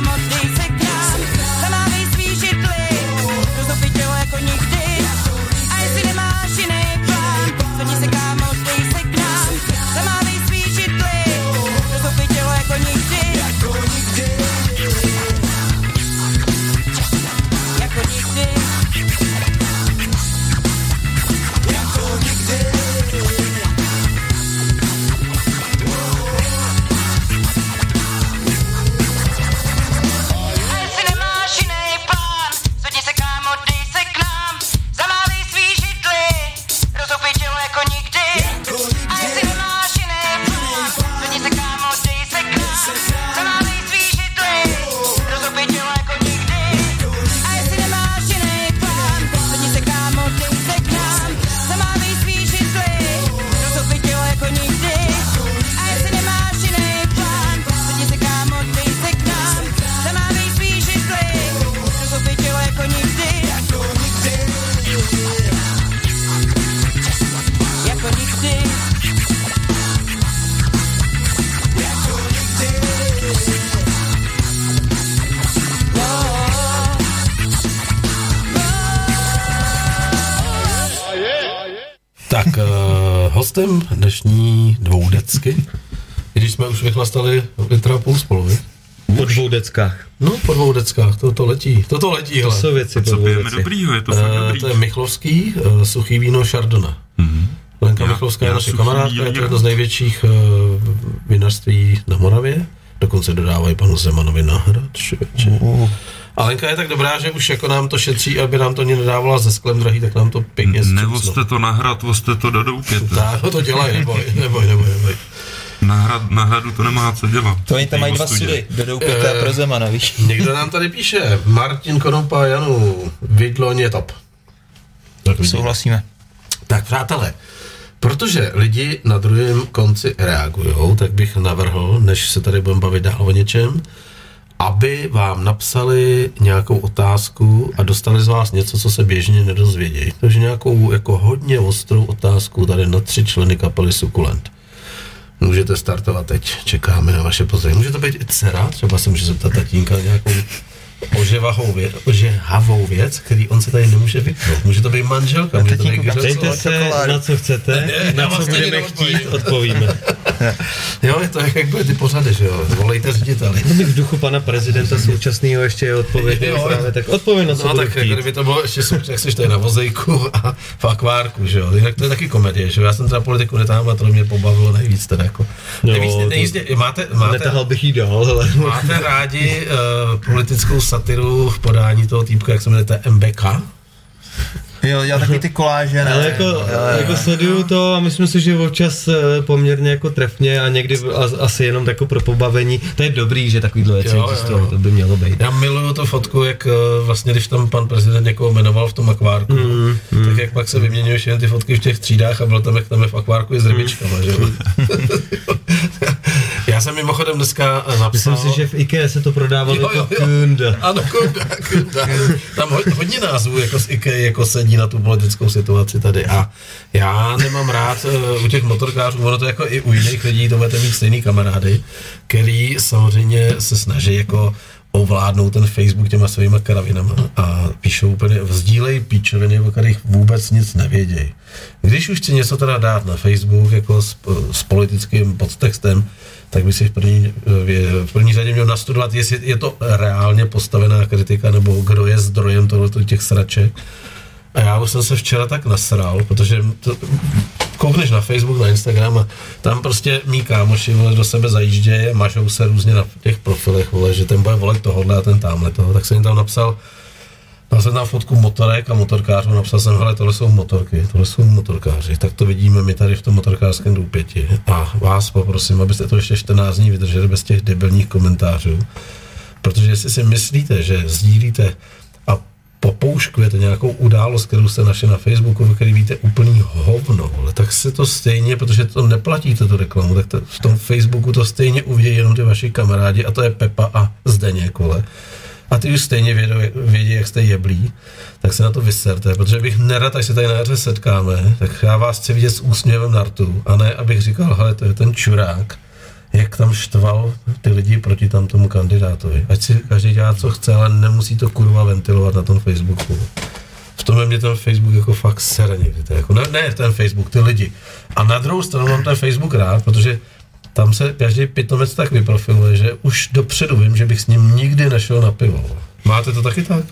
to, to letí, to to letí, To hele. jsou věci po Co pijeme deci. dobrýho, je to fakt Eh, dobrý. to je Michlovský, uh, suchý víno Chardonna. Lenka Já- Michlovská je já naše suchý kamarádka, je to jedno z největších uh, vinařství na Moravě. Dokonce dodávají panu Zemanovi na hrad. člověče. A Lenka je tak dobrá, že už jako nám to šetří, aby nám to ani nedávala ze sklem drahý, tak nám to pěkně Nevozte to na hrad, vozte to do doupěte. Tak, no to dělají, neboj, neboj, neboj, neboj. Na, hrad, na hradu to nemá co dělat. To oni tam mají dva sudy, do Doupěte a pro Zemana, víš? Někdo nám tady píše, Martin Konopa Janu, Vidloň je top. Tak. Souhlasíme. Tak přátelé, protože lidi na druhém konci reagují, tak bych navrhl, než se tady budeme bavit dál o něčem, aby vám napsali nějakou otázku a dostali z vás něco, co se běžně nedozvědějí. Takže nějakou jako hodně ostrou otázku tady na tři členy kapely Sukulent. Můžete startovat teď, čekáme na vaše pozdraví. Může to být i dcera, třeba se může zeptat tatínka nějakou oževahou věc, ožehavou věc, který on se tady nemůže vypnout. Může to být manželka, může to být kdo- Dejte se na co chcete, Ne, na vás co budeme chtít, odpovíme. Jo, je to jak, jak byly ty pořady, že jo? Volejte řediteli. V duchu pana prezidenta současného ještě je odpověď Jo. právě, tak odpovím na co No tak jako chtít. kdyby to bylo ještě super, jak jsi tady na vozejku a v akvárku, že jo? Jinak to je taky komedie, že jo? Já jsem teda politiku netáhla, to mě pobavilo nejvíc teda jako. Jo, nejvíc, to- nejvíc, máte, máte, Netahal bych jí dál, ale... máte rádi uh, politickou satiru v podání toho týpka, jak se jmenuje, MBK? Jo, já takový ty koláže, ne? Ale jako, jako sleduju to a myslím si, že občas eh, poměrně jako trefně a někdy a- asi jenom jako pro pobavení. To je dobrý, že takovýhle věci Jo, jo, existují, jo. to by mělo být. Já miluju tu fotku, jak eh, vlastně, když tam pan prezident někoho jmenoval v tom akvárku, mm, mm. tak jak pak se vyměňují všechny ty fotky v těch třídách a byl tam, jak tam je v akvárku i s rybičkama, že jo? Já jsem mimochodem dneska eh, napsal... Myslím si, že v IKEA se to prodávalo Jo, jo, jako jo. kunda. Ano, kunda, kunda. Tam hodně, hodně názvů jako z IKEA jako sedí na tu politickou situaci tady a já nemám rád uh, u těch motorkářů, ono to jako i u jiných lidí, to budete mít stejný kamarády, který samozřejmě se snaží jako ovládnout ten Facebook těma svýma karavinama a píšou úplně, vzdílej píčoviny, o kterých vůbec nic nevědějí. Když už chci něco teda dát na Facebook jako s, s politickým podtextem, tak by si v první, v- v první řadě měl nastudovat, jestli je to reálně postavená kritika, nebo kdo je zdrojem tohoto těch sraček. A já jsem se včera tak nasral, protože to, koukneš na Facebook, na Instagram a tam prostě mý kámoši vole, do sebe zajíždějí a mažou se různě na těch profilech, vole, že ten bude volet tohohle a ten tamhle toho. Tak jsem jim tam napsal, Dal jsem tam fotku motorek a motorkářů, napsal jsem, hele, tohle jsou motorky, tohle jsou motorkáři, tak to vidíme my tady v tom motorkářském důpěti. A vás poprosím, abyste to ještě 14 dní vydrželi bez těch debilních komentářů. Protože jestli si myslíte, že sdílíte popouškujete nějakou událost, kterou jste našli na Facebooku, ve který víte úplný hovno, vole, tak se to stejně, protože to neplatíte tu reklamu, tak to, v tom Facebooku to stejně uvidí jenom ty vaši kamarádi a to je Pepa a Zdeněk, vole. A ty už stejně vědou, vědí, jak jste jeblí, tak se na to vyserte, protože bych nerad, až se tady na jaře setkáme, tak já vás chci vidět s úsměvem na rtu, a ne, abych říkal, hele, to je ten čurák, jak tam štval ty lidi proti tam tomu kandidátovi. Ať si každý dělá, co chce, ale nemusí to kurva ventilovat na tom Facebooku. V tom mě ten Facebook jako fakt sere někdy. To jako, ne, ne ten Facebook, ty lidi. A na druhou stranu mám ten Facebook rád, protože tam se každý pitomec tak vyprofiluje, že už dopředu vím, že bych s ním nikdy nešel na pivo. Máte to taky tak?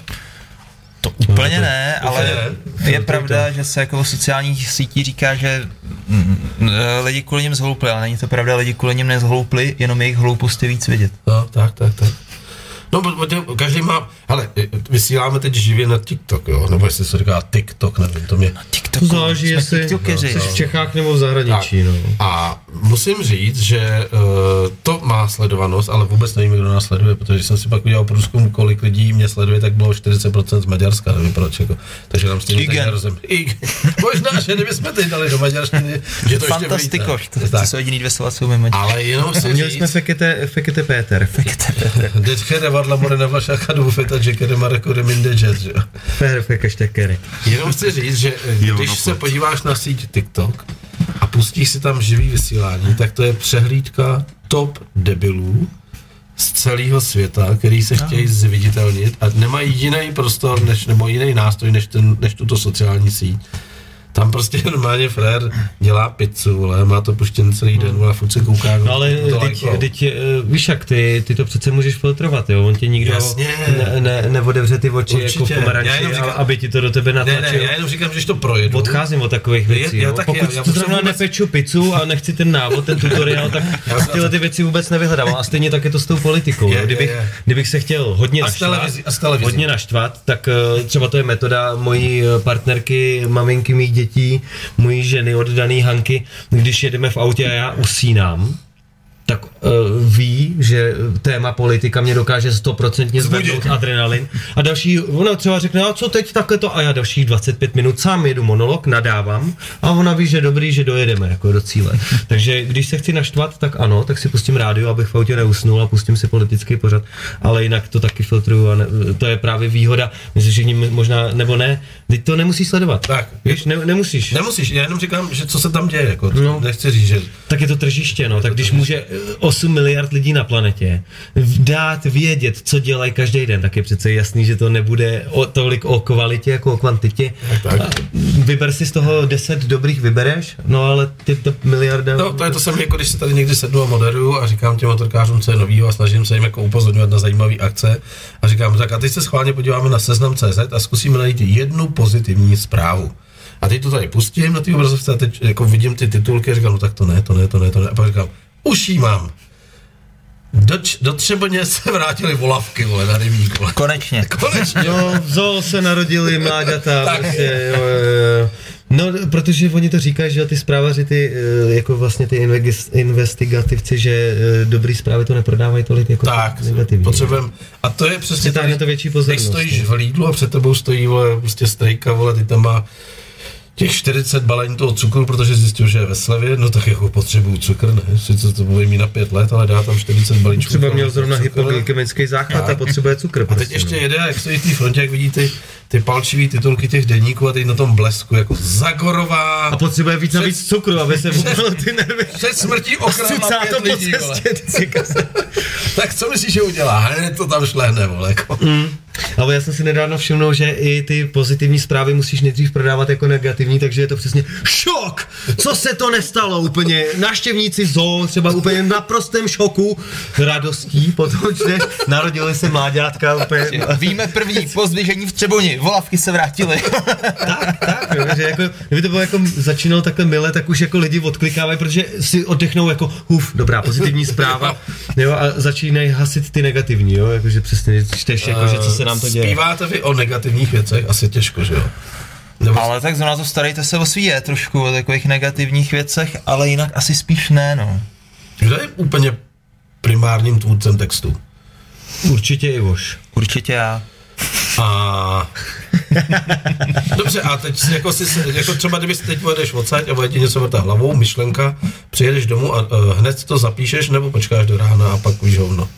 To úplně ne, ale je pravda, že se jako o sociálních sítí říká, že mm, mm, lidi kvůli nim zhloupli, ale není to pravda, lidi kvůli nim nezhloupli, jenom jejich hloupost je víc vidět. No, tak, tak, tak. No, bo- bo- každý má, hele, vysíláme teď živě na TikTok, jo, nebo jestli se říká TikTok, nevím, to mě, TikToku, Záleží, jsme jestli jsi v Čechách nebo v zahraničí, no. A musím říct, že uh, to má sledovanost, ale vůbec nevím, kdo nás sleduje, protože jsem si pak udělal průzkum, kolik lidí mě sleduje, tak bylo 40% z Maďarska, nevím proč, jako. takže nám stejně Igen. tak nerozum. Igen. Možná, že kdybychom teď dali do maďarštiny, že to ještě Fantastikoš, to, to tak. jsou jediný dvě slova, co umím. Ale jenom si Měli jsme říct, Fekete, Fekete Péter. Detchere Varla Morena Vašaka Dufeta, Jekere Mareko Reminde že jo. Jenom chci říct, že eh, Jo, když no se pojď. podíváš na síť TikTok a pustíš si tam živý vysílání, tak to je přehlídka top debilů z celého světa, který se chtějí zviditelnit a nemají jiný prostor, než, nebo jiný nástroj, než, ten, než tuto sociální síť. Tam prostě normálně frér dělá pizzu, ale má to puštěn celý den, ale furt se kouká. No ale teď, teď, eh, víš jak, ty, ty to přece můžeš filtrovat, jo, on ti nikdo Jasně. ne, ne, neodevře ty oči Určitě. jako v Já pomeranči, jenom říkám- a- aby ti to do tebe Ne, natlačilo. ne, já jenom říkám, že to projedu. Odcházím od takových věcí. já jo. taky, Pokud já- já to zrovna vůbec- nepeču pizzu a nechci ten návod, ten tutoriál, tak Já- tyhle ty věci vůbec nevyhledám. A stejně tak je to s tou politikou. Je, jo. je, Kdybych, je. kdybych se chtěl hodně naštvat, hodně naštvat, tak eh, třeba to je metoda mojí eh, partnerky, maminky mých dětí, mojí ženy oddaný Hanky, když jedeme v autě a já usínám, tak uh, ví, že téma politika mě dokáže stoprocentně zvednout adrenalin. A další, ona třeba řekne, a co teď takhle to, a já dalších 25 minut sám jedu monolog, nadávám a ona ví, že dobrý, že dojedeme jako do cíle. Takže když se chci naštvat, tak ano, tak si pustím rádio, abych v autě neusnul a pustím si politický pořad, ale jinak to taky filtruju a ne, to je právě výhoda. Myslím, že možná, nebo ne, teď to nemusíš sledovat. Tak. Víš, ne, nemusíš. Nemusíš, já jenom říkám, že co se tam děje, jako, No. nechci říct, že tak je to tržiště, no. Tak když může 8 miliard lidí na planetě dát vědět, co dělají každý den, tak je přece jasný, že to nebude o, tolik o kvalitě, jako o kvantitě. Tak. A Vyber si z toho 10 dobrých, vybereš, no ale ty to miliarda... No, to je to samé, jako když se tady někdy sednu a moderuju a říkám těm motorkářům, co je novýho a snažím se jim jako upozorňovat na zajímavé akce a říkám, tak a teď se schválně podíváme na seznam.cz a zkusíme najít jednu pozitivní zprávu. A teď to tady pustím na té obrazovce a teď jako vidím ty titulky a říkám, no tak to ne, to ne, to ne, to ne. A pak říkám, už jí mám. Do, do Třeboně se vrátily volavky, vole, na rybník, vole. Konečně. Konečně. No, v zoo se narodili mláďata, Tak. prostě, jo, jo, jo. No, protože oni to říkají, že ty zprávaři, ty, eh, jako vlastně ty investigativci, že eh, dobrý zprávy to neprodávají tolik jako Tak, negativní. potřebujeme. A to je přesně Přitáhne to větší pozornost. stojíš no. v Lidlu a před tebou stojí vole, prostě strejka, vole, ty tam má těch 40 balení toho cukru, protože zjistil, že je ve slevě, no tak jako potřebuju cukr, ne? Sice to bude mít na pět let, ale dá tam 40 balíčků. Třeba měl zrovna hypoglykemický záchvat a potřebuje cukr. A teď prostě, ještě no. jede, jak stojí v té frontě, jak vidí ty, ty palčivý titulky těch denníků a teď na tom blesku, jako Zagorová, A potřebuje víc a víc cukru, aby se vůbec ty nervy. před smrtí okradla to pět po lidí, cestě, ty kase. Tak co myslíš, že udělá? Hned to tam šlehne, vole, jako. Ale já jsem si nedávno všimnul, že i ty pozitivní zprávy musíš nejdřív prodávat jako negativní, takže je to přesně šok! Co se to nestalo úplně? Naštěvníci zoo třeba úplně na prostém šoku, radostí, potom čteš, narodili se mláďátka úplně. Víme první pozdvižení v Třeboni, volavky se vrátily. tak, tak, jo, že jako, kdyby to bylo jako začínalo takhle mile, tak už jako lidi odklikávají, protože si oddechnou jako huf, dobrá, pozitivní zpráva, jo, a začínají hasit ty negativní, jo, jakože přesně čteš, jako, že co se nám to děje. Zpíváte vy o negativních věcech? Asi těžko, že jo? Nebo Ale tak zrovna to starejte se o svý je trošku o takových negativních věcech, ale jinak asi spíš ne, no. Kdo je úplně primárním tvůrcem textu? Určitě i voš. Určitě já. A... Dobře, a teď jako, si, se- jako třeba kdybys teď pojedeš odsaď a bude ti něco vrtat hlavou, myšlenka, přijedeš domů a uh, hned to zapíšeš nebo počkáš do rána a pak víš hovno.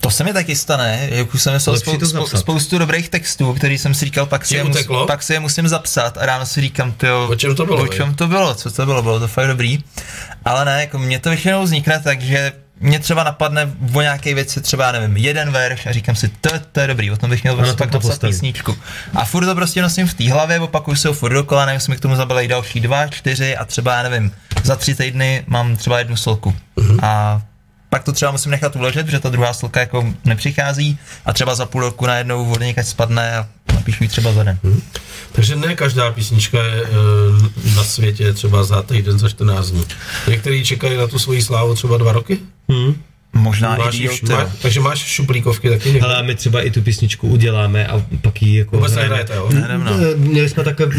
To se mi taky stane, jak už jsem myslel spou- spou- spoustu dobrých textů, který jsem si říkal, pak si, je, mus- uteklo? pak si je musím zapsat a ráno si říkám, tyjo, O čem to bylo, o čem to bylo, co to bylo, bylo to fakt dobrý. Ale ne, jako mě to většinou vznikne tak, že mě třeba napadne o nějaké věci, třeba, já nevím, jeden verš a říkám si, to, to je dobrý, o tom bych měl prostě pak to napsat písničku. A furt to prostě nosím v té hlavě, opakuju se ho furt dokola, nevím, mi k tomu zabili další dva, čtyři a třeba, já nevím, za tři týdny mám třeba jednu solku. Mhm. A pak to třeba musím nechat uležet, protože ta druhá slka jako nepřichází a třeba za půl roku najednou vody někde spadne a napíšu ji třeba za den. Takže ne každá písnička je uh, na světě třeba za týden, za 14 dní. Některý čekají na tu svoji slávu třeba dva roky. Možná Máš i díl, má, takže máš šuplíkovky taky někde? Ale my třeba i tu písničku uděláme a pak ji jako Vůbec hrajeme. nehrajete, jo? No. Měli jsme takové,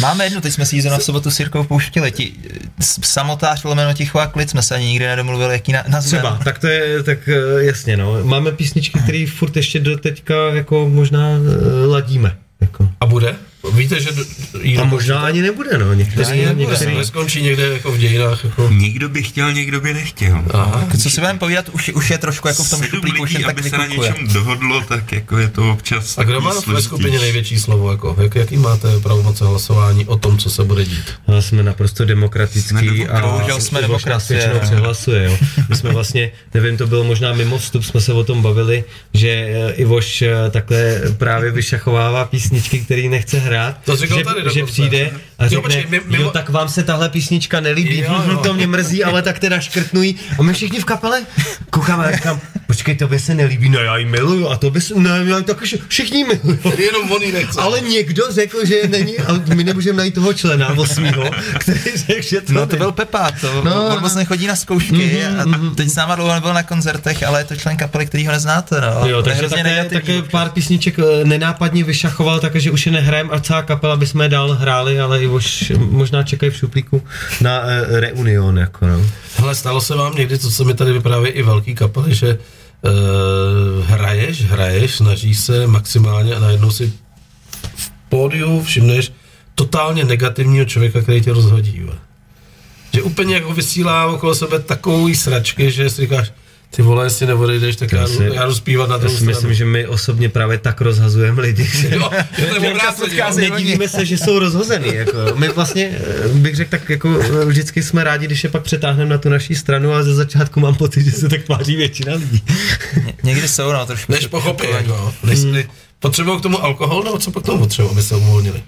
Máme jednu, teď jsme si ji zrovna v sobotu s Jirkou pouštili. Ti, s- samotář lomeno ticho a klid jsme se ani nikdy nedomluvili, jaký na, nazveme. třeba, tak to je, tak eh, jasně no. Máme písničky, které furt ještě do teďka jako možná eh, ladíme. Jako. A bude? Víte, že... jí A možná ani nebude, no. Někteří, Ani nebude, někteří, Jestli neskončí někde jako v dějinách. Jako... Někdo by chtěl, někdo by nechtěl. Aha. Co si budeme povídat, už, už je trošku jako v tom šuplíku, už tak aby se na vykukuje. něčem dohodlo, tak jako je to občas A kdo má ve složitější. skupině největší slovo? Jako? Jak, jaký máte pravomoce hlasování o tom, co se bude dít? No, jsme naprosto demokratický Jsme a bohužel jsme demokracie, no. přehlasuje, jo. My jsme vlastně, nevím, to bylo možná mimo vstup, jsme se o tom bavili, že eh, Ivoš eh, takhle právě vyšachovává písničky, který nechce hrát tak, To že, tady že přijde a Jo, řekne, počkej, mi- mimo- jo, tak vám se tahle písnička nelíbí, Jo, jo. to mě mrzí, ale tak teda škrtnují. A my všichni v kapele koukáme a říkám, počkej, to by se nelíbí, no já ji miluju a to by se, no já vši- všichni milují. Jenom on ji nechce. Ale někdo řekl, že není, a my nemůžeme najít toho člena osmýho, který řekl, že to No to byl Pepa, to No, on moc nechodí na zkoušky a teď s náma dlouho nebyl na koncertech, ale je to člen kapely, který ho neznáte, no. Jo, takže také, také pár písniček eh, nenápadně vyšachoval, takže už je nehrajem a celá kapela bychom je dál hráli, ale i už možná čekají v šuplíku na uh, reunion, jako no. Hele, stalo se vám někdy, co se mi tady vypráví i velký kapely, že uh, hraješ, hraješ, snažíš se maximálně a najednou si v pódiu všimneš totálně negativního člověka, který tě rozhodí. Jo. Že úplně jako vysílá okolo sebe takový sračky, že si říkáš, ty vole, jestli neodejdeš, tak já, si- já jdu zpívat na druhou si stranu. myslím, že my osobně právě tak rozhazujeme lidi, že Jo, že to je obráceně, jo. Nedivíme se, že jsou rozhozený. Jako. My vlastně, eh, bych řekl, tak jako eh, vždycky jsme rádi, když je pak přetáhneme na tu naší stranu, ale ze začátku mám pocit, že se tak tváří většina lidí. Ně- Někdy jsou, no, trošku. Než pochopí, jako, než, hmm. Potřebují k tomu alkohol, nebo co pak tomu potřebují, aby se uvolnili?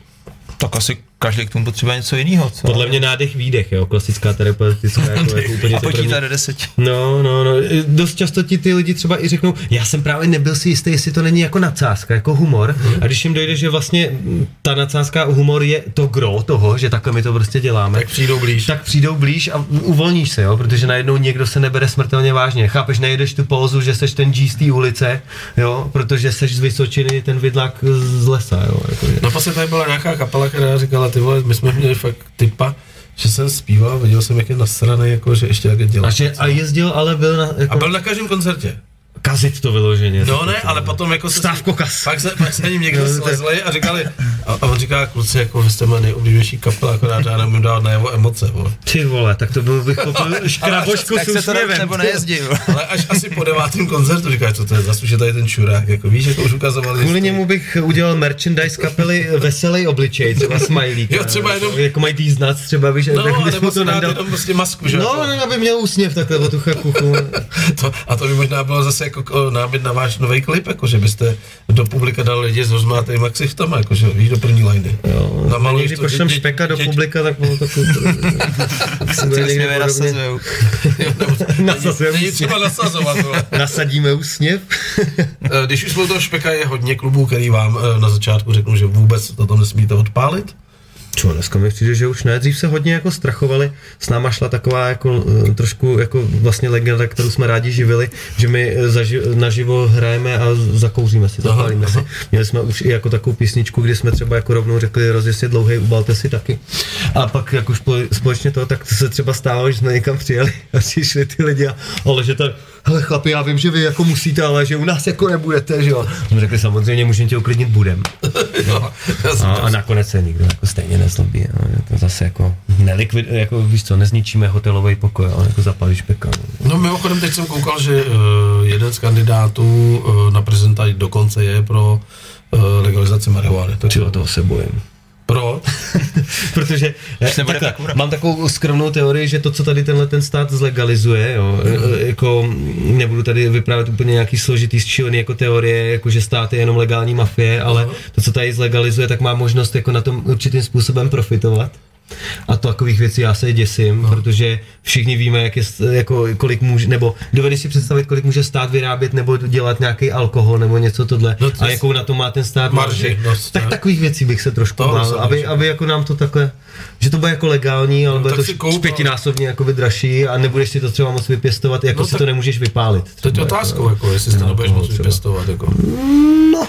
Tak asi každý k tomu potřebuje něco jiného, co? Podle mě nádech, výdech, jo, klasická terapeutická, jako, jako úplně a to počítá první. do deseti. No, no, no. Dost často ti ty lidi třeba i řeknou, já jsem právě nebyl si jistý, jestli to není jako nadsázka, jako humor. A když jim dojde, že vlastně mm, ta nadsázka a humor je to gro toho, že takhle my to prostě děláme. Tak přijdou blíž. tak přijdou blíž a uvolníš se, jo, protože najednou někdo se nebere smrtelně vážně. Chápeš, nejedeš tu pózu, že seš ten G z té ulice, jo, protože seš z Vysočiny ten vidlák z lesa, jo. Jako, že- No prostě tady byla nějaká kapela, která říkala, ty vole, my jsme měli fakt typa, že jsem zpíval, viděl jsem, jak je nasranej, jako, že ještě jak dělá. a, že, a jezdil, ale byl na, jako, a byl na každém koncertě. Kazit to vyloženě. No ne, ale potom jako se... Stávko kas. Pak se, pak se na ním někdo No, slezli a říkali, a, a on říká, kluci, jako vy jste moje nejoblíbenější kapela, akorát já neumím dát najevo emoce, vole. Ty vole, tak to byl bych koupil škrabošku s se to rok úsměvem. nebo nejezdil. Ale až asi po devátém koncertu říká, co to je, zase už je tady ten čurák, jako víš, jako už ukazovali. Kvůli němu bych udělal merchandise kapely Veselý obličej, třeba smajlík. Jo, třeba jenom- Jako mají tý znac, třeba víš, No, tak nebo to jenom prostě masku, že? No, jako. no, aby měl úsměv takhle o tu chakuchu. To, a to by možná bylo zase jako námět na váš nový klip, jako že byste do publika dali lidi s rozmátejma ksichtama, jako že víš, do první liney. Jo, Namaluješ to, pošlem dě- dě- špeka do publika, tak bylo takový... Ty úsměvy nasazujou. Jo, nebo- Nasazujeme třeba nasazovat, vole. Nasadíme úsměv. Eh, Když už jsme toho špeka, je hodně klubů, který vám eh, na začátku řeknou, že vůbec to tam nesmíte odpálit. Čo, dneska mi přijde, že už ne. Dřív se hodně jako strachovali. S náma šla taková jako eh, trošku jako vlastně legenda, kterou jsme rádi živili, že my eh, zaži, naživo hrajeme a zakouříme si, Aha, zapálíme si. aha. Měli jsme už i jako takovou písničku, kdy jsme třeba jako rovnou řekli, rozjesně dlouhý, ubalte si taky. A pak jako spole- společně to, tak se třeba stalo, že jsme někam přijeli a přišli ty lidi a ale že tak, hele chlapi, já vím, že vy jako musíte, ale že u nás jako nebudete, že jo. My řekli, samozřejmě můžeme tě uklidnit, budem. Jsem A, to- a nakonec se nikdo jako stejně nezlobí. Jo. Je to zase jako nelikvid, jako víš co, nezničíme hotelový pokoj, ale jako zapalíš peka. No. No mimochodem teď jsem koukal, že uh, jeden z kandidátů uh, na prezidenta dokonce je pro uh, legalizaci marihuany. Tak Čeho toho se bojím. Pro? Protože eh, takhle, tak, mám takovou skromnou teorii, že to, co tady tenhle ten stát zlegalizuje, jo, mm. jako nebudu tady vyprávět úplně nějaký složitý šílený jako teorie, jako že stát je jenom legální mafie, ale to, co tady zlegalizuje, tak má možnost jako na tom určitým způsobem profitovat. A to takových věcí já se děsím, no. protože všichni víme, jak je, jako, kolik může, nebo dovedeš si představit, kolik může stát vyrábět nebo dělat nějaký alkohol nebo něco tohle. No to a je- jakou na to má ten stát Marži, no, tak to- takových věcí bych se trošku To bál, aby, aby jako nám to takhle, že to bude jako legální, ale No, bude to si pětinásobně jako vydražší a nebudeš si to třeba moc vypěstovat, jako No si to nemůžeš vypálit. Teď třeba, otázkou, jako, jestli to No, nebudeš no, moc vypěstovat. Jako. No.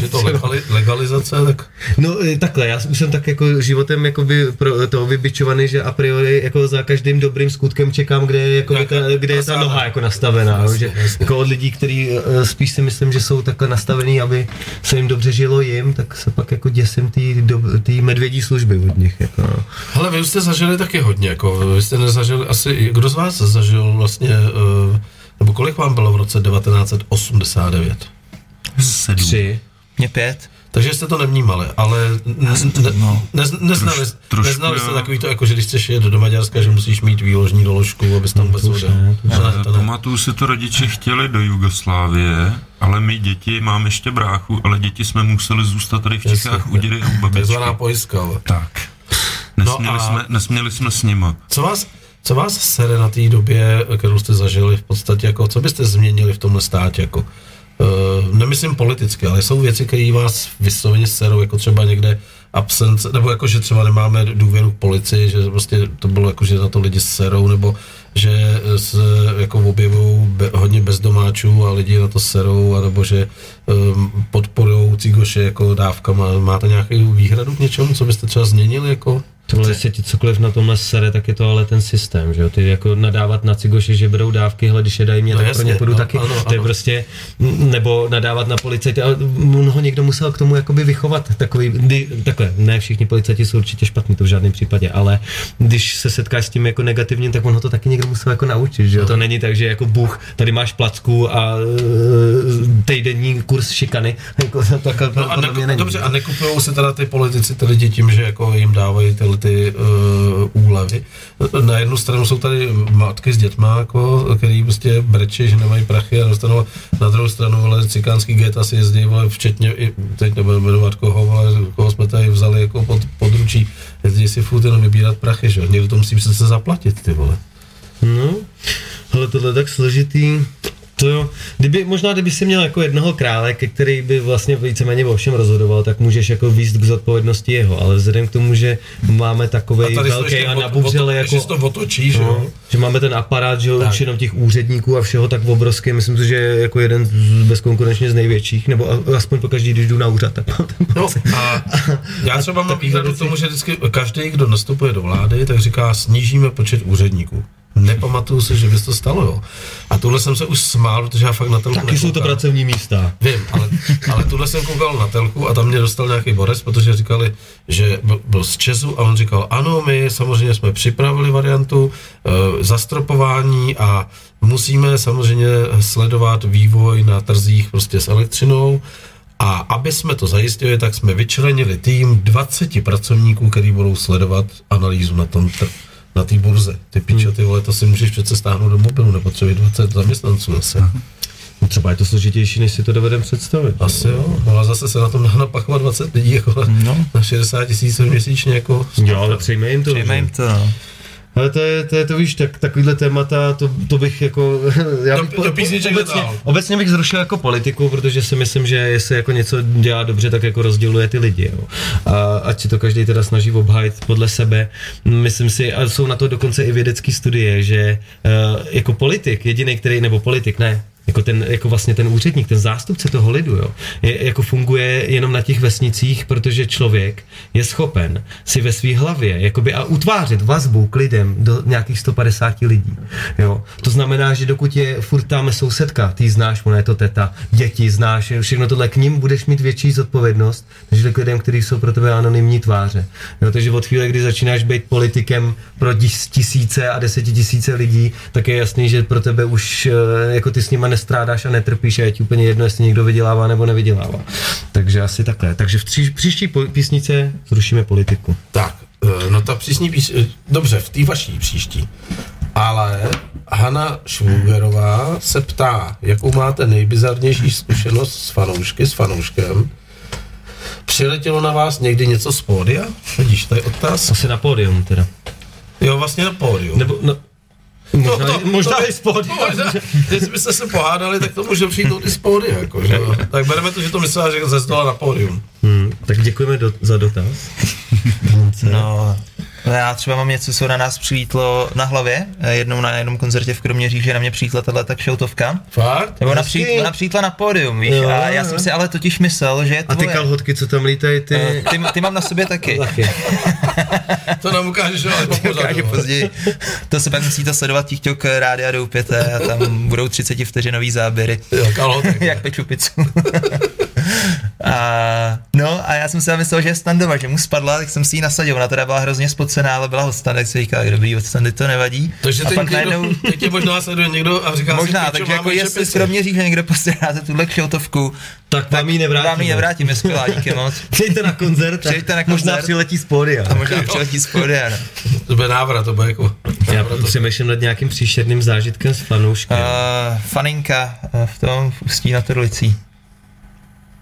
Že to legali, legalizace, tak No e, takhle, já už jsem tak jako životem jako by pro to vybičovaný, že a priori jako za každým dobrým skutkem čekám, kde je, jako ta, kde je ta noha jako nastavená, Jasně, že jasně. jako od lidí, kteří e, spíš si myslím, že jsou takhle nastavený, aby se jim dobře žilo jim, tak se pak jako děsím tý, do, tý medvědí služby od nich. Jako, no. Hele, vy už jste zažili taky hodně, jako, vy jste nezažili asi, kdo z vás zažil vlastně, uh, nebo kolik vám bylo v roce 1989? Sedm. Tři. Mě pět. Takže jste to nevnímali, ale ne, ne, no. ne, neznali, Troš- trošku neznali jste takový to, jako že když chceš jet do Maďarska, že musíš mít výložní doložku, abys tam vůbec odjel. Pamatuju si to, rodiče chtěli do Jugoslávie, ale my děti, mám ještě bráchu, ale děti jsme museli zůstat tady v. Čechách u dědy a u babičky. Takzvaná pojistka, ale. Tak. Nesměli, No a- jsme, nesměli jsme s nima. Co vás, co vás sere na té době, kterou jste zažili v podstatě, jako, co byste změnili v tomhle státě, jako, nemyslím politicky, ale jsou věci, které vás vysloveně serou, jako třeba někde absence, nebo jako, že třeba nemáme důvěru k policii, že prostě to bylo jako, že na to lidi serou, nebo že se jako objevují be, hodně bezdomáčů a lidi na to serou, anebo že um, podporují Cigoše jako dávkama. Máte nějakou výhradu k něčemu, co byste třeba změnili? Jako? Tohle, jestli ti cokoliv na tomhle sere, tak je to ale ten systém, že jo? Ty jako nadávat na cigoši, že berou dávky, hele, když je dají mě, No tak jasně, pro ně půjdu no, taky. ano, to je ano. prostě, nebo nadávat na policajty, ale on ho někdo musel k tomu jakoby vychovat, takový, kdy, takhle, ne všichni policajti jsou určitě špatní, to v žádném případě, ale když se setkáš s tím jako negativním, tak on ho to taky někdo musel jako naučit, že jo? To není tak, že jako Bůh, tady máš placku a e, týdenní kurz šikany, jako takhle No a ne, mě není. dobře, a nekupují se teda ty politici ty lidi tím, že jako jim dávají tyhle ty uh, úlevy. Na jednu stranu jsou tady matky s dětma, jako, který prostě brečí, že nemají prachy a dostanou na druhou stranu, ale cikánský geta si jezdí, vole, včetně, i, teď nebudu jmenovat koho, ale koho jsme tady vzali jako pod, područí, jezdí si furt jenom vybírat prachy, že někdo to musí přece zaplatit, ty vole. No, ale tohle je tak složitý. To jo, kdyby, možná kdyby si měl jako jednoho krále, který by vlastně víceméně o všem rozhodoval, tak můžeš jako výst k zodpovědnosti jeho, ale vzhledem k tomu, že máme takový velký a nabuřelý jako... to otočí, že No, že máme ten aparát, že jo, už jenom těch úředníků a všeho tak obrovský, myslím si, že je jako jeden z, bezkonkurenčně z největších, nebo aspoň po každý, když jdu na úřad, tak mám ten No a já třeba mám výhradu věci. tomu, že vždycky každý, kdo nastupuje do vlády, tak říká, snížíme počet úředníků. Nepamatuju si, že by se to stalo, jo. A tohle jsem se už smál, protože já fakt na telku Taky jsou to pracovní místa. Vím, ale, ale tuhle jsem koukal na telku a tam mě dostal nějaký borec, protože říkali, že byl, byl z Česu a on říkal, ano, my samozřejmě jsme připravili variantu uh, zastropování a musíme samozřejmě sledovat vývoj na trzích prostě s elektřinou a aby jsme to zajistili, tak jsme vyčlenili tým 20 pracovníků, který budou sledovat analýzu na tom tr- na té burze. Ty piče, ty vole, to si můžeš přece stáhnout do mobilu, nepotřebuje 20 zaměstnanců zase. No třeba je to složitější, než si to dovedeme představit. Asi jo, ale zase se na tom dá napachovat 20 lidí jako no. na 60 tisíc měsíčně jako. Jo, ale přejme jim to. Přejme že? jim to, no. Ale to je, to je to víš, tak, takovýhle témata, to, to bych jako... Já Do- bych do písniček obecně, nedal. obecně bych zrušil jako politiku, protože si myslím, že jestli jako něco dělá dobře, tak jako rozděluje ty lidi. Jo. A ať si to každý teda snaží obhájit podle sebe. Myslím si, a jsou na to dokonce i vědecké studie, že uh, jako politik, jediný, který, nebo politik, ne, jako ten, jako vlastně ten úředník, ten zástupce toho lidu, jo, je, jako funguje jenom na těch vesnicích, protože člověk je schopen si ve své hlavě jakoby a utvářet vazbu k lidem do nějakých 150 lidí, jo. To znamená, že dokud je furt tam sousedka, ty znáš, ona je to teta, děti znáš, všechno tohle k ním budeš mít větší zodpovědnost, než k lidem, kteří jsou pro tebe anonymní tváře. Jo, takže od chvíle, kdy začínáš být politikem pro tisíce a desetitisíce lidí, tak je jasný, že pro tebe už eh, jako ty s nima nestrádáš a netrpíš a je ti úplně jedno, jestli někdo vydělává nebo nevydělává. Takže asi takhle. Takže v tří, příští písnice zrušíme politiku. Tak, eh, no ta přísní píš, eh, dobře, v té vaší příští. Ale Hanna Švůgerová se ptá, jakou máte nejbizarnější zkušenost s fanoušky, s fanouškem. Přiletělo na vás někdy něco z pódia? Vidíš, tady otaz. Asi na pódium teda. Jo, vlastně na pódiu. Nebo, no, možná, to, možná to, i z pódia. Možná, když byste se pohádali, tak to může přijít i z pódia, jako, že. Tak bereme to, že to myslela, že ze zdola na pódium. Hmm, tak děkujeme do, za dotaz. No, no já třeba mám něco, co na nás přilítlo na hlavě. Eh, Jednou na jednom koncertě v Kroměříži na mě přilítla tahle tak šoutovka. Fakt? Nebo ona, Hezky. přijít, ona přijítla na pódium, víš? Jo, a já jo. jsem si ale totiž myslel, že je A ty tvoje. kalhotky, co tam lítají, ty... Eh, ty, ty mám na sobě taky. Taky. To nám ukážeš, ale po pořadu. později. To se pak musíte sledovat TikTok Rádia Doupěte a tam budou 30 vteřinový záběry. Jo, kalhotek. Jak peču pizzu. a, no a já jsem si myslel, že je standova, že mu spadla, tak jsem si ji nasadil. Ona teda byla hrozně spocená, ale byla standy, tak si říkal, dobrý, od standy to nevadí. Takže a teď, pak někdo, najednou, teď tě možná sleduje někdo a říká možná, si, "Pičo, takže jako jestli čepici." skromně říct, že někdo prostě dáte tuhle kšiltovku, Tak vám ji nevrátíme. vám ji nevrátím, je skvělá, díky moc. Přijďte na koncert, Přijďte na možná koncert. přiletí z pódia. A možná přiletí z pódia, no. To bude návrat, to bude jako... Já návrat, to- přemýšlím nad nějakým příšerným zážitkem s fanouškem. Uh, faninka uh, v tom v Ústí nad Orlicí.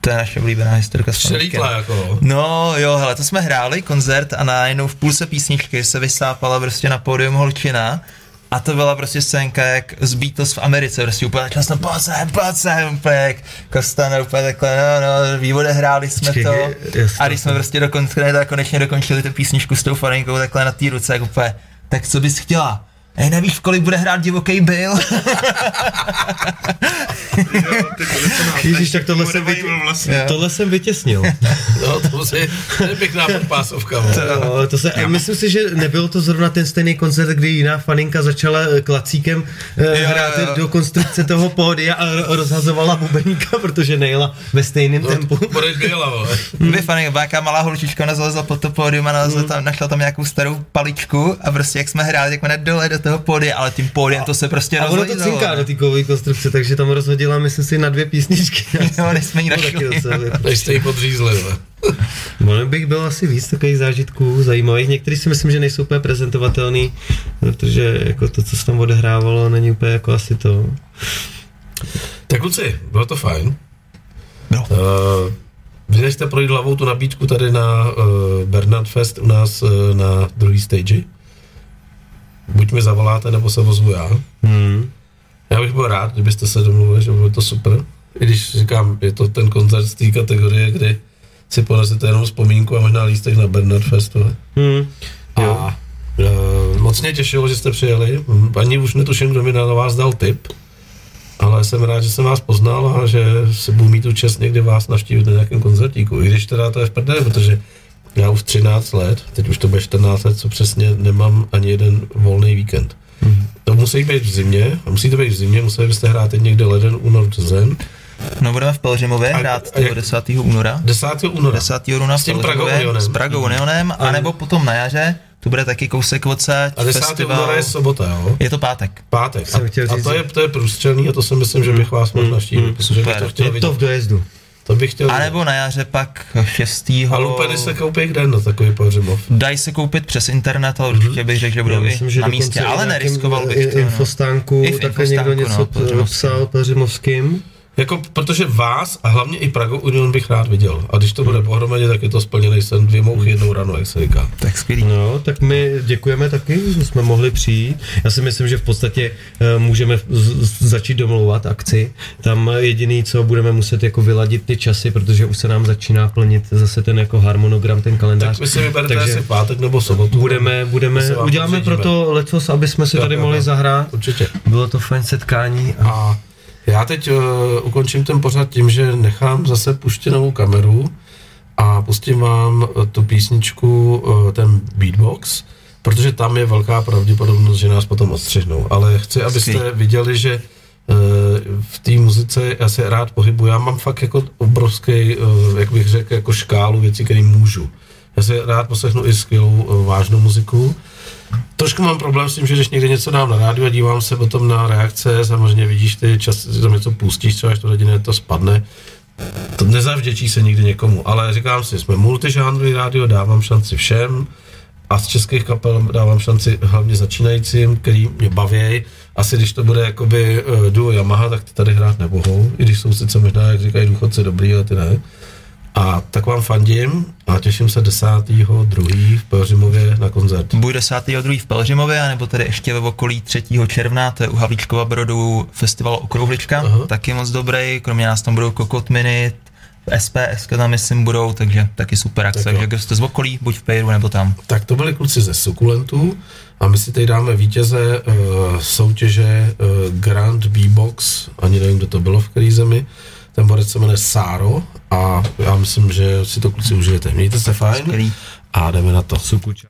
To je naše oblíbená historka s Přelítla jako. No jo, hele, to jsme hráli koncert a najednou v půlce písničky se vysápala prostě na pódium holčina a to byla prostě scénka jak z Beatles v Americe, prostě úplně začal jsem, pojď sem, pojď sem, úplně jak Kostana, úplně takhle, no, no, vývode hráli jsme Počkej, to jasně. a když jsme prostě dokonce, tak konečně dokončili tu písničku s tou faninkou takhle na té ruce, jak úplně, tak co bys chtěla? Ej, nevíš, v kolik bude hrát divoký Bill? Ježíš, tak tohle jsem, vytě... vlastně. tohle jsem vytěsnil. No, to musí, to je pěkná podpásovka. vole. No, to se, myslím si, že nebyl to zrovna ten stejný koncert, kdy jiná faninka začala eh, klacíkem eh, Jo, hrát jo, jo. do konstrukce toho pódia a ro- rozhazovala bubeníka, protože nejela ve stejném No, tempu. běla, vole. Vy fany, nějaká malá holčička nazalezla pod to pódium a nalezla tam, našla tam nějakou starou paličku a prostě jak jsme hráli, tak ona dole do toho pódia, ale tím pódiem to se prostě A ono to cinká do té kovové konstrukce, takže tam rozhodila, myslím si, na dvě písničky. Jo, než jsme ji našli. Než jste jí podřízli. Ono bych byl asi víc takových zážitků zajímavých. Některý si myslím, že nejsou úplně prezentovatelný, protože jako to, co se tam odehrávalo, není úplně jako asi to. Tak kluci, bylo to fajn. Bylo. Uh, vy nechte projít hlavou tu nabídku tady na uh, Bernard Fest u nás uh, na druhý stage. Buď mi zavoláte, nebo se ozvu já. Hmm. Já bych byl rád, kdybyste se domluvili, že bylo to super. I když říkám, je to ten koncert z té kategorie, kdy si ponesete jenom vzpomínku a možná lístek na Bernard Fest. vole. Hmm. A uh, moc mě těšilo, že jste přijeli. Ani už netuším, kdo mi na vás dal tip, ale jsem rád, že jsem vás poznal a že se budu mít tu čest někdy vás navštívit na nějakém koncertíku. I když teda to je v prdele, protože já už 13 let, teď už to bude 14 let, co přesně nemám ani jeden volný víkend. To musí být v zimě, a musí to být v zimě, museli byste hrát teď někde leden, únor, březen. No budeme v Pelřimově A- hrát a jak- toho 10. února. 10. února. 10. února S tím Pragou s Pragou Unionem, anebo potom na jaře, to bude taky kousek odsaď, A 10. festival. února je sobota, jo? Je to pátek. Pátek. A, a to, je, to je průstřelný a to si myslím, že bych vás mohl navštívit, protože bych super. to chtěl Je vidět. to v dojezdu. To bych chtěl A nebo na jaře pak 6. A lupeny se koupí kde na takový pohřimov. Dají se koupit přes internet, ale určitě bych řekl, že budou myslím, že na místě, ale neriskoval bych to. No. infostánku, I v také někdo infostánku, něco no, psal Peřimovským. Jako, protože vás a hlavně i Pragu Union bych rád viděl. A když to bude pohromadě, tak je to splněný sen dvě mouchy jednou rano, jak se říká. Tak skvělý. No, tak my děkujeme taky, že jsme mohli přijít. Já si myslím, že v podstatě eh, můžeme z- začít domlouvat akci. Tam jediný, co budeme muset jako vyladit ty časy, protože už se nám začíná plnit zase ten jako harmonogram, ten kalendář. Tak vy si vyberete Takže asi v pátek nebo sobotu. budeme, My budeme, uděláme proto letos, aby jsme si Jo, tady jo, mohli jo. zahrát. Určitě. Bylo to fajn setkání a A já teď uh, ukončím ten pořad tím, že nechám zase puštěnou kameru a pustím vám uh, tu písničku, uh, ten beatbox, protože tam je velká pravděpodobnost, že nás potom odstřihnou. Ale chci, abyste viděli, že uh, v té muzice já se rád pohybuji. Já mám fakt jako obrovský, uh, jak bych řekl, jako škálu věcí, které můžu. Já si rád poslechnu i skvělou uh, vážnou muziku. Trošku mám problém s tím, že když někde něco dám na rádiu a dívám se potom na reakce, samozřejmě vidíš ty čas, tam něco pustíš, třeba až to hodině to spadne. To nezavděčí se nikdy někomu, ale říkám si, jsme multižánrový rádio, dávám šanci všem a z českých kapel dávám šanci hlavně začínajícím, který mě baví. Asi když to bude jakoby uh, duo Yamaha, tak ty tady hrát nemohou, i když jsou sice možná, jak říkají důchodci, dobrý, ale ty ne. A tak vám fandím a těším se 10.2. v Pelřimově na koncert. Buď 10. v Pelřimově, anebo tady ještě ve okolí 3. června, to je u Havlíčkova Brodu festival Okrouhlička, Aha. taky moc dobrý, kromě nás tam budou Kokot Minute, SPS tam myslím budou, takže taky super akce, Tak takže kdo jste z okolí, buď v Pejru nebo tam. Tak to byli kluci ze Sukulentů a my si teď dáme vítěze uh, soutěže uh, Grand B-Box, ani nevím, kdo to bylo v který zemi. Ten borec se jmenuje Sáro a já myslím, že si to kluci užijete. Mějte se fajn Skvělý. a jdeme na to. Sukuča.